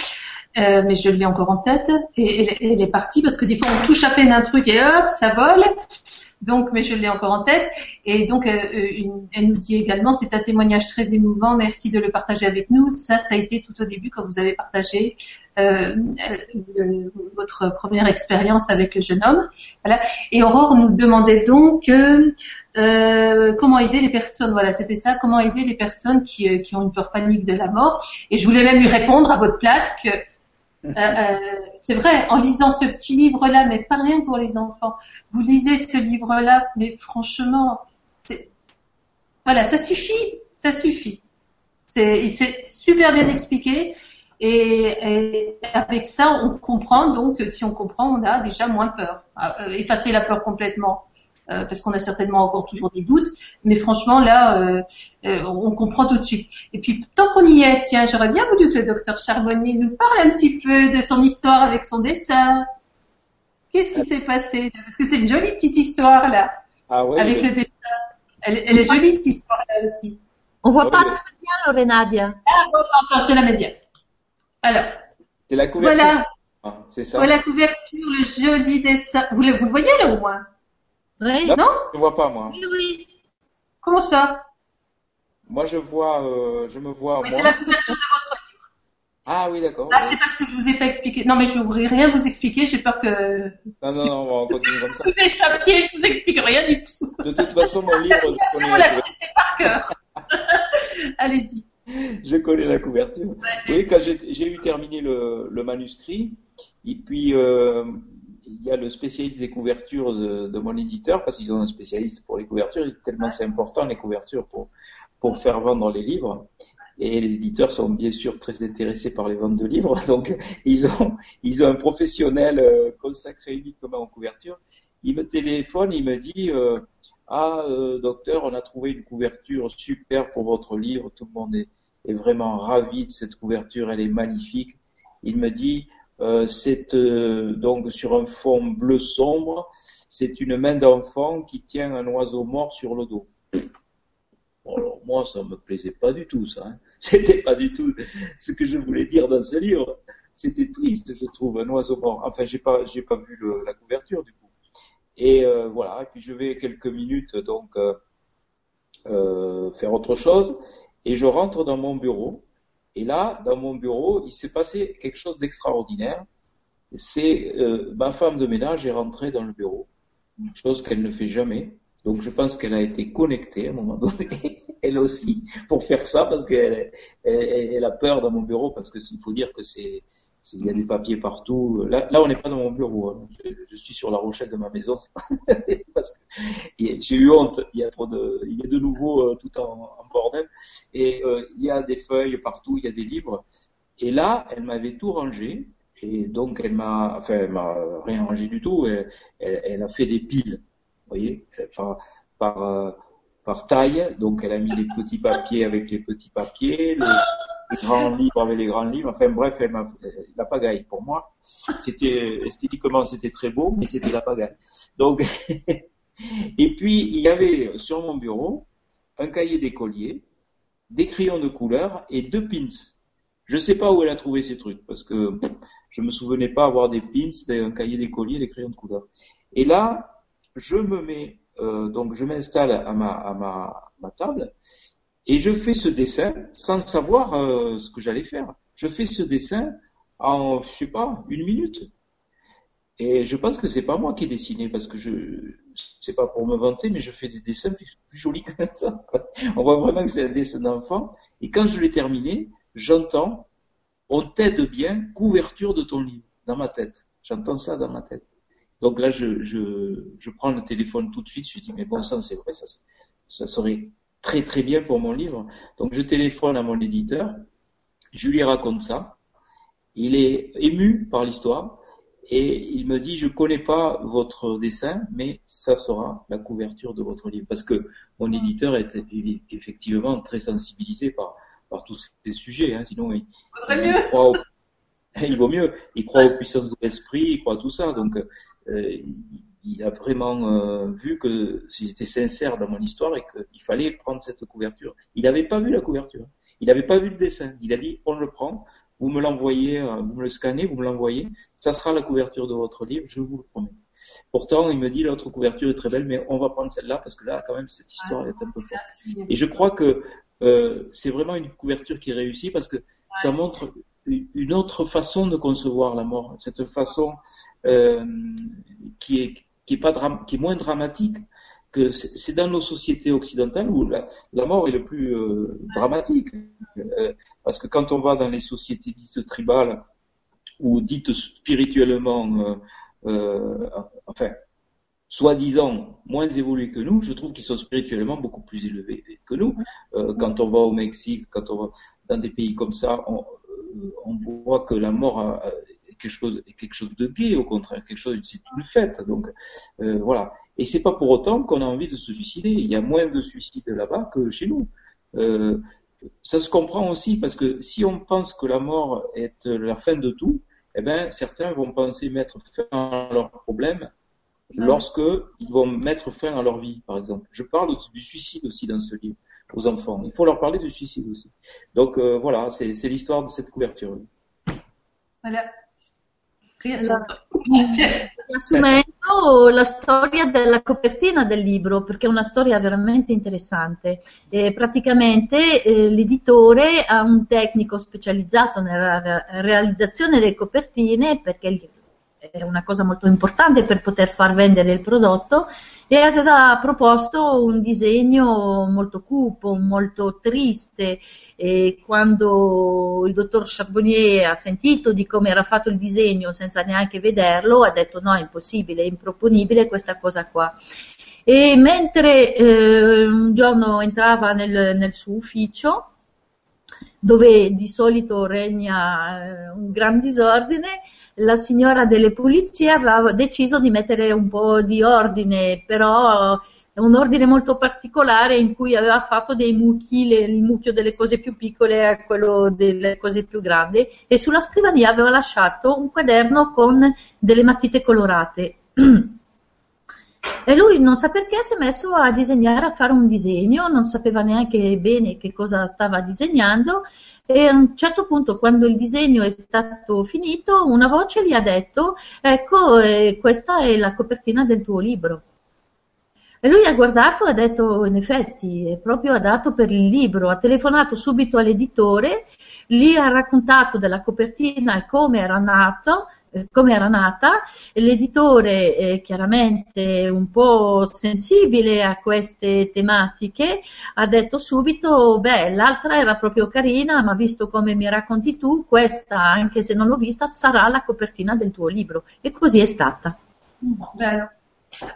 euh, mais je l'ai encore en tête et elle, est partie parce que des fois on touche à peine un truc et hop, ça vole. Donc, mais je l'ai encore en tête. Et donc, elle nous dit également, c'est un témoignage très émouvant. Merci de le partager avec nous. Ça, ça a été tout au début quand vous avez partagé euh, euh votre première expérience avec le jeune homme. Voilà. Et Aurore nous demandait donc euh, comment aider les personnes. Voilà, c'était ça. Comment aider les personnes qui, euh, qui ont une peur panique de la mort. Et je voulais même lui répondre à votre place que euh, euh, c'est vrai, en lisant ce petit livre-là, mais pas rien pour les enfants. Vous lisez ce livre-là, mais franchement, voilà, ça suffit, ça suffit. C'est super bien expliqué. Et, avec ça, on comprend. Donc, si on comprend, on a déjà moins peur. Euh, effacer la peur complètement. Euh, parce qu'on a certainement encore toujours des doutes. Mais franchement, là, euh, on comprend tout de suite. Et puis, tant qu'on y est, tiens, j'aurais bien voulu que le docteur Charbonnier nous parle un petit peu de son histoire avec son dessin. Qu'est-ce qui s'est passé? Parce que c'est une jolie petite histoire, là. Ah ouais, avec le dessin. Elle, elle, est jolie, cette histoire-là aussi. On voit pas très bien, Lorenadia. Ah, bon, attends, je te la mets bien. Alors. C'est la couverture. Voilà. Ah, c'est ça. Voilà la couverture, le joli dessin. Vous, vous le voyez, là, au moins? Oui. Non, Je vois pas moi. Oui, oui. Comment ça? Moi je vois, euh, je me vois. Oui, c'est la couverture de votre livre. Ah oui d'accord. Ah, c'est parce que je vous ai pas expliqué. Non, mais je ne voudrais rien vous expliquer. J'ai peur que Non non non, on continue comme ça. (laughs) vous échappiez. Je vous explique rien du tout. De toute façon mon livre, je Vous connais la la connaissez par cœur. (laughs) Allez-y. (laughs) Je connais la couverture. Oui, quand j'ai eu terminé le, le manuscrit, et puis euh, il y a le spécialiste des couvertures de, de mon éditeur, parce qu'ils ont un spécialiste pour les couvertures, et tellement c'est important les couvertures pour, pour faire vendre les livres. Et les éditeurs sont bien sûr très intéressés par les ventes de livres, (laughs) donc ils ont, ils ont un professionnel euh, consacré uniquement aux couvertures. Il me téléphone, il me dit euh, Ah, euh, docteur, on a trouvé une couverture super pour votre livre, tout le monde est, vraiment ravi de cette couverture, elle est magnifique. Il me dit euh, c'est euh, donc sur un fond bleu sombre, c'est une main d'enfant qui tient un oiseau mort sur le dos. Bon, alors moi, ça me plaisait pas du tout, ça. Hein. (laughs) C'était pas du tout ce que je voulais dire dans ce livre. C'était triste, je trouve, un oiseau mort. Enfin, j'ai pas, j'ai pas vu la couverture du coup. Et euh, voilà. Et puis je vais quelques minutes donc euh, euh, faire autre chose. Et je rentre dans mon bureau. Et là, dans mon bureau, il s'est passé quelque chose d'extraordinaire. C'est euh, ma femme de ménage est rentrée dans le bureau, chose qu'elle ne fait jamais. Donc je pense qu'elle a été connectée à un moment donné, (laughs) elle aussi, pour faire ça, parce qu'elle elle, elle a peur dans mon bureau, parce que il faut dire que c'est il y a du papier partout. Là, là on n'est pas dans mon bureau. Hein. Je, suis sur la rochette de ma maison. (laughs) parce que j'ai eu honte. Il y a trop de, il y a de nouveau euh, tout en, bordel. Et euh, il y a des feuilles partout, il y a des livres. Et là, elle m'avait tout rangé. Et donc, elle m'a, enfin, elle m'a rien rangé du tout. Elle, elle, a fait des piles. Vous voyez, par, par, euh, taille. Donc, elle a mis les petits papiers avec les petits papiers, les grands livres avec les grands livres. Enfin bref, elle m'a la pagaille pour moi. C'était esthétiquement c'était très beau, mais c'était la pagaille. Donc (laughs) et puis il y avait sur mon bureau un cahier d'écolier, des crayons de couleur et deux pins. Je sais pas où elle a trouvé ces trucs parce que je me souvenais pas avoir des pins, un cahier d'écolier, des crayons de couleur. Et là, je me mets euh, donc je m'installe à ma à ma table et je fais ce dessin sans savoir euh, ce que j'allais faire. Je fais ce dessin en, je sais pas, une minute. Et je pense que c'est pas moi qui ai dessiné parce que je, c'est pas pour me vanter, mais je fais des dessins plus, jolis (laughs) que ça. On voit vraiment que c'est un dessin d'enfant. Et quand je l'ai terminé, j'entends, on t'aide bien, couverture de ton livre, dans ma tête. J'entends ça dans ma tête. Donc là, je, je, je prends le téléphone tout de suite, je dis, mais bon sang, c'est vrai, ça, ça serait très très bien pour mon livre. Donc je téléphone à mon éditeur, je lui raconte ça. Il est ému par l'histoire et il me dit je connais pas votre dessin, mais ça sera la couverture de votre livre parce que mon éditeur est effectivement très sensibilisé par par tous ces sujets. Hein, sinon il, il, croit au, (laughs) il vaut mieux. Il croit aux puissances de l'esprit, il croit à tout ça. Donc euh, il a vraiment euh, vu que j'étais sincère dans mon histoire et qu'il fallait prendre cette couverture. Il n'avait pas vu la couverture. Il n'avait pas vu le dessin. Il a dit, on le prend, vous me l'envoyez, euh, vous me le scannez, vous me l'envoyez, ça sera la couverture de votre livre, je vous le promets. Pourtant, il me dit l'autre couverture est très belle, mais on va prendre celle-là parce que là, quand même, cette histoire est un peu forte. Et je crois que euh, c'est vraiment une couverture qui réussit parce que ça montre une autre façon de concevoir la mort, cette façon euh, qui est qui est moins dramatique que c'est dans nos sociétés occidentales où la, mort est le plus euh, dramatique. Euh, parce que quand on va dans les sociétés dites tribales ou dites spirituellement, euh, enfin, soi-disant moins évolués que nous, je trouve qu'ils sont spirituellement beaucoup plus élevés que nous. Quand on va au Mexique, quand on va dans des pays comme ça, on, voit que la mort est quelque chose, est quelque chose de gai, au contraire, quelque chose, c'est une fête. Donc voilà. Et c'est pas pour autant qu'on a envie de se suicider. Il y a moins de suicides là-bas que chez nous. Euh, ça se comprend aussi parce que si on pense que la mort est la fin de tout, eh ben certains vont penser mettre fin à leurs problèmes lorsque ils vont mettre fin à leur vie, par exemple. Je parle du suicide aussi dans ce livre aux enfants. Il faut leur parler du suicide aussi. Donc euh, voilà, c'est l'histoire de cette couverture. Voilà. (laughs) Riassumendo la storia della copertina del libro, perché è una storia veramente interessante. E praticamente eh, l'editore ha un tecnico specializzato nella realizzazione delle copertine, perché è una cosa molto importante per poter far vendere il prodotto, e aveva proposto un disegno molto cupo, molto triste e quando il dottor Charbonnier ha sentito di come era fatto il disegno senza neanche vederlo, ha detto no, è impossibile, è improponibile questa cosa qua. E mentre eh, un giorno entrava nel, nel suo ufficio, dove di solito regna eh, un gran disordine, la signora delle pulizie aveva deciso di mettere un po' di ordine, però un ordine molto particolare in cui aveva fatto dei mucchi, il mucchio delle cose più piccole a quello delle cose più grandi e sulla scrivania aveva lasciato un quaderno con delle matite colorate. (clears throat) E lui non sa perché si è messo a disegnare, a fare un disegno, non sapeva neanche bene che cosa stava disegnando e a un certo punto quando il disegno è stato finito una voce gli ha detto ecco eh, questa è la copertina del tuo libro. E lui ha guardato e ha detto in effetti è proprio adatto per il libro, ha telefonato subito all'editore, gli ha raccontato della copertina e come era nato come era nata, l'editore eh, chiaramente un po' sensibile a queste tematiche ha detto subito, beh, l'altra era proprio carina, ma visto come mi racconti tu, questa, anche se non l'ho vista, sarà la copertina del tuo libro. E così è stata. Bello.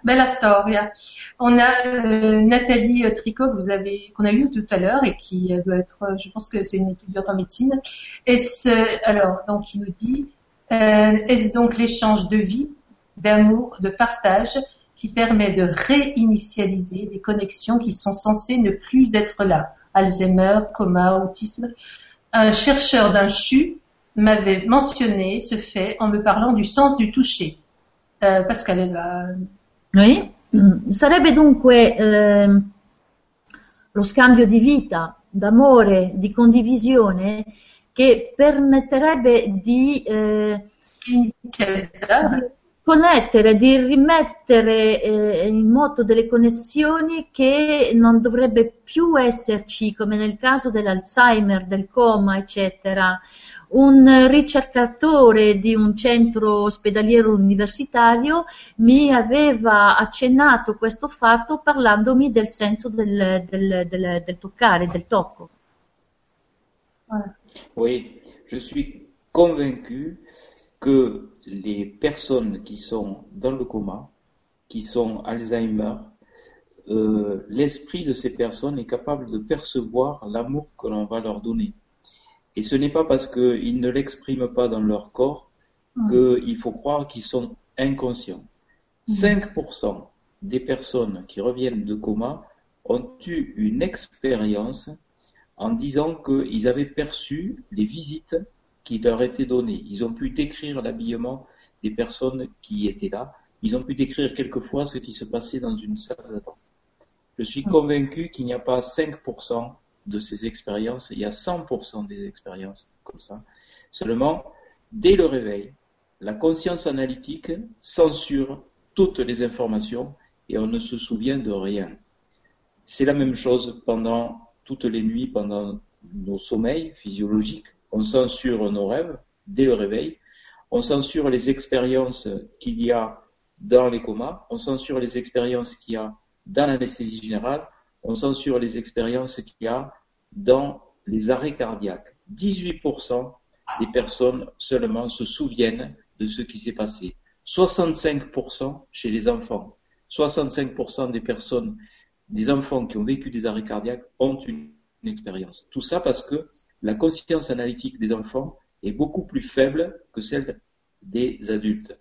Bella storia. On a euh, Nathalie Tricot que vous avez, qu'on a eu tout à l'heure et qui doit être, je pense que c'est une étudiante en médecine. Et ce, alors, donc, qui nous dit, Euh, est-ce donc l'échange de vie, d'amour, de partage qui permet de réinitialiser des connexions qui sont censées ne plus être là? Alzheimer, coma, autisme. Un chercheur d'un CHU m'avait mentionné ce fait en me parlant du sens du toucher. Euh, Pascal, elle va... Oui, sarebbe dunque eh, lo scambio di vita, d'amore, di condivisione che permetterebbe di, eh, di connettere, di rimettere eh, in moto delle connessioni che non dovrebbe più esserci, come nel caso dell'Alzheimer, del coma, eccetera. Un ricercatore di un centro ospedaliero universitario mi aveva accennato questo fatto parlandomi del senso del, del, del, del toccare, del tocco. Oui, je suis convaincu que les personnes qui sont dans le coma, qui sont Alzheimer, euh, l'esprit de ces personnes est capable de percevoir l'amour que l'on va leur donner. Et ce n'est pas parce qu'ils ne l'expriment pas dans leur corps mmh. qu'il faut croire qu'ils sont inconscients. 5% mmh. des personnes qui reviennent de coma ont eu une expérience en disant qu'ils avaient perçu les visites qui leur étaient données. Ils ont pu décrire l'habillement des personnes qui étaient là. Ils ont pu décrire quelquefois ce qui se passait dans une salle d'attente. Je suis convaincu qu'il n'y a pas 5% de ces expériences, il y a 100% des expériences comme ça. Seulement, dès le réveil, la conscience analytique censure toutes les informations et on ne se souvient de rien. C'est la même chose pendant toutes les nuits, pendant nos sommeils physiologiques. On censure nos rêves dès le réveil. On censure les expériences qu'il y a dans les comas. On censure les expériences qu'il y a dans l'anesthésie générale. On censure les expériences qu'il y a dans les arrêts cardiaques. 18% des personnes seulement se souviennent de ce qui s'est passé. 65% chez les enfants. 65% des personnes, des enfants qui ont vécu des arrêts cardiaques ont une, une expérience. Tout ça parce que la conscience analytique des enfants est beaucoup plus faible que celle des adultes.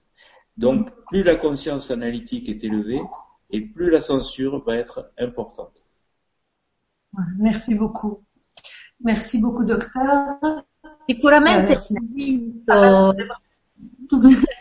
Donc, plus la conscience analytique est élevée et plus la censure va être importante. Merci beaucoup. Merci beaucoup, docteur. Sicuramente è convinto, ah, (laughs)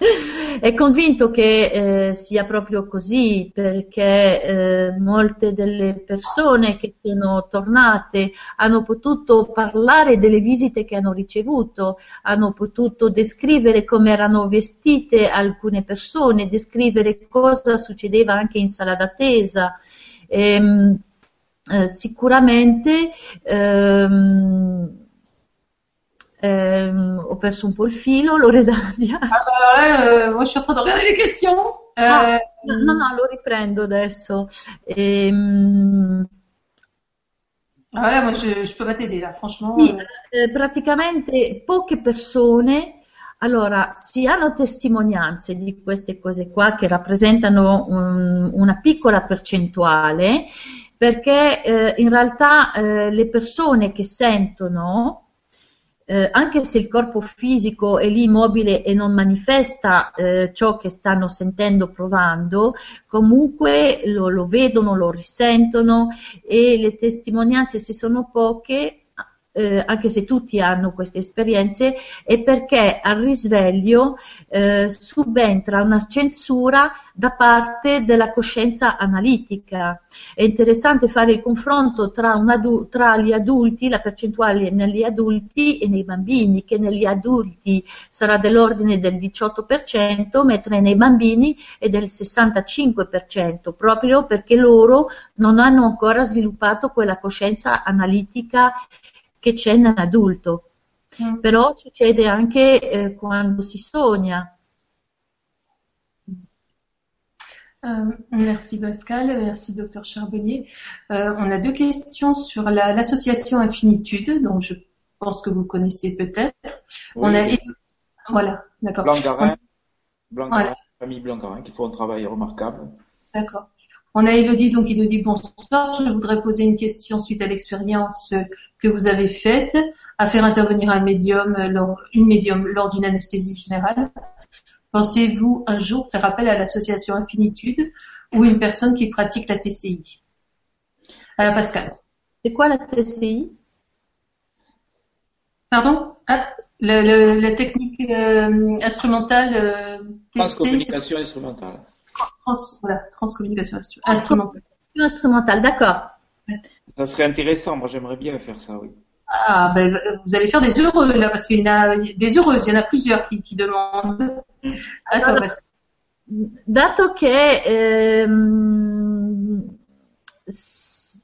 (laughs) è convinto che eh, sia proprio così perché eh, molte delle persone che sono tornate hanno potuto parlare delle visite che hanno ricevuto, hanno potuto descrivere come erano vestite alcune persone, descrivere cosa succedeva anche in sala d'attesa. Ehm, eh, sicuramente ehm, ehm, ho perso un po' il filo, Loredania. (laughs) Ah, bah, euh, je suis en train de regarder les questions. Ah, no, no, lo riprendo adesso. Ehm, ah, moi je, je peux pas t'aider là, franchement. Sì, eh, praticamente poche persone allora, si hanno testimonianze di queste cose qua che rappresentano un, una piccola percentuale perché eh, in realtà eh, le persone che sentono, eh, anche se il corpo fisico è lì immobile e non manifesta eh, ciò che stanno sentendo, provando, comunque lo, lo vedono, lo risentono e le testimonianze, se sono poche, eh, anche se tutti hanno queste esperienze, è perché al risveglio eh, subentra una censura da parte della coscienza analitica. È interessante fare il confronto tra, adu- tra gli adulti, la percentuale negli adulti e nei bambini, che negli adulti sarà dell'ordine del 18%, mentre nei bambini è del 65%, proprio perché loro non hanno ancora sviluppato quella coscienza analitica che c'è nell'adulto. Mm. Però succede anche eh, quando si sogna. Euh, merci Pascal, merci docteur Charbonnier. Euh, on a deux questions sur l'association la, Infinitude, donc je pense que vous connaissez peut-être. Oui. On a voilà, d'accord. Blancarin, Blancarin, voilà. famille Blancarin, qui font un travail remarquable. D'accord. On a Elodie, donc il nous dit bonsoir, je voudrais poser une question suite à l'expérience que vous avez faite à faire intervenir un médium, lors, une médium lors d'une anesthésie générale. Pensez-vous un jour faire appel à l'association Infinitude ou une personne qui pratique la TCI euh, Pascal. C'est quoi la TCI Pardon? Ah, le, le, La technique euh, instrumentale euh, TCI. Transcommunication instrumentale. Trans, voilà, transcommunication instrumentale. Instrumentale, d'accord. Ça serait intéressant, moi j'aimerais bien faire ça, oui. Ah, ben, vous allez faire des heureux là, parce qu'il y en a des heureuses, il y en a plusieurs qui, qui demandent. Attends, allora, parce... Dato che ehm,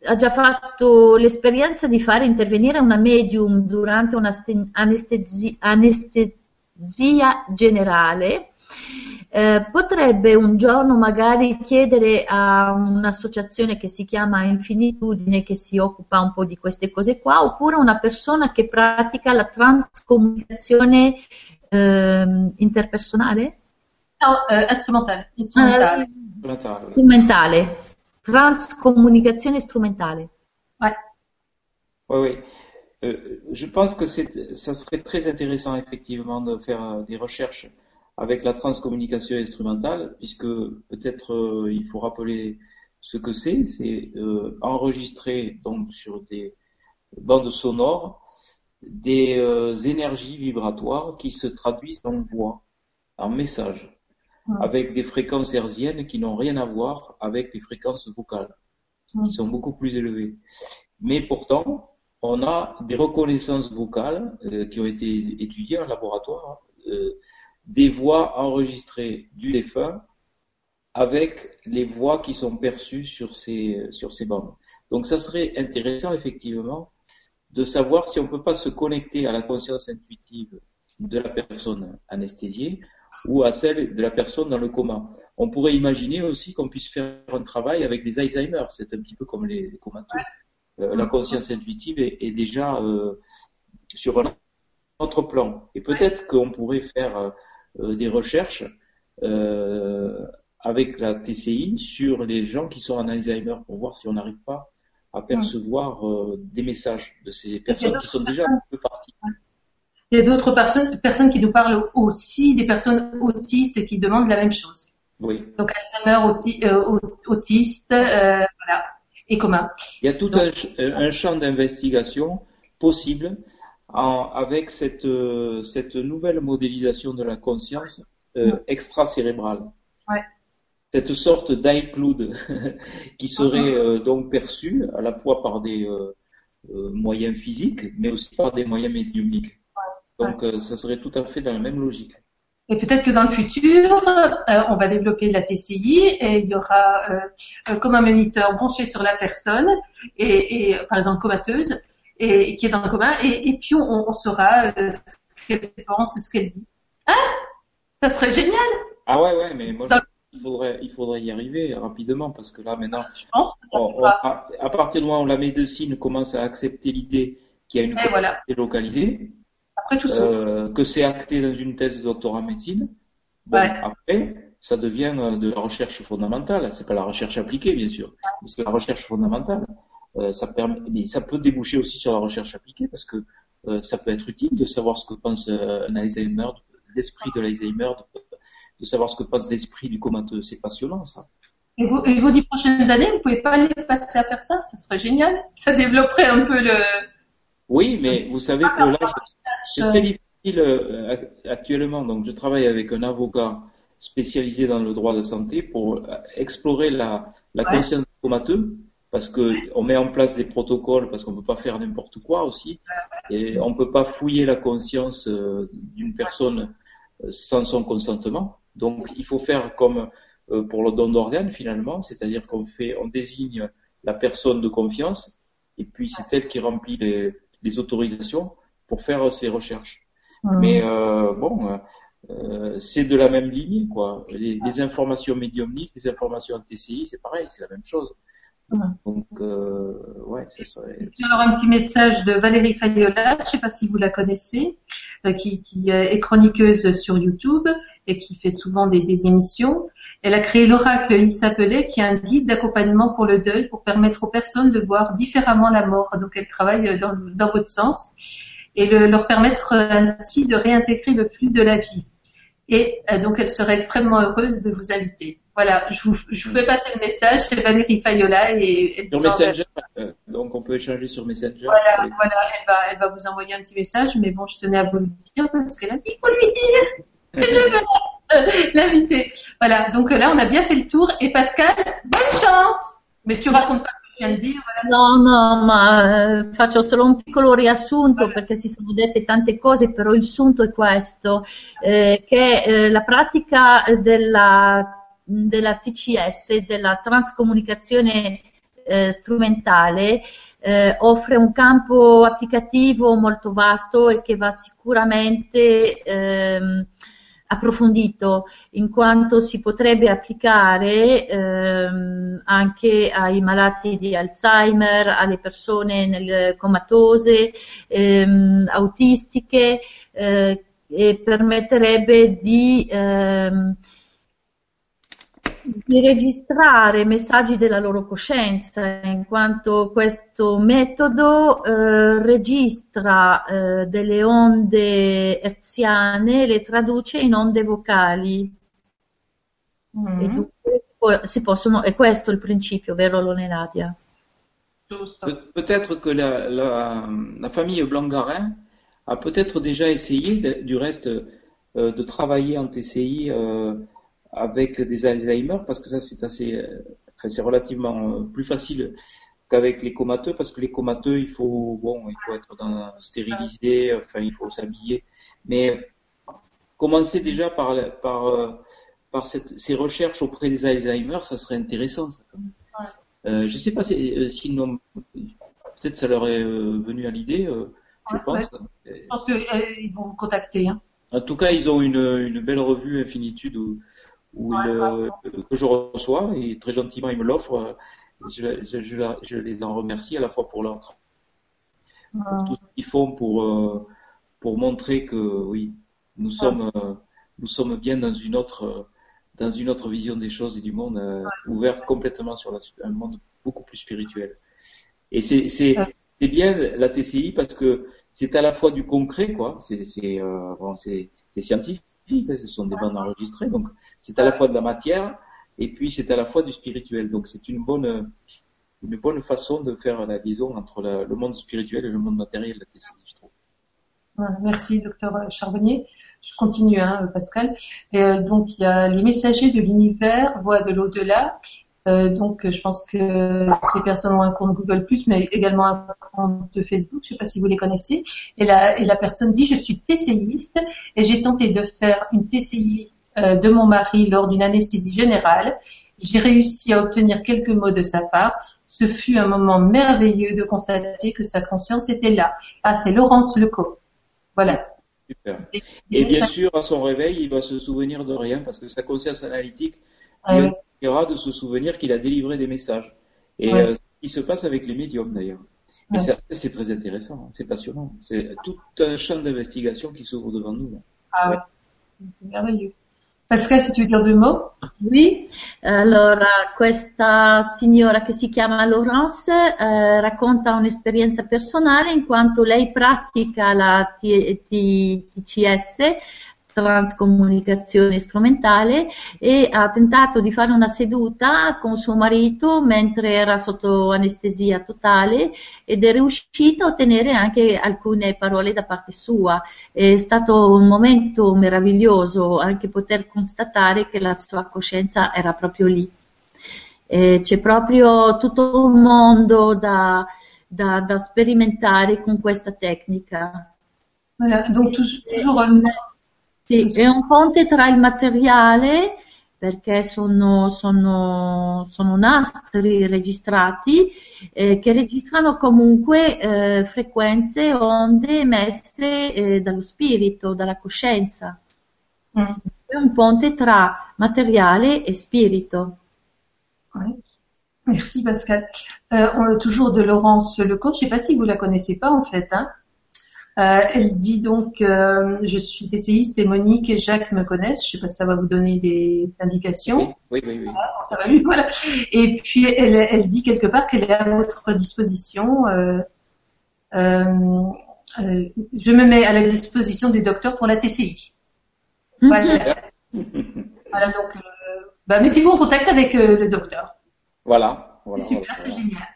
ha già fatto l'esperienza di fare intervenire una medium durante un'anestesia anestesia generale, eh, potrebbe un giorno magari chiedere a un'associazione che si chiama Infinitudine che si occupa un po' di queste cose qua, oppure una persona che pratica la transcomunicazione eh, interpersonale? No, eh, strumentale. Strumentale. Uh, strumentale. Transcomunicazione strumentale. Ouais. Oui, oui. Euh, je pense que ça serait très intéressant effectivement de faire euh, des recherches avec la transcommunication instrumentale, puisque peut-être euh, il faut rappeler ce que c'est, c'est euh, enregistrer donc sur des bandes sonores des euh, énergies vibratoires qui se traduisent en voix, en message, avec des fréquences hertziennes qui n'ont rien à voir avec les fréquences vocales, qui sont beaucoup plus élevées. Mais pourtant, on a des reconnaissances vocales euh, qui ont été étudiées en laboratoire, euh, des voix enregistrées du défunt avec les voix qui sont perçues sur ces, sur ces bandes. Donc ça serait intéressant effectivement de savoir si on ne peut pas se connecter à la conscience intuitive de la personne anesthésiée ou à celle de la personne dans le coma. On pourrait imaginer aussi qu'on puisse faire un travail avec les Alzheimer. C'est un petit peu comme les, les comateux. Euh, la conscience intuitive est, déjà euh, sur un autre plan. Et peut-être qu'on pourrait faire euh, des recherches avec la TCI sur les gens qui sont en Alzheimer pour voir si on n'arrive pas à percevoir des messages de ces personnes qui sont déjà un peu parties. Il y a d'autres personnes, personnes qui nous parlent aussi, des personnes autistes qui demandent la même chose. Oui. Donc Alzheimer, autiste, voilà et commun. Il y a tout un, champ d'investigation possible avec cette, cette nouvelle modélisation de la conscience euh, extracérébrale. Ouais. Cette sorte d'iCloud (laughs) qui serait uh-huh. euh, donc perçue à la fois par des euh, euh, moyens physiques, mais aussi par des moyens médiumniques. Donc ça serait tout à fait dans la même logique. Et peut-être que dans le futur, euh, on va développer la TCI et il y aura euh, euh, comme un moniteur branché sur la personne et, et par exemple comateuse et, qui est dans le coma et, et puis on, on saura ce qu'elle pense, ce qu'elle dit. Hein? Ça serait génial. Ah ouais ouais, mais moi il faudrait il faudrait y arriver rapidement parce que là maintenant, à, à, partir du moment où la médecine commence à accepter l'idée qu'il y a une voilà. localisée après tout euh, que c'est acté dans une thèse de doctorat en médecine. Bon, après, ça devient euh, de la recherche fondamentale. C'est pas la recherche appliquée, bien sûr, mais c'est la recherche fondamentale. Euh, ça permet, mais ça peut déboucher aussi sur la recherche appliquée parce que euh, ça peut être utile de savoir ce que pense euh, un Alzheimer, l'esprit de l'Alzheimer, de, de, savoir ce que pense l'esprit du comateux. C'est passionnant, ça. Et, vous, et vos dix prochaines années, vous pouvez pas aller passer à faire ça? Ça serait génial. Ça développerait un peu le, oui, mais vous savez que là, c'est très difficile euh, actuellement. Donc, je travaille avec un avocat spécialisé dans le droit de santé pour explorer la, la conscience comateux parce que on met en place des protocoles parce qu'on peut pas faire n'importe quoi aussi et on peut pas fouiller la conscience euh, d'une personne sans son consentement. Donc, il faut faire comme pour le don d'organes finalement, c'est-à-dire qu'on fait, on désigne la personne de confiance et puis c'est elle qui remplit les, les autorisations pour faire ces recherches. Mmh. Mais euh, bon, euh, c'est de la même ligne, quoi. Les, les, informations médiumniques, les informations en TCI, c'est pareil, c'est la même chose. Donc, euh, ouais, ça serait. Alors un petit message de Valérie Fayola, je ne sais pas si vous la connaissez, euh, qui, qui, est chroniqueuse sur YouTube et qui fait souvent des, des émissions. Elle a créé l'oracle Il s'appelait, qui est un guide d'accompagnement pour le deuil, pour permettre aux personnes de voir différemment la mort. Donc elle travaille dans, dans votre sens et le, leur permettre ainsi de réintégrer le flux de la vie. Et euh, donc elle serait extrêmement heureuse de vous inviter. Voilà, je vous, je vous fais passer le message, c'est Valérie Fayola et, sur Messenger, euh, donc on peut échanger sur Messenger. Voilà, voilà, elle va, elle va vous envoyer un petit message, mais bon, je tenais à vous le dire parce qu'elle a dit, il faut lui dire que je veux (laughs) l'inviter. Voilà, donc là on a bien fait le tour. Et Pascal, bonne chance Mais tu racontes pas ce No, no, ma eh, faccio solo un piccolo riassunto perché si sono dette tante cose, però il sunto è questo, eh, che eh, la pratica della, della TCS, della transcomunicazione eh, strumentale, eh, offre un campo applicativo molto vasto e che va sicuramente ehm, approfondito in quanto si potrebbe applicare ehm, anche ai malati di Alzheimer, alle persone nel, comatose, ehm, autistiche eh, e permetterebbe di ehm, di registrare messaggi della loro coscienza, in quanto questo metodo eh, registra eh, delle onde herziane e le traduce in onde vocali. Mm. E dunque si possono, è questo il principio, vero Loneladia? Pe peut-être que la, la, la, famille Blangarin a peut-être déjà essayé, de, du reste, euh, de travailler en TCI euh, avec des Alzheimer, parce que ça c'est assez, enfin, c'est relativement euh, plus facile qu'avec les comateux, parce que les comateux, il faut, bon, il faut être dans, stérilisé, enfin, il faut s'habiller. Mais commencer déjà par, par, euh, par cette, ces recherches auprès des Alzheimer, ça serait intéressant. Ça, euh, je sais pas si, euh, peut-être ça leur est euh, venu à l'idée, je pense. Je pense qu'ils vont vous contacter. Hein. En tout cas, ils ont une, une belle revue Infinitude où, où que je reçois et très gentiment ils me l'offrent. Je, je, je, les en remercie à la fois pour leur travail, pour tout ce qu'ils font pour, pour montrer que oui, nous sommes, nous sommes bien dans une autre dans une autre vision des choses et du monde, euh, ouvert complètement sur la, un monde beaucoup plus spirituel. Et c'est c'est c'est bien la TCI parce que c'est à la fois du concret, quoi. C'est c'est euh, bon, c'est scientifique, ce sont des bandes enregistrées, donc c'est à la fois de la matière et puis c'est à la fois du spirituel. Donc c'est une bonne une bonne façon de faire la liaison entre le monde spirituel et le monde matériel la je trouve. Merci, docteur Charbonnier je continue, hein, Pascal. Et, euh, donc il y a les messagers de l'univers, voix de l'au-delà. Euh, donc je pense que ces personnes ont un compte Google mais également un compte Facebook. Je ne sais pas si vous les connaissez. Et la, et la personne dit je suis TCIiste et j'ai tenté de faire une TCI euh, de mon mari lors d'une anesthésie générale. J'ai réussi à obtenir quelques mots de sa part. Ce fut un moment merveilleux de constater que sa conscience était là. Ah, c'est Laurence Leco. Voilà. Super. Et, bien sûr, à son réveil, il va se souvenir de rien parce que sa conscience analytique lui permettra de se souvenir qu'il a délivré des messages. Et euh, ce qui se passe avec les médiums d'ailleurs. Et ça, c'est très intéressant, hein. c'est passionnant. C'est tout un champ d'investigation qui s'ouvre devant nous. Ah oui, c'est merveilleux. Pascal, se tu veux dire deux mots Oui, allora questa signora che si chiama Laurence eh, racconta un'esperienza personale in quanto lei pratica la TCS transcomunicazione strumentale e ha tentato di fare una seduta con suo marito mentre era sotto anestesia totale ed è riuscita a ottenere anche alcune parole da parte sua. È stato un momento meraviglioso anche poter constatare che la sua coscienza era proprio lì. E c'è proprio tutto un mondo da, da, da sperimentare con questa tecnica. Voilà, donc toujours Sì, è un ponte tra il materiale, perché sono, sono, sono nastri registrati, eh, che registrano comunque eh, frequenze, onde emesse eh, dallo spirito, dalla coscienza. Mm. È un ponte tra materiale e spirito. Ouais. Merci Pascal. Euh, toujours de Laurence Lecourt, je ne sais pas si vous la connaissez pas en fait. Hein Euh, elle dit donc euh, je suis essayiste et Monique et Jacques me connaissent. Je sais pas si ça va vous donner des indications. Oui, oui, oui. ça va lui, voilà. Et puis elle, elle dit quelque part qu'elle est à votre disposition. Euh, euh, euh je me mets à la disposition du docteur pour la TCI. Voilà. voilà donc, bah, mettez-vous en contact avec le docteur. Voilà. voilà c'est super, c'est génial.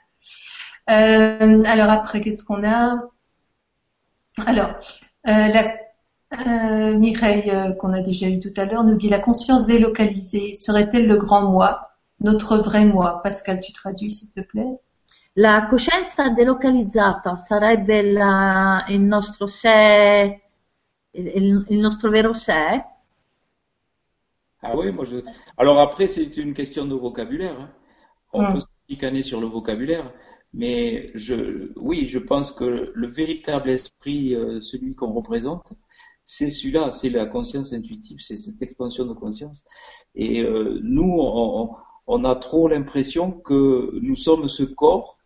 alors après, qu'est-ce qu'on a? Alors, euh, la, euh, Mireille, euh, qu'on a déjà eu tout à l'heure, nous dit la conscience délocalisée serait-elle le grand moi, notre vrai moi? Pascal, tu traduis s'il te plaît La coscienza delocalizzata sarebbe la, il nostro sé, il, il nostro vero sé Ah oui, moi je... Alors après, c'est une question de vocabulaire. Hein. On hmm. peut se picaner sur le vocabulaire. Mais je, oui, je pense que le véritable esprit, euh, celui qu'on représente, c'est celui-là, c'est la conscience intuitive, c'est cette expansion de conscience. Et euh, nous, on, on, a trop l'impression que nous sommes ce corps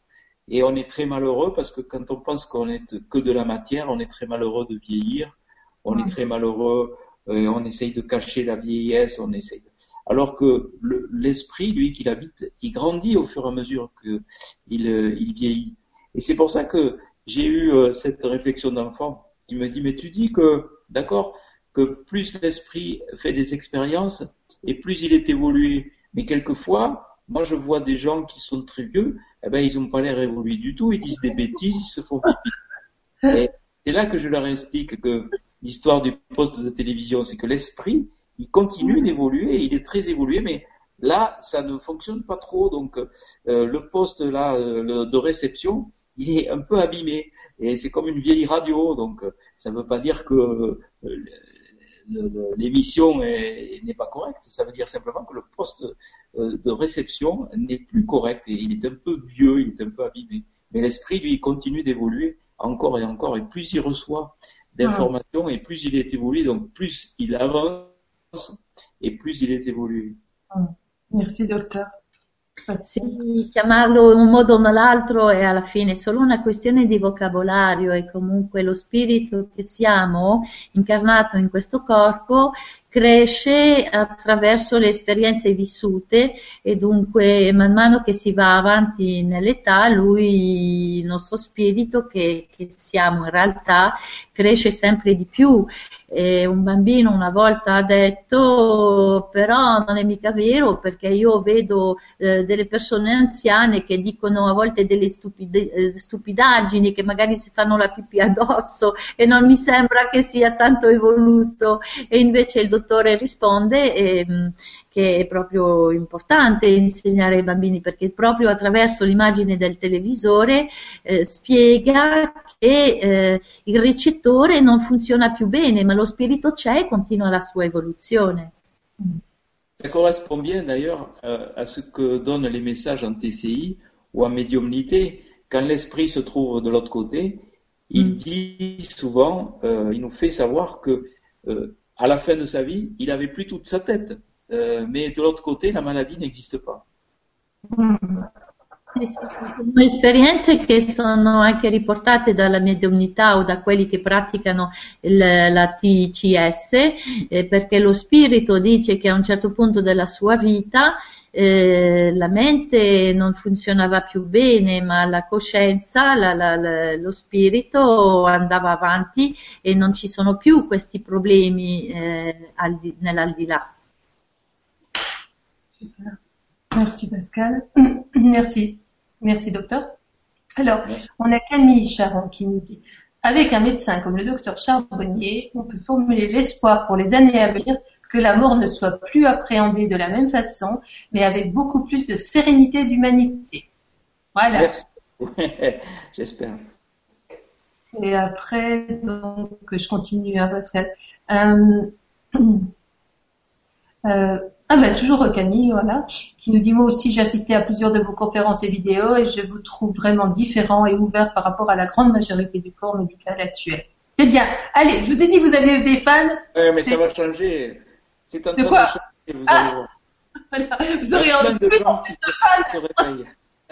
et on est très malheureux parce que quand on pense qu'on est que de la matière, on est très malheureux de vieillir, on est très malheureux, et on essaye de cacher la vieillesse, on essaye de alors que l'esprit, lui, qu'il habite, il grandit au fur et à mesure qu'il euh, il vieillit. Et c'est pour ça que j'ai eu euh, cette réflexion d'enfant qui me dit, mais tu dis que, d'accord, que plus l'esprit fait des expériences et plus il est évolué. Mais quelquefois, moi je vois des gens qui sont très vieux, eh ben ils n'ont pas l'air évolués du tout, ils disent des bêtises, ils se font pipi. Et c'est là que je leur explique que l'histoire du poste de télévision, c'est que l'esprit, il continue d'évoluer, il est très évolué, mais Là, ça ne fonctionne pas trop, donc le poste là de réception, il est un peu abîmé. Et c'est comme une vieille radio, donc ça ne veut pas dire que l'émission n'est pas correcte. Ça veut dire simplement que le poste euh, de réception n'est plus correct. Et il est un peu vieux, il est un peu abîmé. Mais l'esprit, lui, continue d'évoluer encore et encore. Et plus il reçoit d'informations et plus il est évolué, donc plus il avance et plus il est évolué. Merci, docteur. Sì, chiamarlo in un modo o nell'altro è alla fine solo una questione di vocabolario e comunque lo spirito che siamo incarnato in questo corpo cresce attraverso le esperienze vissute e dunque man mano che si va avanti nell'età lui, il nostro spirito che, che siamo in realtà cresce sempre di più. E un bambino una volta ha detto però non è mica vero perché io vedo eh, delle persone anziane che dicono a volte delle stupide, eh, stupidaggini che magari si fanno la pipì addosso e non mi sembra che sia tanto evoluto e invece il dottore risponde eh, che è proprio importante insegnare ai bambini perché proprio attraverso l'immagine del televisore eh, spiega che eh, il recettore non funziona più bene ma lo spirito c'è e continua la sua evoluzione. Ça correspond bien d'ailleurs euh, à ce que donnent les messages en TCI ou en médiumnité. Quand l'esprit se trouve de l'autre côté, il mm. dit souvent, euh, il nous fait savoir que euh, à la fin de sa vie, il avait plus toute sa tête. Euh, mais de l'autre côté, la maladie n'existe pas. Sono esperienze che sono anche riportate dalla mediumnità o da quelli che praticano il, la TCS, eh, perché lo spirito dice che a un certo punto della sua vita eh, la mente non funzionava più bene, ma la coscienza, la, la, la, lo spirito andava avanti e non ci sono più questi problemi eh, al, nell'aldilà. Super. Merci Pascal. (clears throat) Merci. Merci docteur. Alors, on a Camille Charon qui nous dit avec un médecin comme le docteur Charbonnier, on peut formuler l'espoir pour les années à venir que la mort ne soit plus appréhendée de la même façon, mais avec beaucoup plus de sérénité et d'humanité. Voilà. Merci. (laughs) J'espère. Et après, donc, je continue, hein, Pascal. Euh, euh, ah ben toujours Camille, voilà, qui nous dit moi aussi j'ai assisté à plusieurs de vos conférences et vidéos et je vous trouve vraiment différent et ouvert par rapport à la grande majorité du corps médical actuel. C'est bien. Allez, je vous ai dit que vous avez des fans. Oui, mais ça va changer. C'est de vous allez voir. Vous aurez en plus, en plus de fans.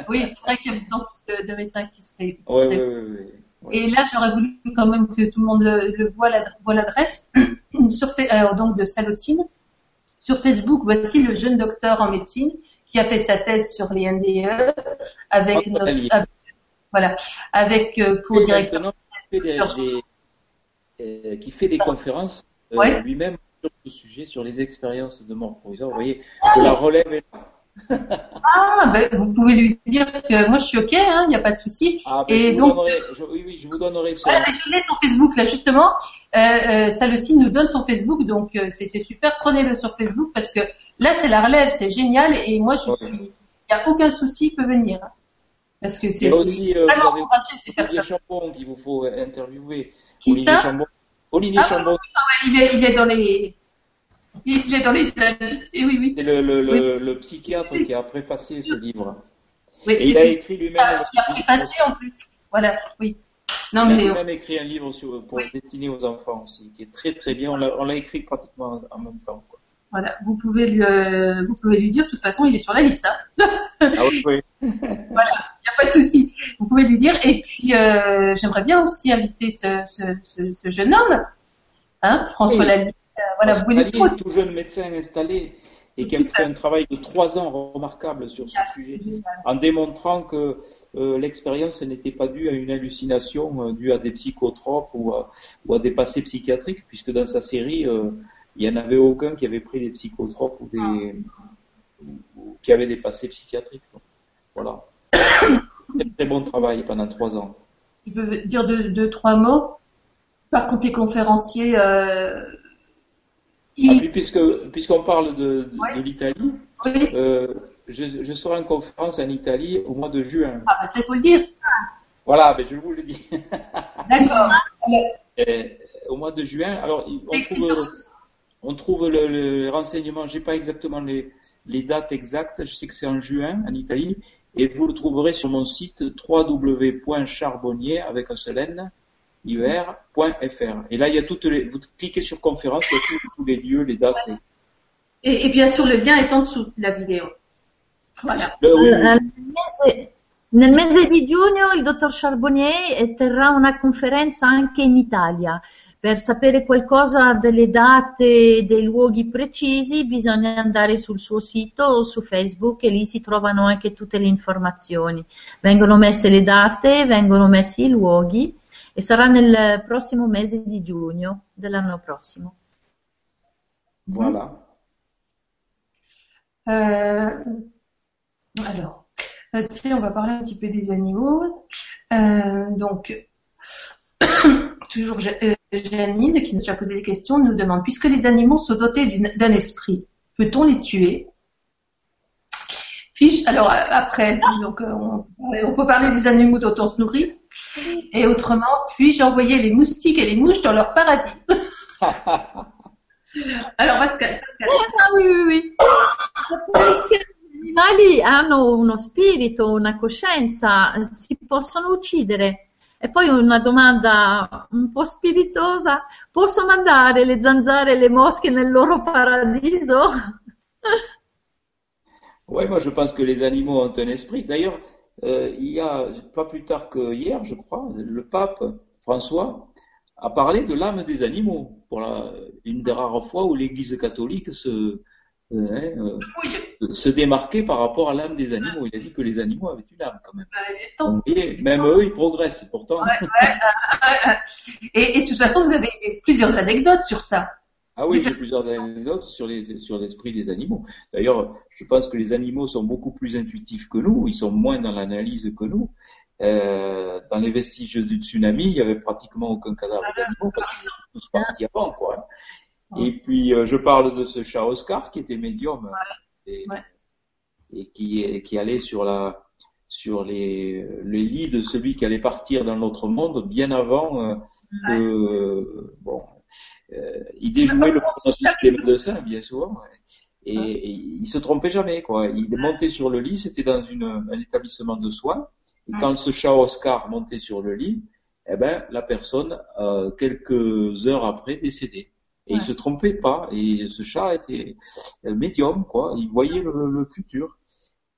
(laughs) oui, c'est vrai qu'il y a de plus en plus de, médecins qui se réveillent. Et là, j'aurais voulu quand même que tout le monde le, voit l'adresse (clears throat) sur euh, donc de Salocine. Sur Facebook, voici le jeune docteur en médecine qui a fait sa thèse sur les NDE avec notre, voilà, avec euh, pour directeur. Qui fait des, euh, qui fait des conférences lui-même sur ce sujet, sur les expériences de mort provisoire. Vous voyez, que la relève est là. (laughs) ah, ben, vous pouvez lui dire que moi je suis ok, il hein, n'y a pas de souci. Ah, ben, et donc, je, oui, oui, je vous donnerai son. Voilà, je l'ai sur Facebook là justement. Euh, euh, ça le signe nous donne son Facebook, donc euh, c'est super. Prenez-le sur Facebook parce que là c'est la relève, c'est génial et moi je suis, il n'y a aucun souci, il peut venir. Hein. Parce que c'est euh, vraiment encourager ces personnes. Olivier Chambon qu'il vous faut interviewer. Qui Olivier ça Chambon. Olivier ah, Chambon. il, est, il est dans les il est dans les oui, oui. C'est le, le, le, le, psychiatre qui a préfacé ce livre. Oui, et il a écrit lui-même. Ah, il a préfacé en plus. Voilà, oui. Non, il mais a même écrit un livre sur, pour destiner aux enfants aussi, qui est très très bien. On l'a écrit pratiquement en même temps. Voilà, vous pouvez lui, euh, vous pouvez lui dire, de toute façon, il est sur la liste. Hein. (laughs) ah oui, oui. voilà, il n'y a pas de souci. Vous pouvez lui dire. Et puis, euh, j'aimerais bien aussi inviter ce, ce, ce, ce jeune homme, hein, François oui. Euh, voilà, vous voulez est tout jeune médecin installé et qui a fait un travail de trois ans remarquable sur ce sujet, en démontrant que euh, l'expérience n'était pas due à une hallucination euh, due à des psychotropes ou à, ou à, des passés psychiatriques, puisque dans sa série, euh, il n'y en avait aucun qui avait pris des psychotropes ou des ou, qui avait des passés psychiatriques. Donc, voilà. (coughs) un très bon travail pendant trois ans. Tu peux dire deux, deux trois mots Par contre, les conférenciers ah, puisque puisqu'on parle de, de l'Italie, euh, je, je, serai en conférence en Italie au mois de juin. Ah, bah, c'est pour le dire. Voilà, mais je vous le dis. D'accord. (laughs) au mois de juin, alors on trouve, on trouve le, le renseignement, j'ai pas exactement les, les dates exactes, je sais que c'est en juin en Italie, et vous le trouverez sur mon site www.charbonnier avec un seul N, Et là, il y a toutes les, vous cliquez sur conférence, il y a tous, les lieux, les dates. Et, et, bien sûr, le lien est en dessous de la vidéo. Voilà. Nel mese, nel mese di giugno il dottor Charbonnier terrà una conferenza anche in Italia. Per sapere qualcosa delle date e dei luoghi precisi bisogna andare sul suo sito o su Facebook e lì si trovano anche tutte le informazioni. Vengono messe le date, vengono messi i luoghi e sarà nel prossimo mese di giugno dell'anno prossimo. Voilà. Euh, alors, euh, tiens, on va parler un petit peu des animaux. Euh, donc, toujours euh, Janine, qui nous a posé des questions, nous demande, puisque les animaux sont dotés d'un esprit, peut-on les tuer? Puis, alors après, donc, on, on, peut parler des animaux dont on se nourrit. Et autrement, puis-je envoyer les moustiques et les mouches dans leur paradis? (laughs) Alors, Pascal, Pascal. Ah oui, oui, oui. Gli animali hanno uno spirito, una coscienza, si possono uccidere. E poi una domanda un po' spiritosa, posso mandare le zanzare e le mosche nel loro paradiso? (laughs) Oui, moi je pense que les animaux ont un esprit. D'ailleurs, euh, il y a pas plus tard que hier, je crois, le pape François a parlé de l'âme des animaux. Pour la, une des rares fois où l'Église catholique se, euh, se démarquer par rapport à l'âme des animaux. Il a dit que les animaux avaient une âme quand même. Et même eux, ils progressent pourtant. et, de toute façon, vous avez plusieurs anecdotes sur ça. Ah oui, j'ai plusieurs anecdotes sur les sur l'esprit des animaux. D'ailleurs, je pense que les animaux sont beaucoup plus intuitifs que nous. Ils sont moins dans l'analyse que nous. Euh, dans les vestiges du tsunami, il y avait pratiquement aucun cadavre d'animaux parce qu'ils sont tous partis avant, quoi. Et puis, euh, je parle de ce chat Oscar qui était médium et, et, qui, qui allait sur la sur les, les lits de celui qui allait partir dans l'autre monde bien avant euh, que bon euh, il déjouait le pronostic des médecins bien souvent et, et, il se trompait jamais quoi. Il montait sur le lit c'était dans une, un établissement de soins. Et quand ce chat Oscar montait sur le lit eh ben la personne euh, quelques heures après décédait et il se trompait pas. Et ce chat était médium, quoi. Il voyait le, futur.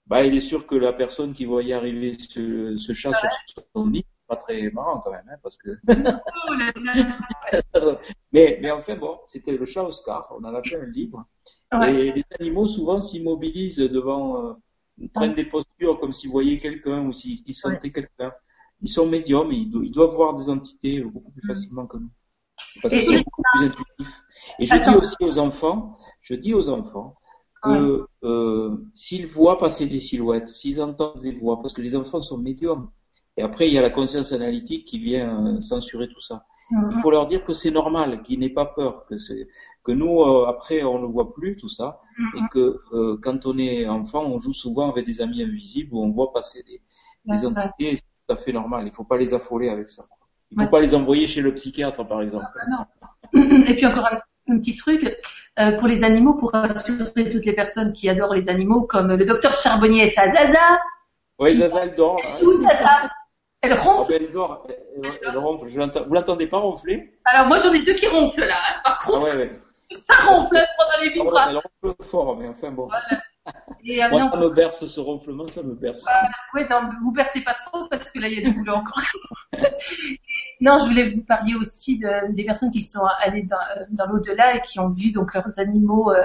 Bah, il est sûr que la personne qui voyait arriver ce, ce chat sur son lit, pas très marrant quand même, hein, parce que. (laughs) mais, mais enfin bon, c'était le chat Oscar. On en a fait un livre. Et les animaux souvent s'immobilisent devant, euh, prennent des postures comme s'ils voyaient quelqu'un ou s'ils sentaient quelqu'un. Ils sont médiums, et ils, doivent voir des entités beaucoup plus mm. facilement que nous. Parce que c'est beaucoup plus intuitif. Et je dis aussi aux enfants, je dis aux enfants que euh, s'ils voient passer des silhouettes, s'ils entendent des voix, parce que les enfants sont médiums. Et après, il y a la conscience analytique qui vient euh, censurer tout ça. Mhm. Il faut leur dire que c'est normal, qu'ils n'aient pas peur, que nous euh, après on ne voit plus tout ça mhm. et que euh, quand on est enfant, on joue souvent avec des amis invisibles où on voit passer des, des entités. C'est tout à fait normal. Il ne faut pas les affoler avec ça. Il ne faut pas les envoyer chez le psychiatre, par exemple. Ah, non. (clears throat) Et puis encore un, petit truc euh, pour les animaux, pour rassurer toutes les personnes qui adorent les animaux, comme le docteur Charbonnier et sa Zaza. Oui, Zaza, elle dort. Hein. Où Zaza? Elle ronfle. Ah, elle dort. Elle, ronfle. vous l'entendez pas ronfler? Alors moi j'en ai deux qui ronflent là. Hein. Par ah, contre, (laughs) ça ronfle pendant les vibras. Ah, elle ronfle fort, mais enfin bon. Et, euh, Moi, ça me berce ce ronflement, ça me berce. Euh, ouais, non, vous bercez pas trop parce que là, il y a du boulot encore. (laughs) non, je voulais vous parler aussi de, des personnes qui sont allées dans, euh, dans l'au-delà et qui ont vu donc leurs animaux euh,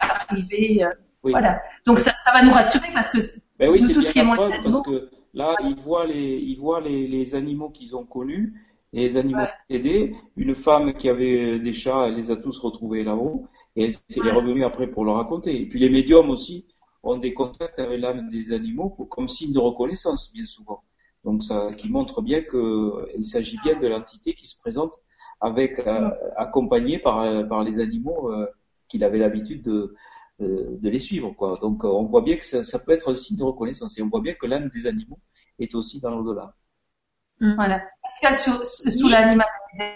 arriver. Euh, Voilà. Donc ça, ça, va nous rassurer parce que ben oui, tout ce qui est moins parce que là, ils voient les, ils voient les, les animaux qu'ils ont connus, les animaux ouais. Une femme qui avait des chats, elle les a tous retrouvés là-haut. Et elle s'est revenue après pour le raconter. Et puis les médiums aussi ont des contacts avec l'âme des animaux comme signe de reconnaissance, bien souvent. Donc ça qui montre bien qu'il s'agit bien de l'entité qui se présente avec euh, accompagnée par, par les animaux euh, qu'il avait l'habitude de, de les suivre. Quoi. Donc on voit bien que ça, ça, peut être un signe de reconnaissance et on voit bien que l'âme des animaux est aussi dans l'au-delà. Mm. Voilà. Pascal, su, su l'anima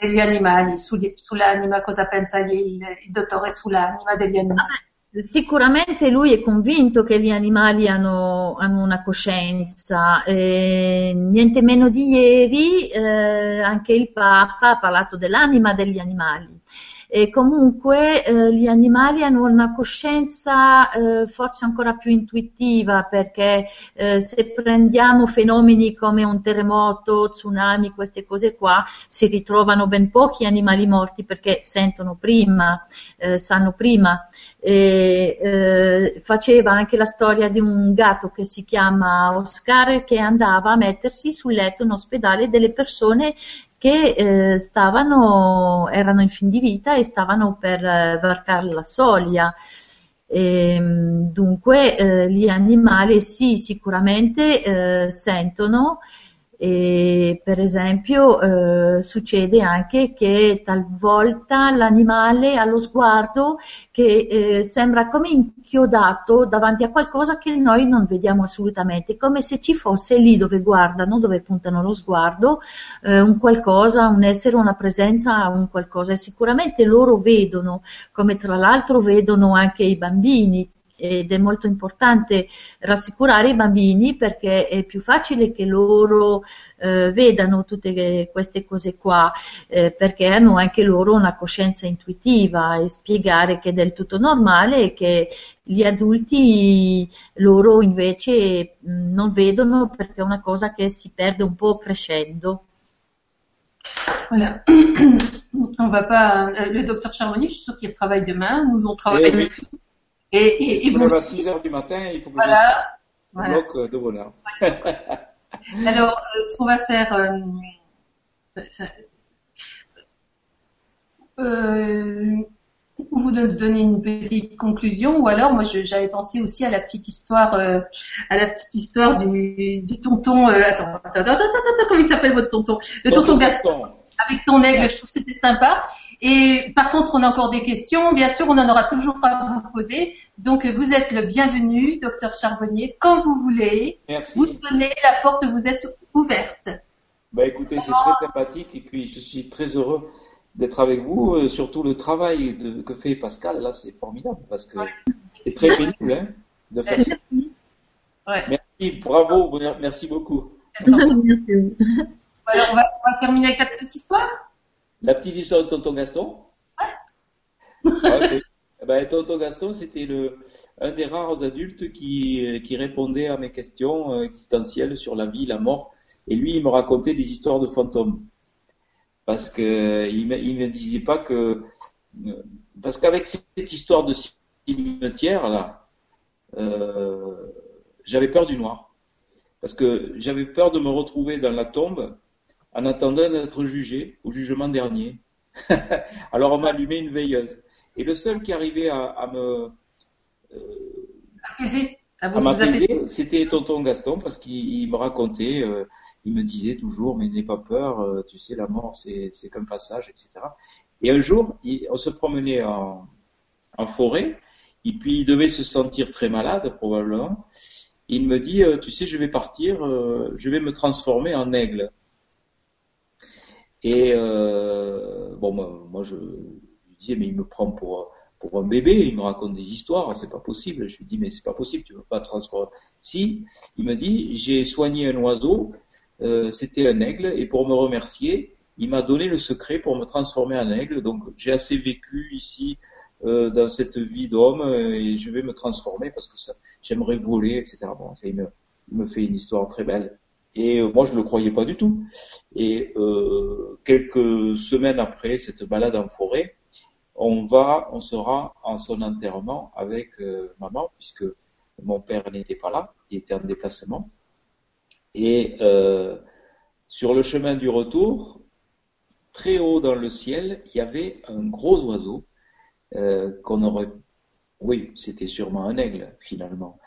degli animali, su, sull'anima cosa pensa il, il dottore sull'anima degli animali? Sicuramente lui è convinto che gli animali hanno, hanno una coscienza, eh, niente meno di ieri eh, anche il Papa ha parlato dell'anima degli animali. E comunque eh, gli animali hanno una coscienza eh, forse ancora più intuitiva perché eh, se prendiamo fenomeni come un terremoto, tsunami, queste cose qua, si ritrovano ben pochi animali morti perché sentono prima, eh, sanno prima. E, eh, faceva anche la storia di un gatto che si chiama Oscar che andava a mettersi sul letto in ospedale delle persone che eh, stavano, erano in fin di vita e stavano per eh, varcare la soglia. E, ehm, dunque eh, gli animali sì, sicuramente eh, sentono e, per esempio eh, succede anche che talvolta l'animale ha lo sguardo che eh, sembra come inchiodato davanti a qualcosa che noi non vediamo assolutamente, come se ci fosse lì dove guardano, dove puntano lo sguardo, eh, un qualcosa, un essere, una presenza, un qualcosa. E sicuramente loro vedono, come tra l'altro vedono anche i bambini, ed è molto importante rassicurare i bambini perché è più facile che loro eh, vedano tutte queste cose qua eh, perché hanno anche loro una coscienza intuitiva e spiegare che è del tutto normale e che gli adulti loro invece non vedono perché è una cosa che si perde un po' crescendo. Voilà. (clears throat) On va pas. Euh, le docteur Charbonnier, je suis sûr qu'il travaille demain. Nous, on travaille eh oui. Et, et, et vous à 6 heures du matin, il faut que voilà, je voilà. bloc euh, de bonheur. Alors, euh, ce qu'on va faire, euh, ça, euh, vous donner une petite conclusion, ou alors moi j'avais pensé aussi à la petite histoire, euh, à la petite histoire du, du tonton. Euh, attends, attends, attends, attends, attends, comment il s'appelle votre tonton? Le tonton, tonton Gaston. Avec son aigle, je trouve que c'était sympa. Et par contre, on a encore des questions. Bien sûr, on en aura toujours à vous poser. Donc, vous êtes le bienvenu, docteur Charbonnier, quand vous voulez. Merci. Vous tenez la porte, vous êtes ouverte. Bah, écoutez, c'est très sympathique et puis je suis très heureux d'être avec vous. Euh, surtout le travail de, que fait Pascal, là, c'est formidable parce que c'est très pénible hein, de faire ça. Ouais. Merci, bravo, merci beaucoup. Alors, (laughs) on va, on va terminer avec la petite histoire. La petite histoire de Tonton Gaston Ouais. okay. (laughs) eh ben, Tonton Gaston, c'était le un des rares adultes qui, qui répondait à mes questions euh, existentielles sur la vie, la mort. Et lui, il me racontait des histoires de fantômes. Parce que il me, il me disait pas que parce qu'avec cette histoire de cimetière là, euh, j'avais peur du noir. Parce que j'avais peur de me retrouver dans la tombe en attendant d'être jugé au jugement dernier. (laughs) Alors on m'a allumé une veilleuse. Et le seul qui arrivait à, à me euh, apaiser, à, à m'apaiser, c'était tonton Gaston parce qu'il me racontait, euh, il me disait toujours, mais n'aie pas peur, euh, tu sais, la mort c'est qu'un passage, etc. Et un jour, il, on se promenait en, en, forêt, et puis il devait se sentir très malade probablement. Il me dit, euh, tu sais, je vais partir, je vais me transformer en aigle. Et euh, bon, moi, moi, je disais, mais il me prend pour, pour un bébé, il me raconte des histoires, c'est pas possible. Je lui dis, mais c'est pas possible, tu veux pas transformer. Si, il me dit, j'ai soigné un oiseau, euh, c'était un aigle, et pour me remercier, il m'a donné le secret pour me transformer en aigle. Donc, j'ai assez vécu ici euh, dans cette vie d'homme, et je vais me transformer parce que ça, j'aimerais voler, etc. Bon, il me fait une histoire très belle. Et euh, moi, je ne le croyais pas du tout. Et euh, quelques semaines après cette balade en forêt, on va, on sera en son enterrement avec euh, maman, puisque mon père n'était pas là, il était en déplacement. Et euh, sur le chemin du retour, très haut dans le ciel, il y avait un gros oiseau euh, qu'on aurait oui, c'était sûrement un aigle, finalement.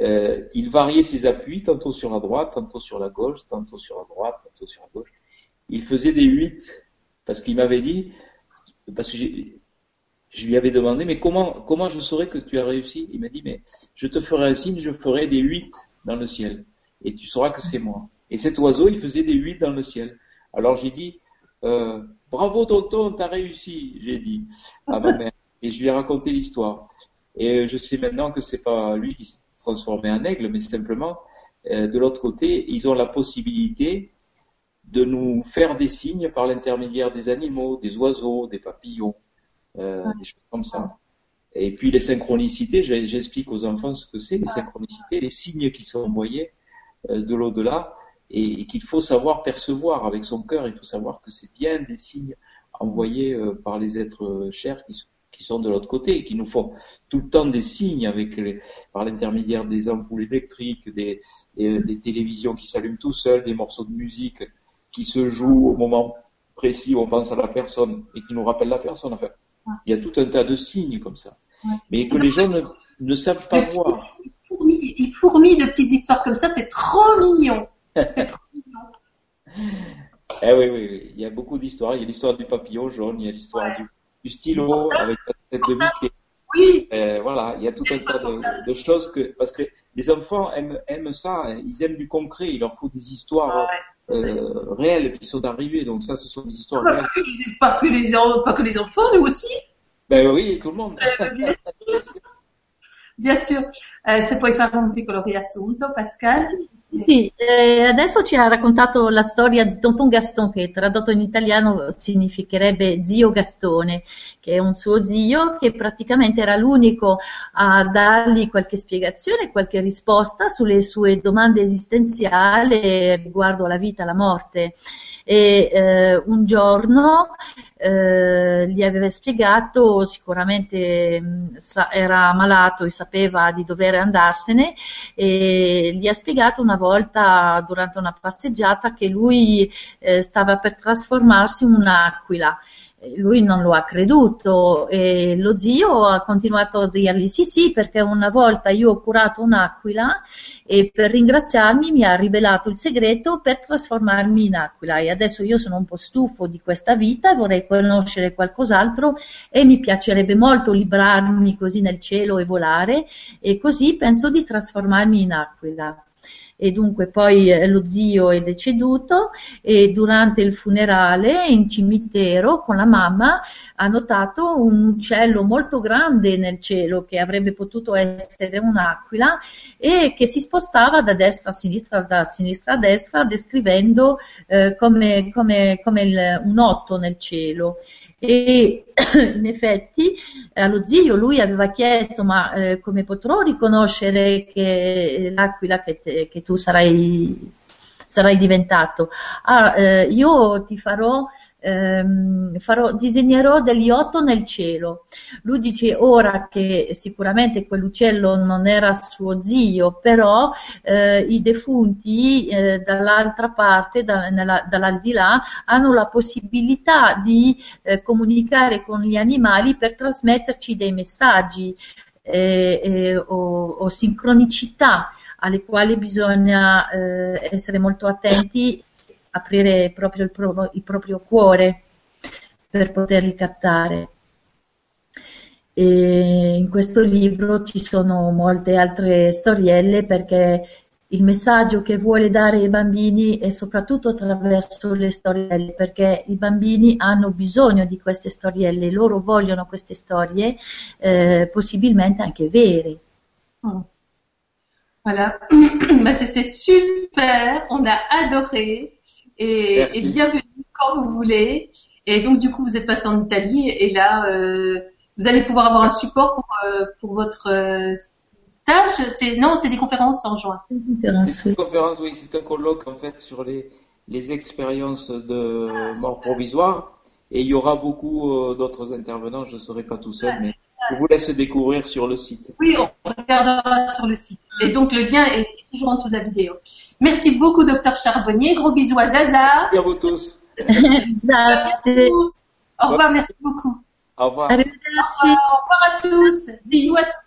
Euh, il variait ses appuis, tantôt sur la droite, tantôt sur la gauche, tantôt sur la droite, tantôt sur la gauche. Il faisait des huit, parce qu'il m'avait dit, parce que je lui avais demandé, mais comment, comment je saurais que tu as réussi? Il m'a dit, mais je te ferai un signe, je ferai des huit dans le ciel. Et tu sauras que c'est moi. Et cet oiseau, il faisait des huit dans le ciel. Alors j'ai dit, euh, bravo tonton, t'as réussi, j'ai dit à ma mère. Et je lui ai raconté l'histoire. Et je sais maintenant que c'est pas lui qui s'est transformé en aigle, mais simplement, euh, de l'autre côté, ils ont la possibilité de nous faire des signes par l'intermédiaire des animaux, des oiseaux, des papillons, euh, des choses comme ça. Et puis les synchronicités, j'explique aux enfants ce que c'est, les synchronicités, les signes qui sont envoyés euh, de l'au-delà et, qu'il faut savoir percevoir avec son cœur, il faut savoir que c'est bien des signes envoyés euh, par les êtres chers qui sont, qui sont de l'autre côté et qui nous font tout le temps des signes avec les, par l'intermédiaire des ampoules électriques, des, des, des télévisions qui s'allument tout seuls, des morceaux de musique qui se jouent au moment précis où on pense à la personne et qui nous rappellent la personne. Enfin, il y a tout un tas de signes comme ça. Mais que les gens ne, savent pas voir. Il fourmille, de petites histoires comme ça, c'est trop mignon. C'est (laughs) trop mignon. Eh oui, oui, oui, il y a beaucoup d'histoires. Il y a l'histoire du papillon jaune, il y a l'histoire du, stylo avec la tête de Mickey. Oui. Euh, voilà, il y a tout un tas de, choses que parce que les enfants aiment, aiment ça, hein. ils aiment du concret. Il leur faut des histoires euh, réelles qui sont arrivées. Donc ça, ce sont des histoires ah, bah, réelles. Pas que, les, pas que les enfants, nous aussi. Ben oui, tout le monde. Euh, (laughs) sûr. Eh, se puoi fare un piccolo riassunto, Pascal. Sì, eh, adesso ci ha raccontato la storia di Tonton Gaston che tradotto in italiano significherebbe zio Gastone, che è un suo zio che praticamente era l'unico a dargli qualche spiegazione, qualche risposta sulle sue domande esistenziali riguardo alla vita alla morte e eh, un giorno eh, gli aveva spiegato, sicuramente mh, sa, era malato e sapeva di dover andarsene, e gli ha spiegato una volta durante una passeggiata che lui eh, stava per trasformarsi in un'aquila lui non lo ha creduto e lo zio ha continuato a dirgli sì sì perché una volta io ho curato un'aquila e per ringraziarmi mi ha rivelato il segreto per trasformarmi in aquila. E adesso io sono un po' stufo di questa vita e vorrei conoscere qualcos'altro e mi piacerebbe molto librarmi così nel cielo e volare e così penso di trasformarmi in aquila e dunque poi eh, lo zio è deceduto e durante il funerale in cimitero con la mamma ha notato un uccello molto grande nel cielo che avrebbe potuto essere un'aquila e che si spostava da destra a sinistra, da sinistra a destra descrivendo eh, come, come, come il, un otto nel cielo e (coughs) in effetti allo zio lui aveva chiesto ma eh, come potrò riconoscere che l'aquila che, te, che tu sarai, sarai diventato? Ah, eh, io ti farò ehm, farò, disegnerò degli otto nel cielo. Lui dice ora che sicuramente quell'uccello non era suo zio, però eh, i defunti eh, dall'altra parte, da, nella, dall'aldilà, hanno la possibilità di eh, comunicare con gli animali per trasmetterci dei messaggi eh, eh, o, o sincronicità alle quali bisogna eh, essere molto attenti aprire proprio il, pro, il proprio cuore per poterli captare. E in questo libro ci sono molte altre storielle perché il messaggio che vuole dare ai bambini è soprattutto attraverso le storielle, perché i bambini hanno bisogno di queste storielle, loro vogliono queste storie, eh, possibilmente anche vere. Oh. Voilà, (clears throat) bah, c'était super, on a adoré. Et, et, bienvenue quand vous voulez. Et donc du coup, vous êtes passé en Italie et là, euh, vous allez pouvoir avoir un support pour, euh, pour votre euh, stage. C'est non, c'est des conférences en juin. Conférences, oui. Conférence, oui, c'est un colloque en fait sur les les expériences de mort provisoire. Et il y aura beaucoup euh, d'autres intervenants. Je ne serai pas tout seul, mais je vous laisse découvrir sur le site. Oui, on regardera sur le site. Et donc le lien est toujours en dessous de la vidéo. Merci beaucoup, docteur Charbonnier. Gros bisous à Zaza. Merci à vous tous. (laughs) merci. Au revoir, merci beaucoup. Au revoir. Au revoir, au revoir à tous. Bisous à tous.